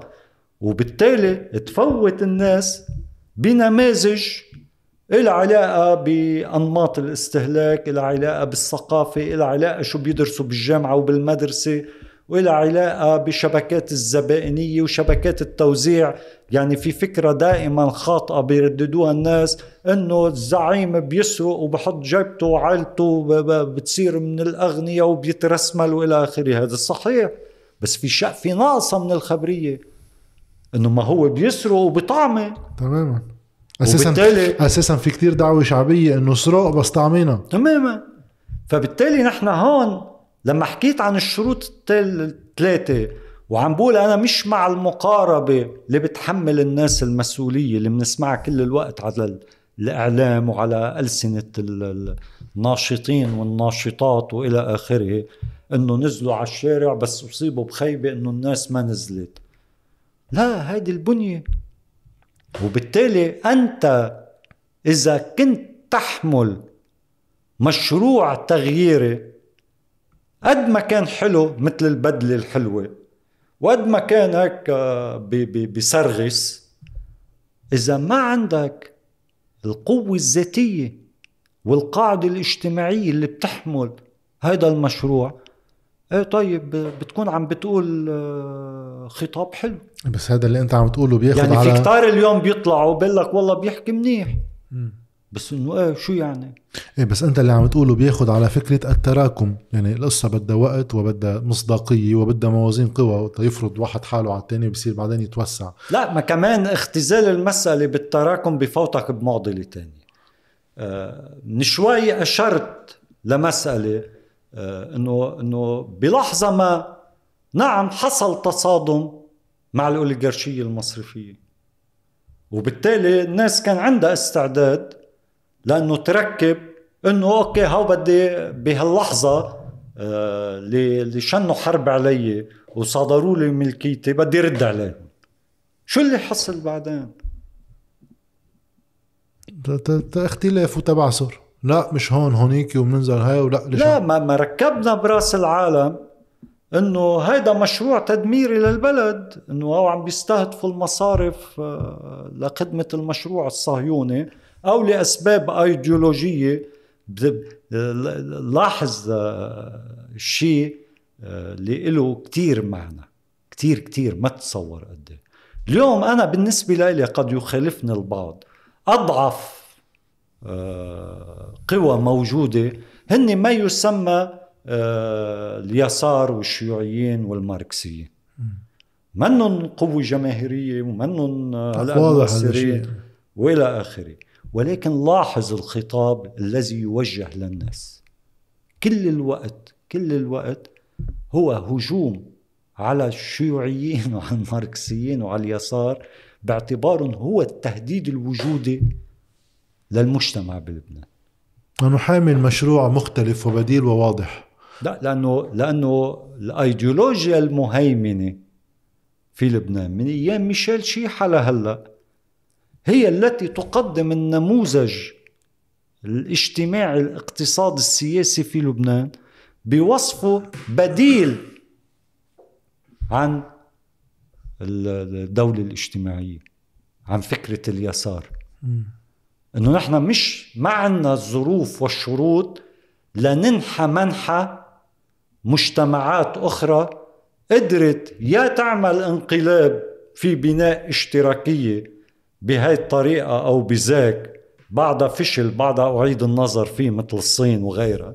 وبالتالي تفوت الناس بنماذج إلى علاقة بأنماط الاستهلاك إلى علاقة بالثقافة إلى علاقة شو بيدرسوا بالجامعة وبالمدرسة وإلى علاقة بشبكات الزبائنية وشبكات التوزيع. يعني في فكرة دائما خاطئة بيرددوها الناس إنه الزعيم بيسرق وبحط جيبته وعائلته بتصير من الأغنياء وبيترسمل وإلى آخره. هذا صحيح بس في شيء في ناقصة من الخبرية إنه ما هو بيسرق وبطعمه. تماما. أساسا وبالتالي أساسا في كتير دعوة شعبية إنه سرق بس طعمينا. تماما. فبالتالي نحن هون لما حكيت عن الشروط الثلاثة وعم بقول أنا مش مع المقاربة اللي بتحمل الناس المسؤولية اللي بنسمعها كل الوقت على الإعلام وعلى ألسنة الناشطين والناشطات وإلى آخره إنه نزلوا على الشارع بس أصيبوا بخيبة إنه الناس ما نزلت. لا هيدي البنية. وبالتالي أنت إذا كنت تحمل مشروع تغييري قد ما كان حلو مثل البدلة الحلوة وقد ما كان هيك آه، بيسرغس إذا ما عندك القوة الذاتية والقاعدة الاجتماعية اللي بتحمل هذا المشروع إيه طيب بتكون عم بتقول آه، خطاب حلو. بس هذا اللي أنت عم تقوله بياخذ يعني على في كتار اليوم بيطلعوا بيقول لك والله بيحكي منيح. م. بس إنه إيه شو يعني؟ إيه بس أنت اللي عم تقوله بياخد على فكرة التراكم. يعني القصة بدها وقت وبدها مصداقية وبدها موازين قوى. يفرض واحد حاله على الثاني بصير بعدين يتوسع. لا ما كمان اختزال المسألة بالتراكم بفوتك بمعضلة ثانية آه من شوي أشرت لمسألة إنه إنه بلحظة ما نعم حصل تصادم مع الأوليغارشية المصرفية. وبالتالي الناس كان عندها استعداد لأنه تركب إنه أوكي هاو بدي بهاللحظة آه، اللي شنوا حرب علي وصادروا لي ملكيتي بدي رد عليهم. شو اللي حصل بعدين؟ اختلاف وتبعثر. لا مش هون هونيك وبننزل هاي ولا لا ما, ما ركبنا براس العالم إنه هيدا مشروع تدميري للبلد إنه هو عم بيستهدفوا المصارف آه، لخدمة المشروع الصهيوني أو لأسباب أيديولوجية. لاحظ الشيء اللي له كتير معنى كتير كتير ما تتصور قد إيه. اليوم أنا بالنسبة لي قد يخالفني البعض. أضعف آه، قوى موجودة. هن ما يسمى آه، اليسار والشيوعيين والماركسيين. منن قوة جماهيرية ومنن هلا مؤثرين وإلى آخره. ولكن لاحظ الخطاب الذي يوجه للناس. كل الوقت كل الوقت هو هجوم على الشيوعيين وعلى الماركسيين وعلى اليسار باعتبارهم هو التهديد الوجودي للمجتمع بلبنان. أنه حامل مشروع مختلف وبديل وواضح. لا لأنه لأنه الأيديولوجيا المهيمنة في لبنان من أيام ميشيل شيحة لهلأ هي التي تقدم النموذج الاجتماعي الاقتصادي السياسي في لبنان بوصفه بديل عن الدولة الاجتماعية عن فكرة اليسار. إنه نحن مش ما عندنا الظروف والشروط لننحى منحى مجتمعات أخرى قدرت يا تعمل انقلاب في بناء اشتراكية بهاي الطريقة أو بذاك. بعدها فشل بعدها أعيد النظر فيه مثل الصين وغيرها.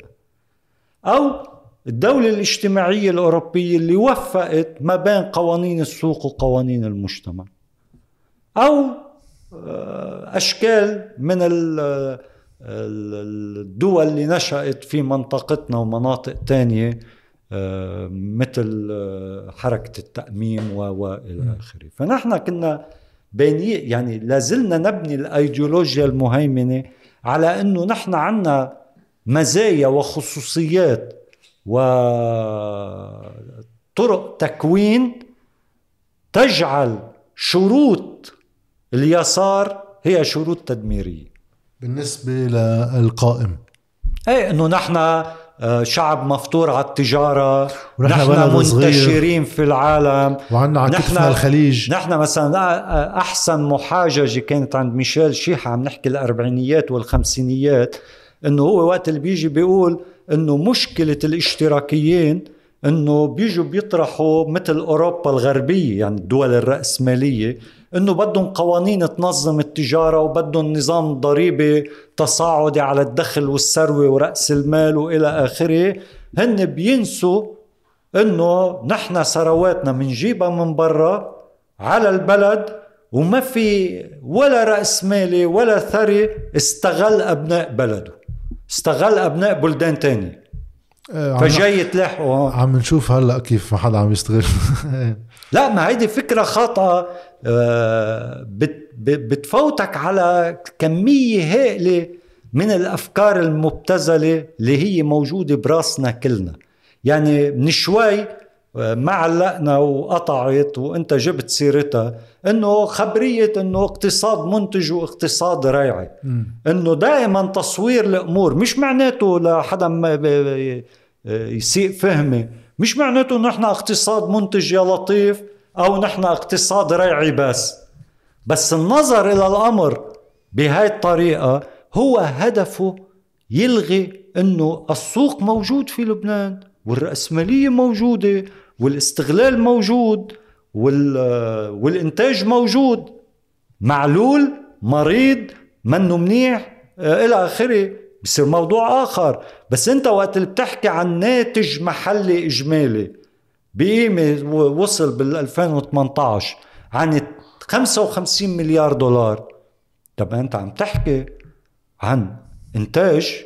أو الدولة الاجتماعية الأوروبية اللي وفقت ما بين قوانين السوق وقوانين المجتمع. أو آه، أشكال من الدول اللي نشأت في منطقتنا ومناطق تانية آه، مثل آه، حركة التأميم وإلى آخره. فنحن كنا بيني يعني لازلنا نبني الأيديولوجيا المهيمنة على أنه نحن عنا مزايا وخصوصيات وطرق تكوين تجعل شروط اليسار هي شروط تدميرية. بالنسبة للقائم. إيه إنه نحن آه، شعب مفطور على التجارة نحن منتشرين في العالم. وعنا على نحن الخليج. نحن مثلا آه، آه، أحسن محاججة كانت عند ميشيل شيحة عم نحكي الأربعينيات والخمسينيات إنه هو وقت اللي بيجي بيقول إنه مشكلة الاشتراكيين إنه بيجوا بيطرحوا مثل أوروبا الغربية يعني الدول الرأسمالية إنه بدهم قوانين تنظم التجارة وبدهم نظام ضريبي تصاعدي على الدخل والثروة ورأس المال وإلى آخره. هن بينسوا إنه نحن ثرواتنا بنجيبها من برا على البلد وما في ولا رأس مالي ولا ثري استغل أبناء بلده. استغل أبناء بلدان تانية آه، فجاي يتلاحقوا عم نشوف هلأ كيف ما حدا عم يستغل. لا ما هيدي فكرة خاطئة. بتفوتك على كمية هائلة من الأفكار المبتذلة اللي هي موجودة براسنا كلنا. يعني من شوي ما علقنا وقطعت وانت جبت سيرتها انه خبرية انه اقتصاد منتج واقتصاد ريعي انه دائما تصوير الأمور مش معناته لحدا يسيء فهمي مش معناته نحن اقتصاد منتج يا لطيف أو نحن اقتصاد ريعي بس. بس النظر إلى الأمر بهاي الطريقة هو هدفه يلغي إنه السوق موجود في لبنان والرأسمالية موجودة والاستغلال موجود والإنتاج موجود. معلول مريض منه منيح آه، إلى آخره. بصير موضوع آخر. بس أنت وقت اللي بتحكي عن ناتج محلي إجمالي بقيمة وصل بال 2018 عن 55 مليار دولار. طب أنت عم تحكي عن إنتاج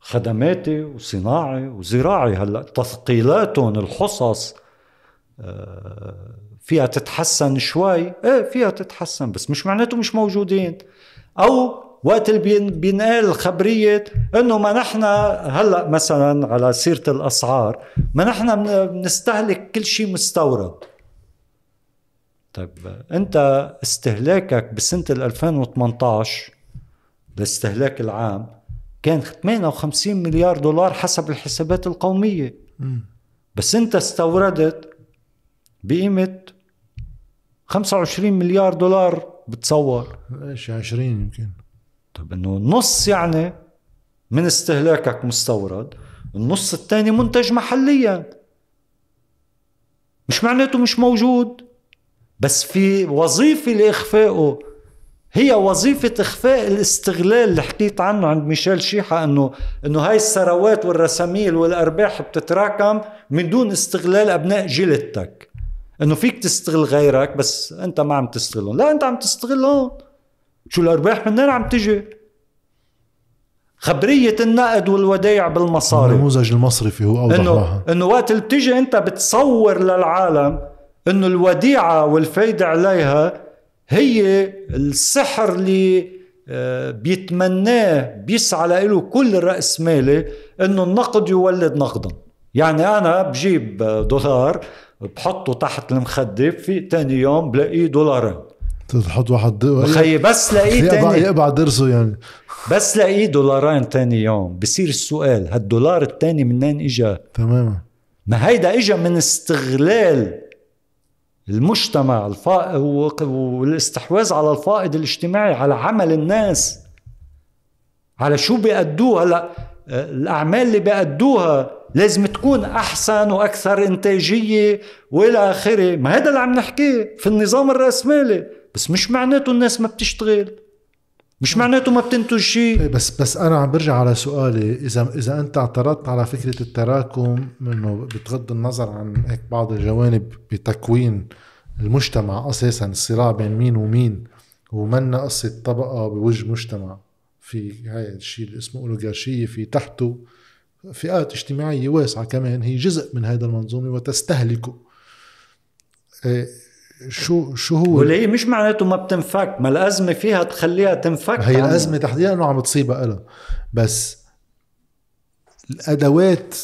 خدماتي وصناعي وزراعي. هلأ تثقيلاتهم الحصص آه، فيها تتحسن شوي. إيه فيها تتحسن بس مش معناته مش موجودين. أو وقت بينقال خبرية إنه ما نحن هلأ مثلا على سيرة الأسعار ما نحن بنستهلك كل شيء مستورد. طيب أنت استهلاكك بسنة 2018 الاستهلاك العام كان 58 مليار دولار حسب الحسابات القومية. بس أنت استوردت بقيمة 25 مليار دولار بتصور. إيش 20 يمكن. طب إنه نص يعني من استهلاكك مستورد النص الثاني منتج محليا. مش معناته مش موجود. بس في وظيفة لإخفائه هي وظيفة إخفاء الاستغلال اللي حكيت عنه عند ميشيل شيحة إنه إنه هاي الثروات والرساميل والأرباح بتتراكم من دون استغلال أبناء جيلتك. إنه فيك تستغل غيرك بس أنت ما عم تستغلهم. لا أنت عم تستغلهم. شو الأرباح؟ منين عم تجي خبرية النقد والودايع بالمصاري. النموذج المصرفي هو أوضح إنه لها. إنه وقت اللي بتيجي أنت بتصور للعالم إنه الوديعة والفايدة عليها هي السحر اللي آه، بيتمناه بيسعى له كل الرأسمالي إنه النقد يولد نقدا. يعني أنا بجيب دولار بحطه تحت المخدة في تاني يوم بلاقيه دولارين. تحط واحد خيي بس يقبع تاني. يقبع درسه يعني. بس لاقيه دولارين تاني يوم. بصير السؤال هالدولار التاني منين إجا؟ تماما. ما هيدا اجى من استغلال المجتمع الفائض والاستحواذ على الفائض الاجتماعي على عمل الناس. على شو بيأدوه هلا الأعمال اللي بيأدوها لازم تكون أحسن وأكثر إنتاجية وإلى آخره. ما هذا اللي عم نحكيه في النظام الرأسمالي. بس مش معناته الناس ما بتشتغل. مش معناته ما بتنتج شيء إيه، بس بس أنا عم برجع على سؤالي. اذا إذا أنت اعترضت على فكرة التراكم إنه بتغض النظر عن هيك بعض الجوانب بتكوين المجتمع أساسا الصراع بين مين ومين ومنا قصه طبقه بوجه مجتمع. في هاي الشيء اللي اسمه أوليغارشية في تحته فئات اجتماعية واسعة كمان. هي جزء من هذا المنظومة وتستهلكه. إيه، شو شو هو؟ واللي هي مش معناته ما بتنفك ما الأزمة فيها تخليها تنفك هي. الأزمة تحديدا إنه عم تصيبها إلها. بس الأدوات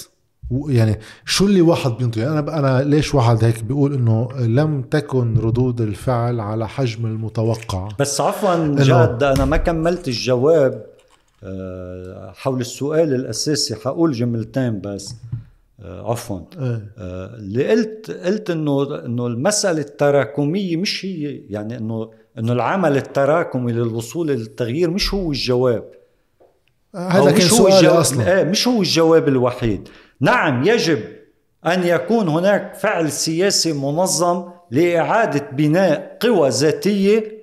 يعني شو اللي واحد بينطي يعني أنا أنا ليش واحد هيك بيقول إنه لم تكن ردود الفعل على حجم المتوقع؟ بس عفوا جاد أنا ما كملت الجواب آه، حول السؤال الأساسي حقول جملتين بس. عفوا. إيه. آه، اللي قلت قلت إنه إنه المساله التراكميه مش هي يعني إنه إنه العمل التراكمي للوصول للتغيير مش هو الجواب. أو هذا كان مش هو سؤالي الجواب. أصلا. إيه مش هو الجواب الوحيد. نعم يجب أن يكون هناك فعل سياسي منظم لإعادة بناء قوى ذاتية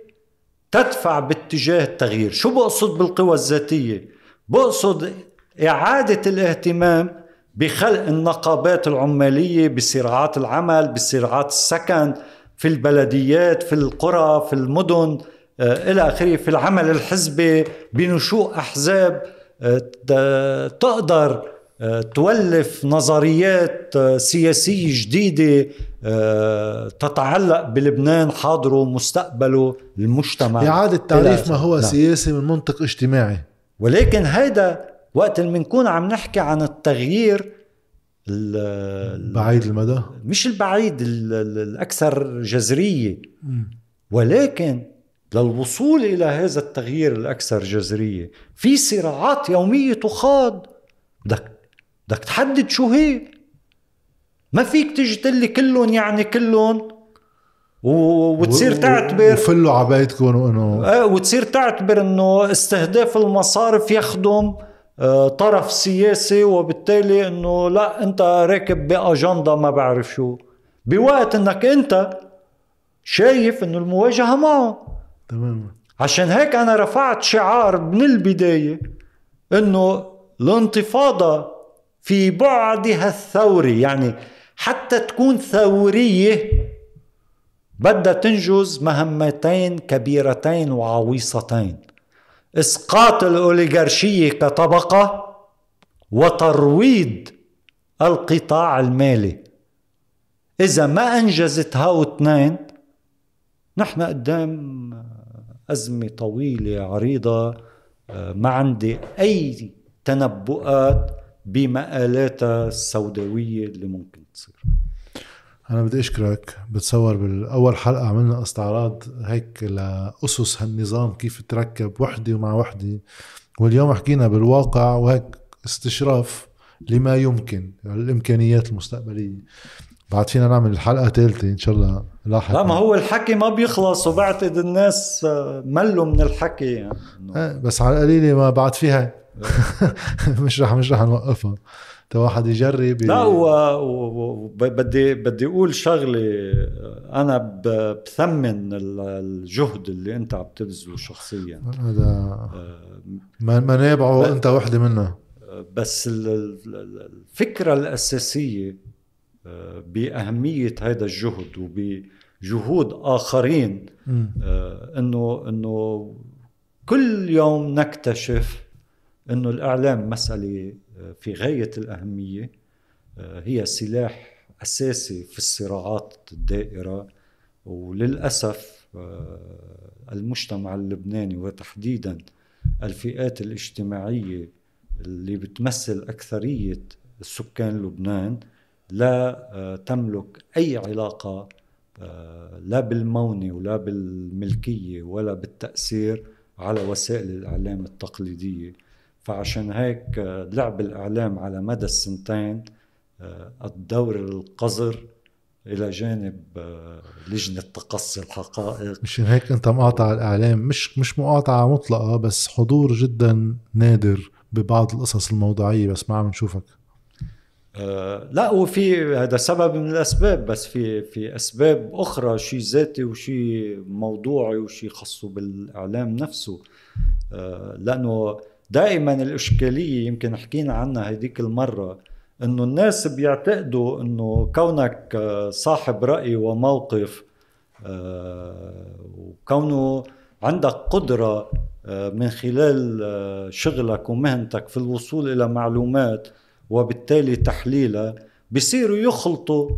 تدفع باتجاه التغيير. شو بقصد بالقوى الذاتية؟ بقصد إعادة الاهتمام بخلق النقابات العمالية بصراعات العمل بصراعات السكن في البلديات في القرى في المدن آه، إلى آخره في العمل الحزبي بنشوء أحزاب آه، تقدر آه، تولف نظريات سياسية جديدة آه، تتعلق بلبنان حاضره ومستقبله المجتمع إلى تعريف آخره. ما هو نعم. سياسي من منطق اجتماعي ولكن هيدا وقت اللي بنكون عم نحكي عن التغيير ال- بعيد المدى. مش البعيد ال- ال- الأكثر جذرية. ولكن للوصول إلى هذا التغيير الأكثر جذرية في صراعات يومية تخاض. بدك بدك تحدد شو هي. ما فيك تيجي تقول كلهم يعني كلهم وتصير تعتبر وفلوا عبايتكم وانه آه، وتصير تعتبر إنه استهداف المصارف يخدم. طرف سياسي وبالتالي إنه لا أنت راكب بأجندة ما بعرف شو. بوقت إنك أنت شايف إنه المواجهة معه. تماما. عشان هيك أنا رفعت شعار من البداية إنه الانتفاضة في بعدها الثوري يعني حتى تكون ثورية بدها تنجز مهمتين كبيرتين وعويصتين. إسقاط الأوليغارشية كطبقة وترويض القطاع المالي. إذا ما انجزت هاو اثنين نحن قدام أزمة طويلة عريضة. آه، ما عندي أي تنبؤات بمآلاتها السوداوية اللي ممكن تصير. أنا بدي أشكرك بتصور بالأول حلقة عملنا استعراض هيك لأسس هالنظام كيف تركب وحدة مع وحدة واليوم حكينا بالواقع وهيك استشراف لما يمكن الإمكانيات المستقبلية. بعد فينا نعمل الحلقة ثالثه إن شاء الله لاحقا. لا ما هو الحكي ما بيخلص وبعتقد الناس ملوا من الحكي. يعني بس على القليلة ما بعد فيها مش رح مش رح نوقفها. تا واحد يجرب لا وبدي بدي أقول شغلة أنا بثمن الجهد اللي أنت عم تبذله شخصيا. هذا آه، ما ما نابعه أنت وحدة منها بس الفكرة الأساسية آه، بأهمية هذا الجهد وبجهود آخرين آه، انه إنه كل يوم نكتشف انه الإعلام مسألة في غاية الأهمية آه، هي سلاح أساسي في الصراعات الدائرة. وللأسف آه، المجتمع اللبناني وتحديدا الفئات الاجتماعية اللي بتمثل أكثرية سكان لبنان لا آه، تملك أي علاقة لا بالمونة ولا بالملكية ولا بالتأثير على وسائل الإعلام التقليدية. فعشان هيك آه، لعب الإعلام على مدى السنتين آه، الدور القذر إلى جانب آه، لجنة تقصي الحقائق. مشان هيك أنت مقاطع الإعلام؟ مش مش مقاطعة مطلقة بس حضور جدا نادر ببعض القصص الموضوعية بس ما عم نشوفك. آه لا وفي هذا سبب من الأسباب بس في في أسباب أخرى شيء ذاتي وشيء موضوعي وشيء خاصه بالإعلام نفسه. آه لأنه دائما الإشكالية يمكن حكينا عنها هذيك المرة إنه الناس بيعتقدوا إنه كونك آه، صاحب رأي وموقف آه، وكونه عندك قدرة آه، من خلال شغلك ومهنتك في الوصول إلى معلومات وبالتالي تحليلها بصيروا يخلطوا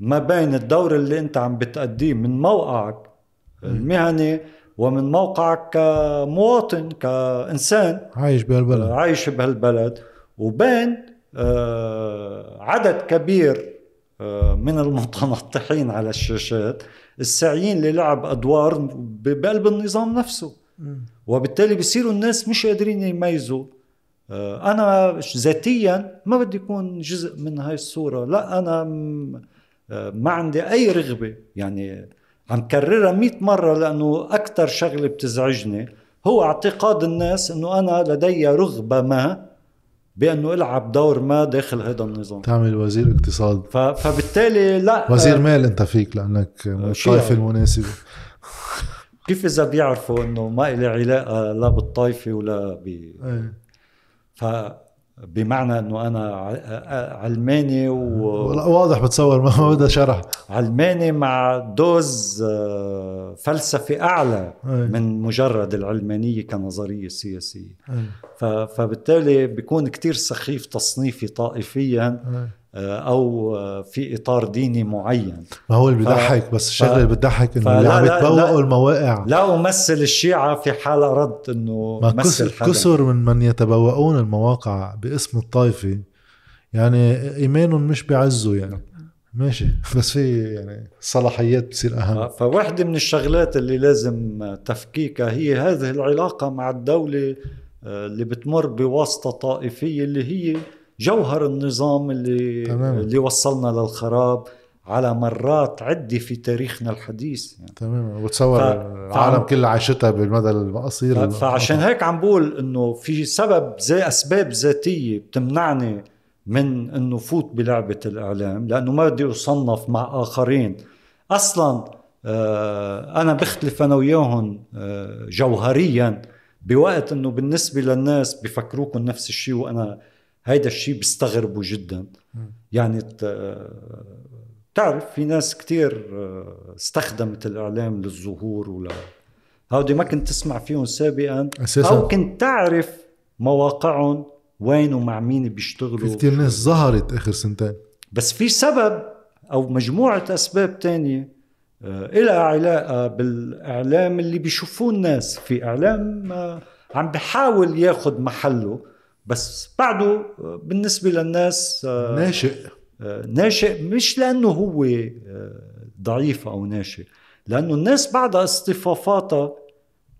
ما بين الدور اللي أنت عم بتأديه من موقعك المهني ومن موقعك كمواطن كإنسان عايش بهالبلد. عايش بهالبلد. وبين آه، عدد كبير آه، من المتنطحين على الشاشات السعيين للعب أدوار بقلب النظام نفسه. وبالتالي بصيروا الناس مش قادرين يميزوا. آه، أنا ذاتيا ما بدي أكون جزء من هاي الصورة. لا أنا ما عندي أي رغبة. يعني عم كررها مئة مرة لأنه أكثر شغلة بتزعجني. هو اعتقاد الناس أنه أنا لدي رغبة ما بأنه ألعب دور ما داخل هذا النظام. تعمل وزير اقتصاد. فبالتالي لا وزير مال أنت فيك لأنك الطائفة المناسبة كيف إذا بيعرفوا أنه ما إلي علاقة لا بالطائفة ولا ب إيه. ف بمعنى أنه أنا علماني و واضح بتصور ما بدها شرح. علماني مع دوز آه، فلسفي أعلى من مجرد العلمانية كنظرية سياسية. فبالتالي بيكون كتير سخيف تصنيفي طائفيا. آه، أو آه، في إطار ديني معين. ما هو اللي بيضحك بس الشغله اللي بتضحك إنه اللي عم يتبوقوا المواقع. لا أمثل الشيعة في حال اردت إنه ما حدا كسر من من يتبوؤون المواقع باسم الطائفة. يعني ايمانهم مش بيعزوا يعني. ماشي. بس في يعني صلاحيات بتصير أهم. فواحدة من الشغلات اللي لازم تفكيكها هي هذه العلاقة مع الدولة آه، اللي بتمر بواسطة طائفية اللي هي جوهر النظام اللي تمام. اللي وصلنا للخراب على مرات عدة في تاريخنا الحديث يعني. تمام وتصور ف... العالم ف... كله عاشتها بالمدى القصير ف... فعشان هيك عم بقول إنه في سبب زي أسباب ذاتية بتمنعني من إنه فوت بلعبة الإعلام لأنه ما بدي أصنف مع آخرين أصلا آه أنا بختلف أنا وياهم آه جوهريا بوقت إنه بالنسبة للناس بفكروكم نفس الشيء وأنا هيدا الشيء بيستغربوا جدا. يعني بتعرف في ناس كتير آه، استخدمت الإعلام للظهور ولا هودي ما كنت تسمع فيهم سابقا. أساسا. أو كنت تعرف مواقعهم وين ومع مين بيشتغلوا. في كثير ناس ظهرت آخر سنتين. بس في سبب أو مجموعة أسباب تانية آه، إلها علاقة بالإعلام اللي بيشوفوه الناس. في إعلام آه، عم بحاول ياخد محله. بس بعده بالنسبة للناس ناشئ. ناشئ مش لأنه هو ضعيف أو ناشئ لأنه الناس بعد اصطفافاتها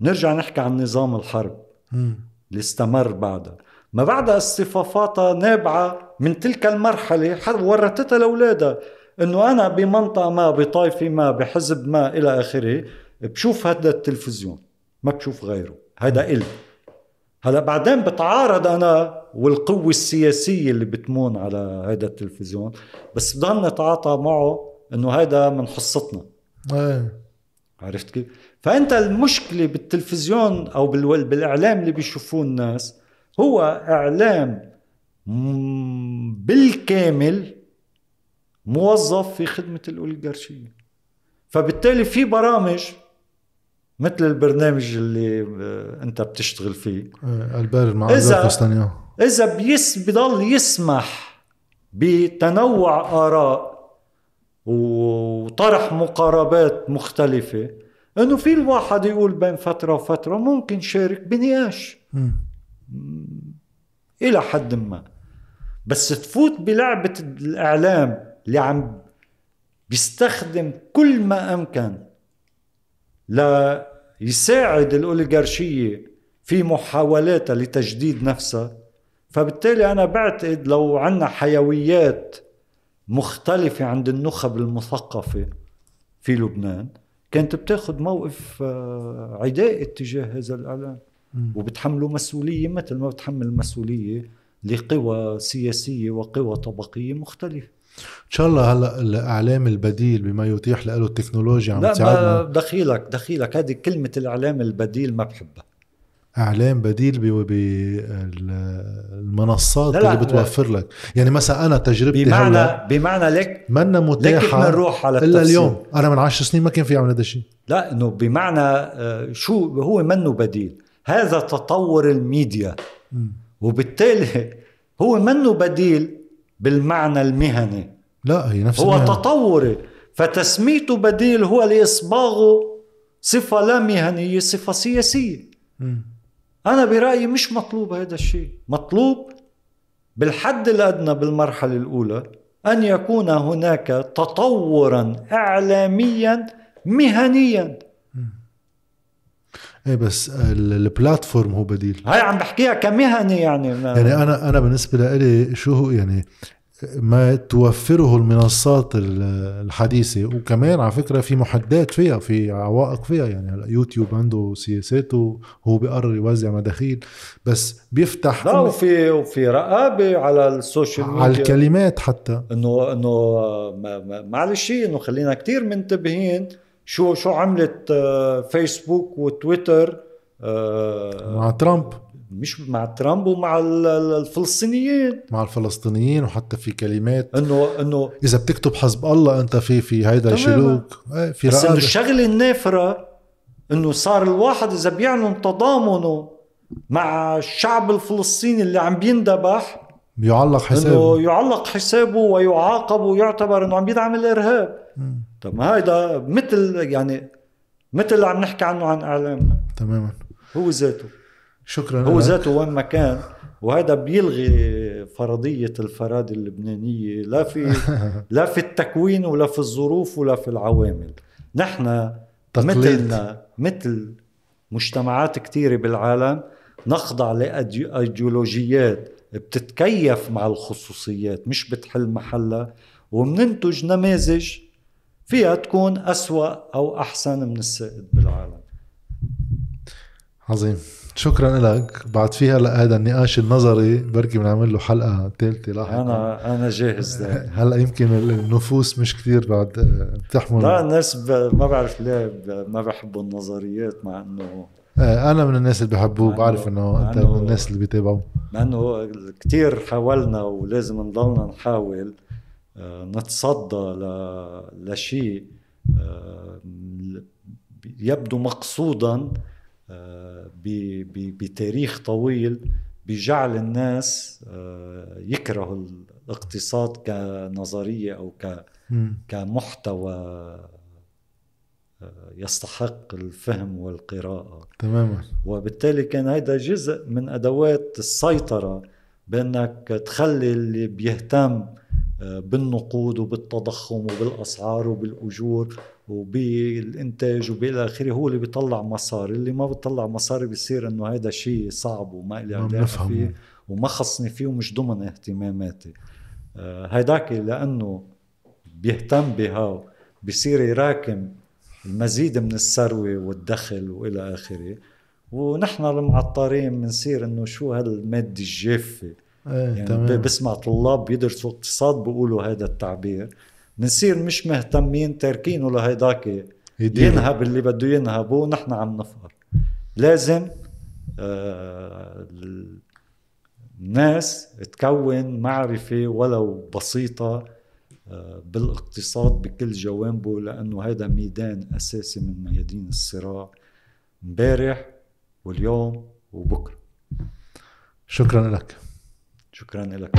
نرجع نحكي عن نظام الحرب اللي استمر بعدها. ما بعدها اصطفافاتها نابعة من تلك المرحلة ورثتها لأولادها. إنه أنا بمنطقة ما بطائفة ما بحزب ما إلى آخره بشوف هذا التلفزيون ما بشوف غيره. هذا إلي. هلا بعدين بتعارض أنا والقوة السياسية اللي بتمون على هذا التلفزيون بس بضل نتعاطى معه إنه هذا من حصتنا. إيه. عرفت كيف؟ فأنت المشكلة بالتلفزيون أو بالإعلام اللي بيشوفوه الناس هو إعلام بالكامل موظف في خدمة الأوليغارشية. فبالتالي في برامج مثل البرنامج اللي آه، انت بتشتغل فيه. إيه، البارد مع إذا إذا بيس بضل يسمح بتنوع آراء وطرح مقاربات مختلفة إنه في الواحد يقول بين فترة وفترة ممكن شارك بنقاش. إلى حد ما. بس تفوت بلعبة الإعلام اللي عم بيستخدم كل ما أمكن. ليساعد الأوليغارشية في محاولاتها لتجديد نفسها. فبالتالي أنا بعتقد لو عندنا حيويات مختلفة عند النخب المثقفة في لبنان كانت بتاخذ موقف آه، عدائي تجاه هذا الاعلام وبتحملوا مسؤولية مثل ما بتحمل مسؤولية لقوى سياسية وقوى طبقية مختلفة. إن شاء الله هلا الإعلام البديل بما يتيح له التكنولوجيا عم تساعدنا. لا دخيلك دخيلك. هذه كلمة الإعلام البديل ما بحبها. إعلام بديل بالمنصات لا لا اللي بتوفر لك. يعني مثلا أنا تجربتي بمعنى هلا بمعنى لك منا متاحة نروح على إلا اليوم. أنا من عشر سنين ما كان في اعمل هذا الشيء. لا إنه بمعنى آه، شو هو منه بديل؟ هذا تطور الميديا. م. وبالتالي هو منه بديل بالمعنى المهني. لا هي نفس هو المهنة. تطوري. فتسميته بديل هو لاصباغه صفة لا مهنية صفة سياسية. م. أنا برأيي مش مطلوب هذا الشيء. مطلوب بالحد الأدنى بالمرحلة الأولى أن يكون هناك تطورا إعلاميا مهنيا. إيه بس ال platform هو بديل. هاي عم بحكيها كمهني يعني. يعني أنا أنا بالنسبة لي شو هو يعني ما توفره المنصات الحديثة. وكمان على فكرة في محددات فيها في عوائق فيها. يعني هلأ يوتيوب عنده سياساته هو بيقرر يوزع مداخيل. بس بيفتح لا وفي وفي رقابة على ال social media. على الكلمات حتى. إنه إنه معلش إنه خلينا كتير منتبهين شو شو عملت آه، فيسبوك وتويتر آه، مع ترامب. مش مع ترامب ومع الفلسطينيين. مع الفلسطينيين وحتى في كلمات. إنه إنه إذا بتكتب حسب الله أنت في في هيدا يشيلوك إيه في بس إنه الشغلة النافرة إنه صار الواحد إذا بيعلن تضامنه مع الشعب الفلسطيني اللي عم بيندبح بيعلق حسابه. انه يعلق حسابه ويعاقب ويعتبر إنه عم يدعم الإرهاب. طب ما هيدا مثل يعني مثل اللي عم نحكي عنه عن اعلامنا تماما. هو ذاته. شكرا هو ذاته وين ما كان. وهذا بيلغي فرضية الفرادة اللبنانية. لا في لا في التكوين ولا في الظروف ولا في العوامل. نحن مثلنا مثل مجتمعات كثيرة بالعالم نخضع لأيديولوجيات بتتكيف مع الخصوصيات مش بتحل محلها. ومننتج نماذج فيها تكون أسوأ أو أحسن من السائد بالعالم. عظيم. شكرا لك. بعد في هلا هذا النقاش النظري. بركي بنعمل له حلقة ثالثه لاحقا. أنا أنا جاهز. ده. هلأ يمكن النفوس مش كثير بعد بتحمل. لا الناس ما بعرف ليه ما بحبوا النظريات مع إنه آه، أنا من الناس اللي بحبوه بعرف إنه أنت من الناس اللي بيتابعوه. مع إنه كثير حاولنا ولازم نضلنا نحاول. آه، نتصدى لشيء آه، يبدو مقصودا بتاريخ طويل بجعل الناس آه، يكرهوا الاقتصاد كنظرية أو كمحتوى آه، يستحق الفهم والقراءة. تماما. وبالتالي كان هذا جزء من أدوات السيطرة بأنك تخلي اللي بيهتم آه، بالنقود وبالتضخم وبالأسعار وبالأجور وبالإنتاج وبالى اخره هو اللي بيطلع مصاري اللي ما بيطلع مصاري بيصير إنه هذا شيء صعب وما إلى اخره فيه وما خصني فيه ومش ضمن اهتماماتي. آه، هيداك لأنه بيهتم بها بصير يراكم المزيد من الثروة والدخل وإلى آخره. ونحن المعطرين بنصير إنه شو هالمادة الجافة؟ يعني تمام. بسمع طلاب بيدرسوا اقتصاد بيقولوا هذا التعبير. بنصير مش مهتمين تاركينه لهيداك. ينهب اللي بده ينهبه ونحن عم نفقر. لازم آه الناس تكون معرفة ولو بسيطة آه بالاقتصاد بكل جوانبه لأنه هذا ميدان أساسي من ميادين الصراع امبارح واليوم وبكرة. شكرا لك. شكرا لك.